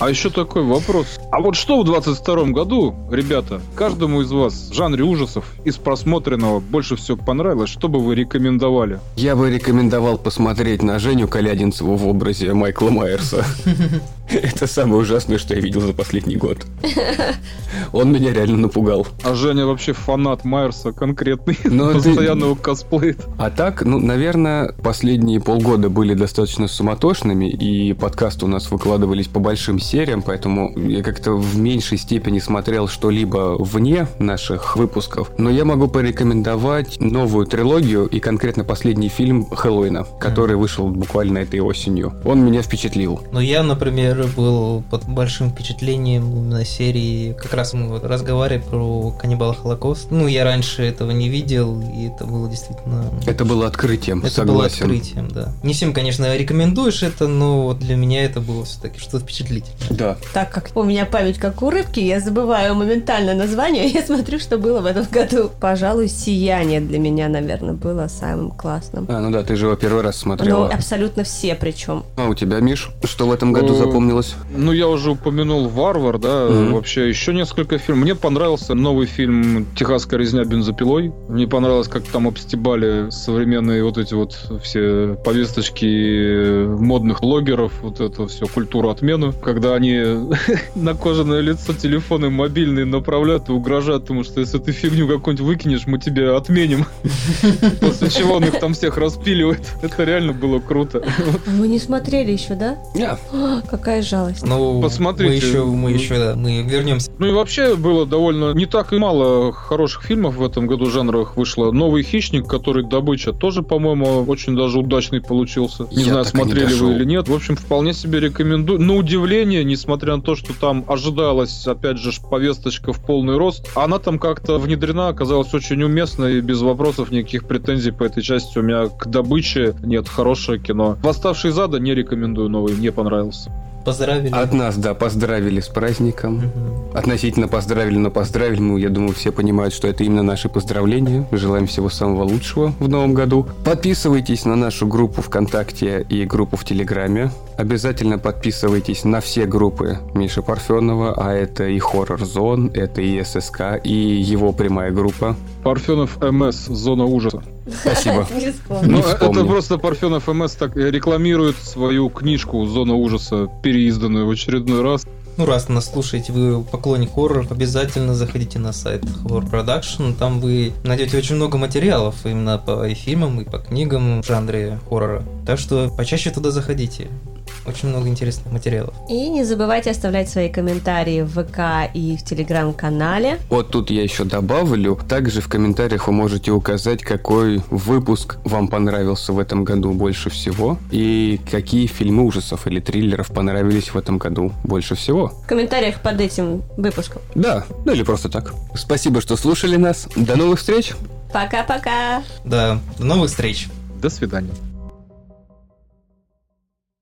А еще такой вопрос. А вот что в 22 году, ребята, каждому из вас в жанре ужасов из просмотренного больше всего понравилось, что бы вы рекомендовали? Я бы рекомендовал посмотреть на Женю Калядинцеву в образе Майкла Майерса. Это самое ужасное, что я видел за последний год. Он меня реально напугал. А Женя вообще фанат Майерса конкретный, Но постоянно его косплеит. А так, ну, наверное, последние полгода были достаточно суматошными, и подкасты у нас выкладывались по большим сериям, поэтому я как-то в меньшей степени смотрел что-либо вне наших выпусков. Но я могу порекомендовать новую трилогию и конкретно последний фильм Хэллоуина, который вышел буквально этой осенью. Он меня впечатлил. Но я, например, тоже был под большим впечатлением на серии. Как раз мы вот разговаривали про каннибал Холокост. Ну, я раньше этого не видел, и это было действительно... Это было открытием, Это согласен. было открытием, да. Не всем, конечно, рекомендуешь это, но вот для меня это было все-таки что-то впечатлительное. Да. Так как у меня память как у рыбки, я забываю моментально название, я смотрю, что было в этом году. Пожалуй, «Сияние» для меня, наверное, было самым классным. А, ну да, ты же его первый раз Ну, смотрела. абсолютно все причем. А у тебя, Миш, что в этом году Э, запомнилось? Ну, я уже упомянул «Варвар», да, Мгм. вообще еще несколько фильмов. Мне понравился новый фильм «Техасская резня бензопилой». Мне понравилось, как там обстебали современные вот эти вот все повесточки модных блогеров, вот это все, культуру отмену, когда они на кожаное лицо телефоны мобильные направляют и угрожают, потому что если ты фигню какую-нибудь выкинешь, мы тебя отменим. После чего он их там всех распиливает. Это реально было круто. Мы не смотрели еще, да? Я. О, какая жалость. Ну, Посмотрите. Мы еще, мы еще, да, мы вернемся. Ну и вообще было довольно не так и мало хороших фильмов в этом году жанровых вышло. Новый хищник, который добыча, тоже, по-моему, очень даже удачный получился. Не Я знаю, не смотрели дошел. вы или нет. В общем, вполне себе рекомендую. На удивление, несмотря на то, что там ожидалась, опять же, повесточка в полный рост, она там как-то внедрена, оказалась очень уместно и без вопросов, никаких претензий по этой части у меня к добыче нет. Хорошее кино. «Восставший из ада» не рекомендую новый, мне понравился. Поздравили. От нас, да, поздравили с праздником. Мгм. Относительно поздравили, но поздравили мы, я думаю, все понимают, что это именно наши поздравления. Желаем всего самого лучшего в новом году. Подписывайтесь на нашу группу ВКонтакте и группу в Телеграме. Обязательно подписывайтесь на все группы Миши Парфенова, а это и Хоррор Зон, это и ССК, и его прямая группа. Парфенов МС, зона ужаса. Спасибо. Не вспомню. Ну, это просто Парфенов МС так рекламирует свою книжку «Зона ужаса», переизданную в очередной раз. Ну, раз нас слушаете, вы поклонник хорроров, обязательно заходите на сайт Horror Production. Там вы найдете очень много материалов именно по и фильмам, и по книгам в жанре хоррора. Так что почаще туда заходите. Очень много интересных материалов. И не забывайте оставлять свои комментарии в ВК и в Телеграм-канале. Вот тут я еще добавлю. Также в комментариях вы можете указать, какой выпуск вам понравился в этом году больше всего и какие фильмы ужасов или триллеров понравились в этом году больше всего. В комментариях под этим выпуском. Да, ну или просто так. Спасибо, что слушали нас. До новых встреч! Пока-пока! Да, до новых встреч! До свидания.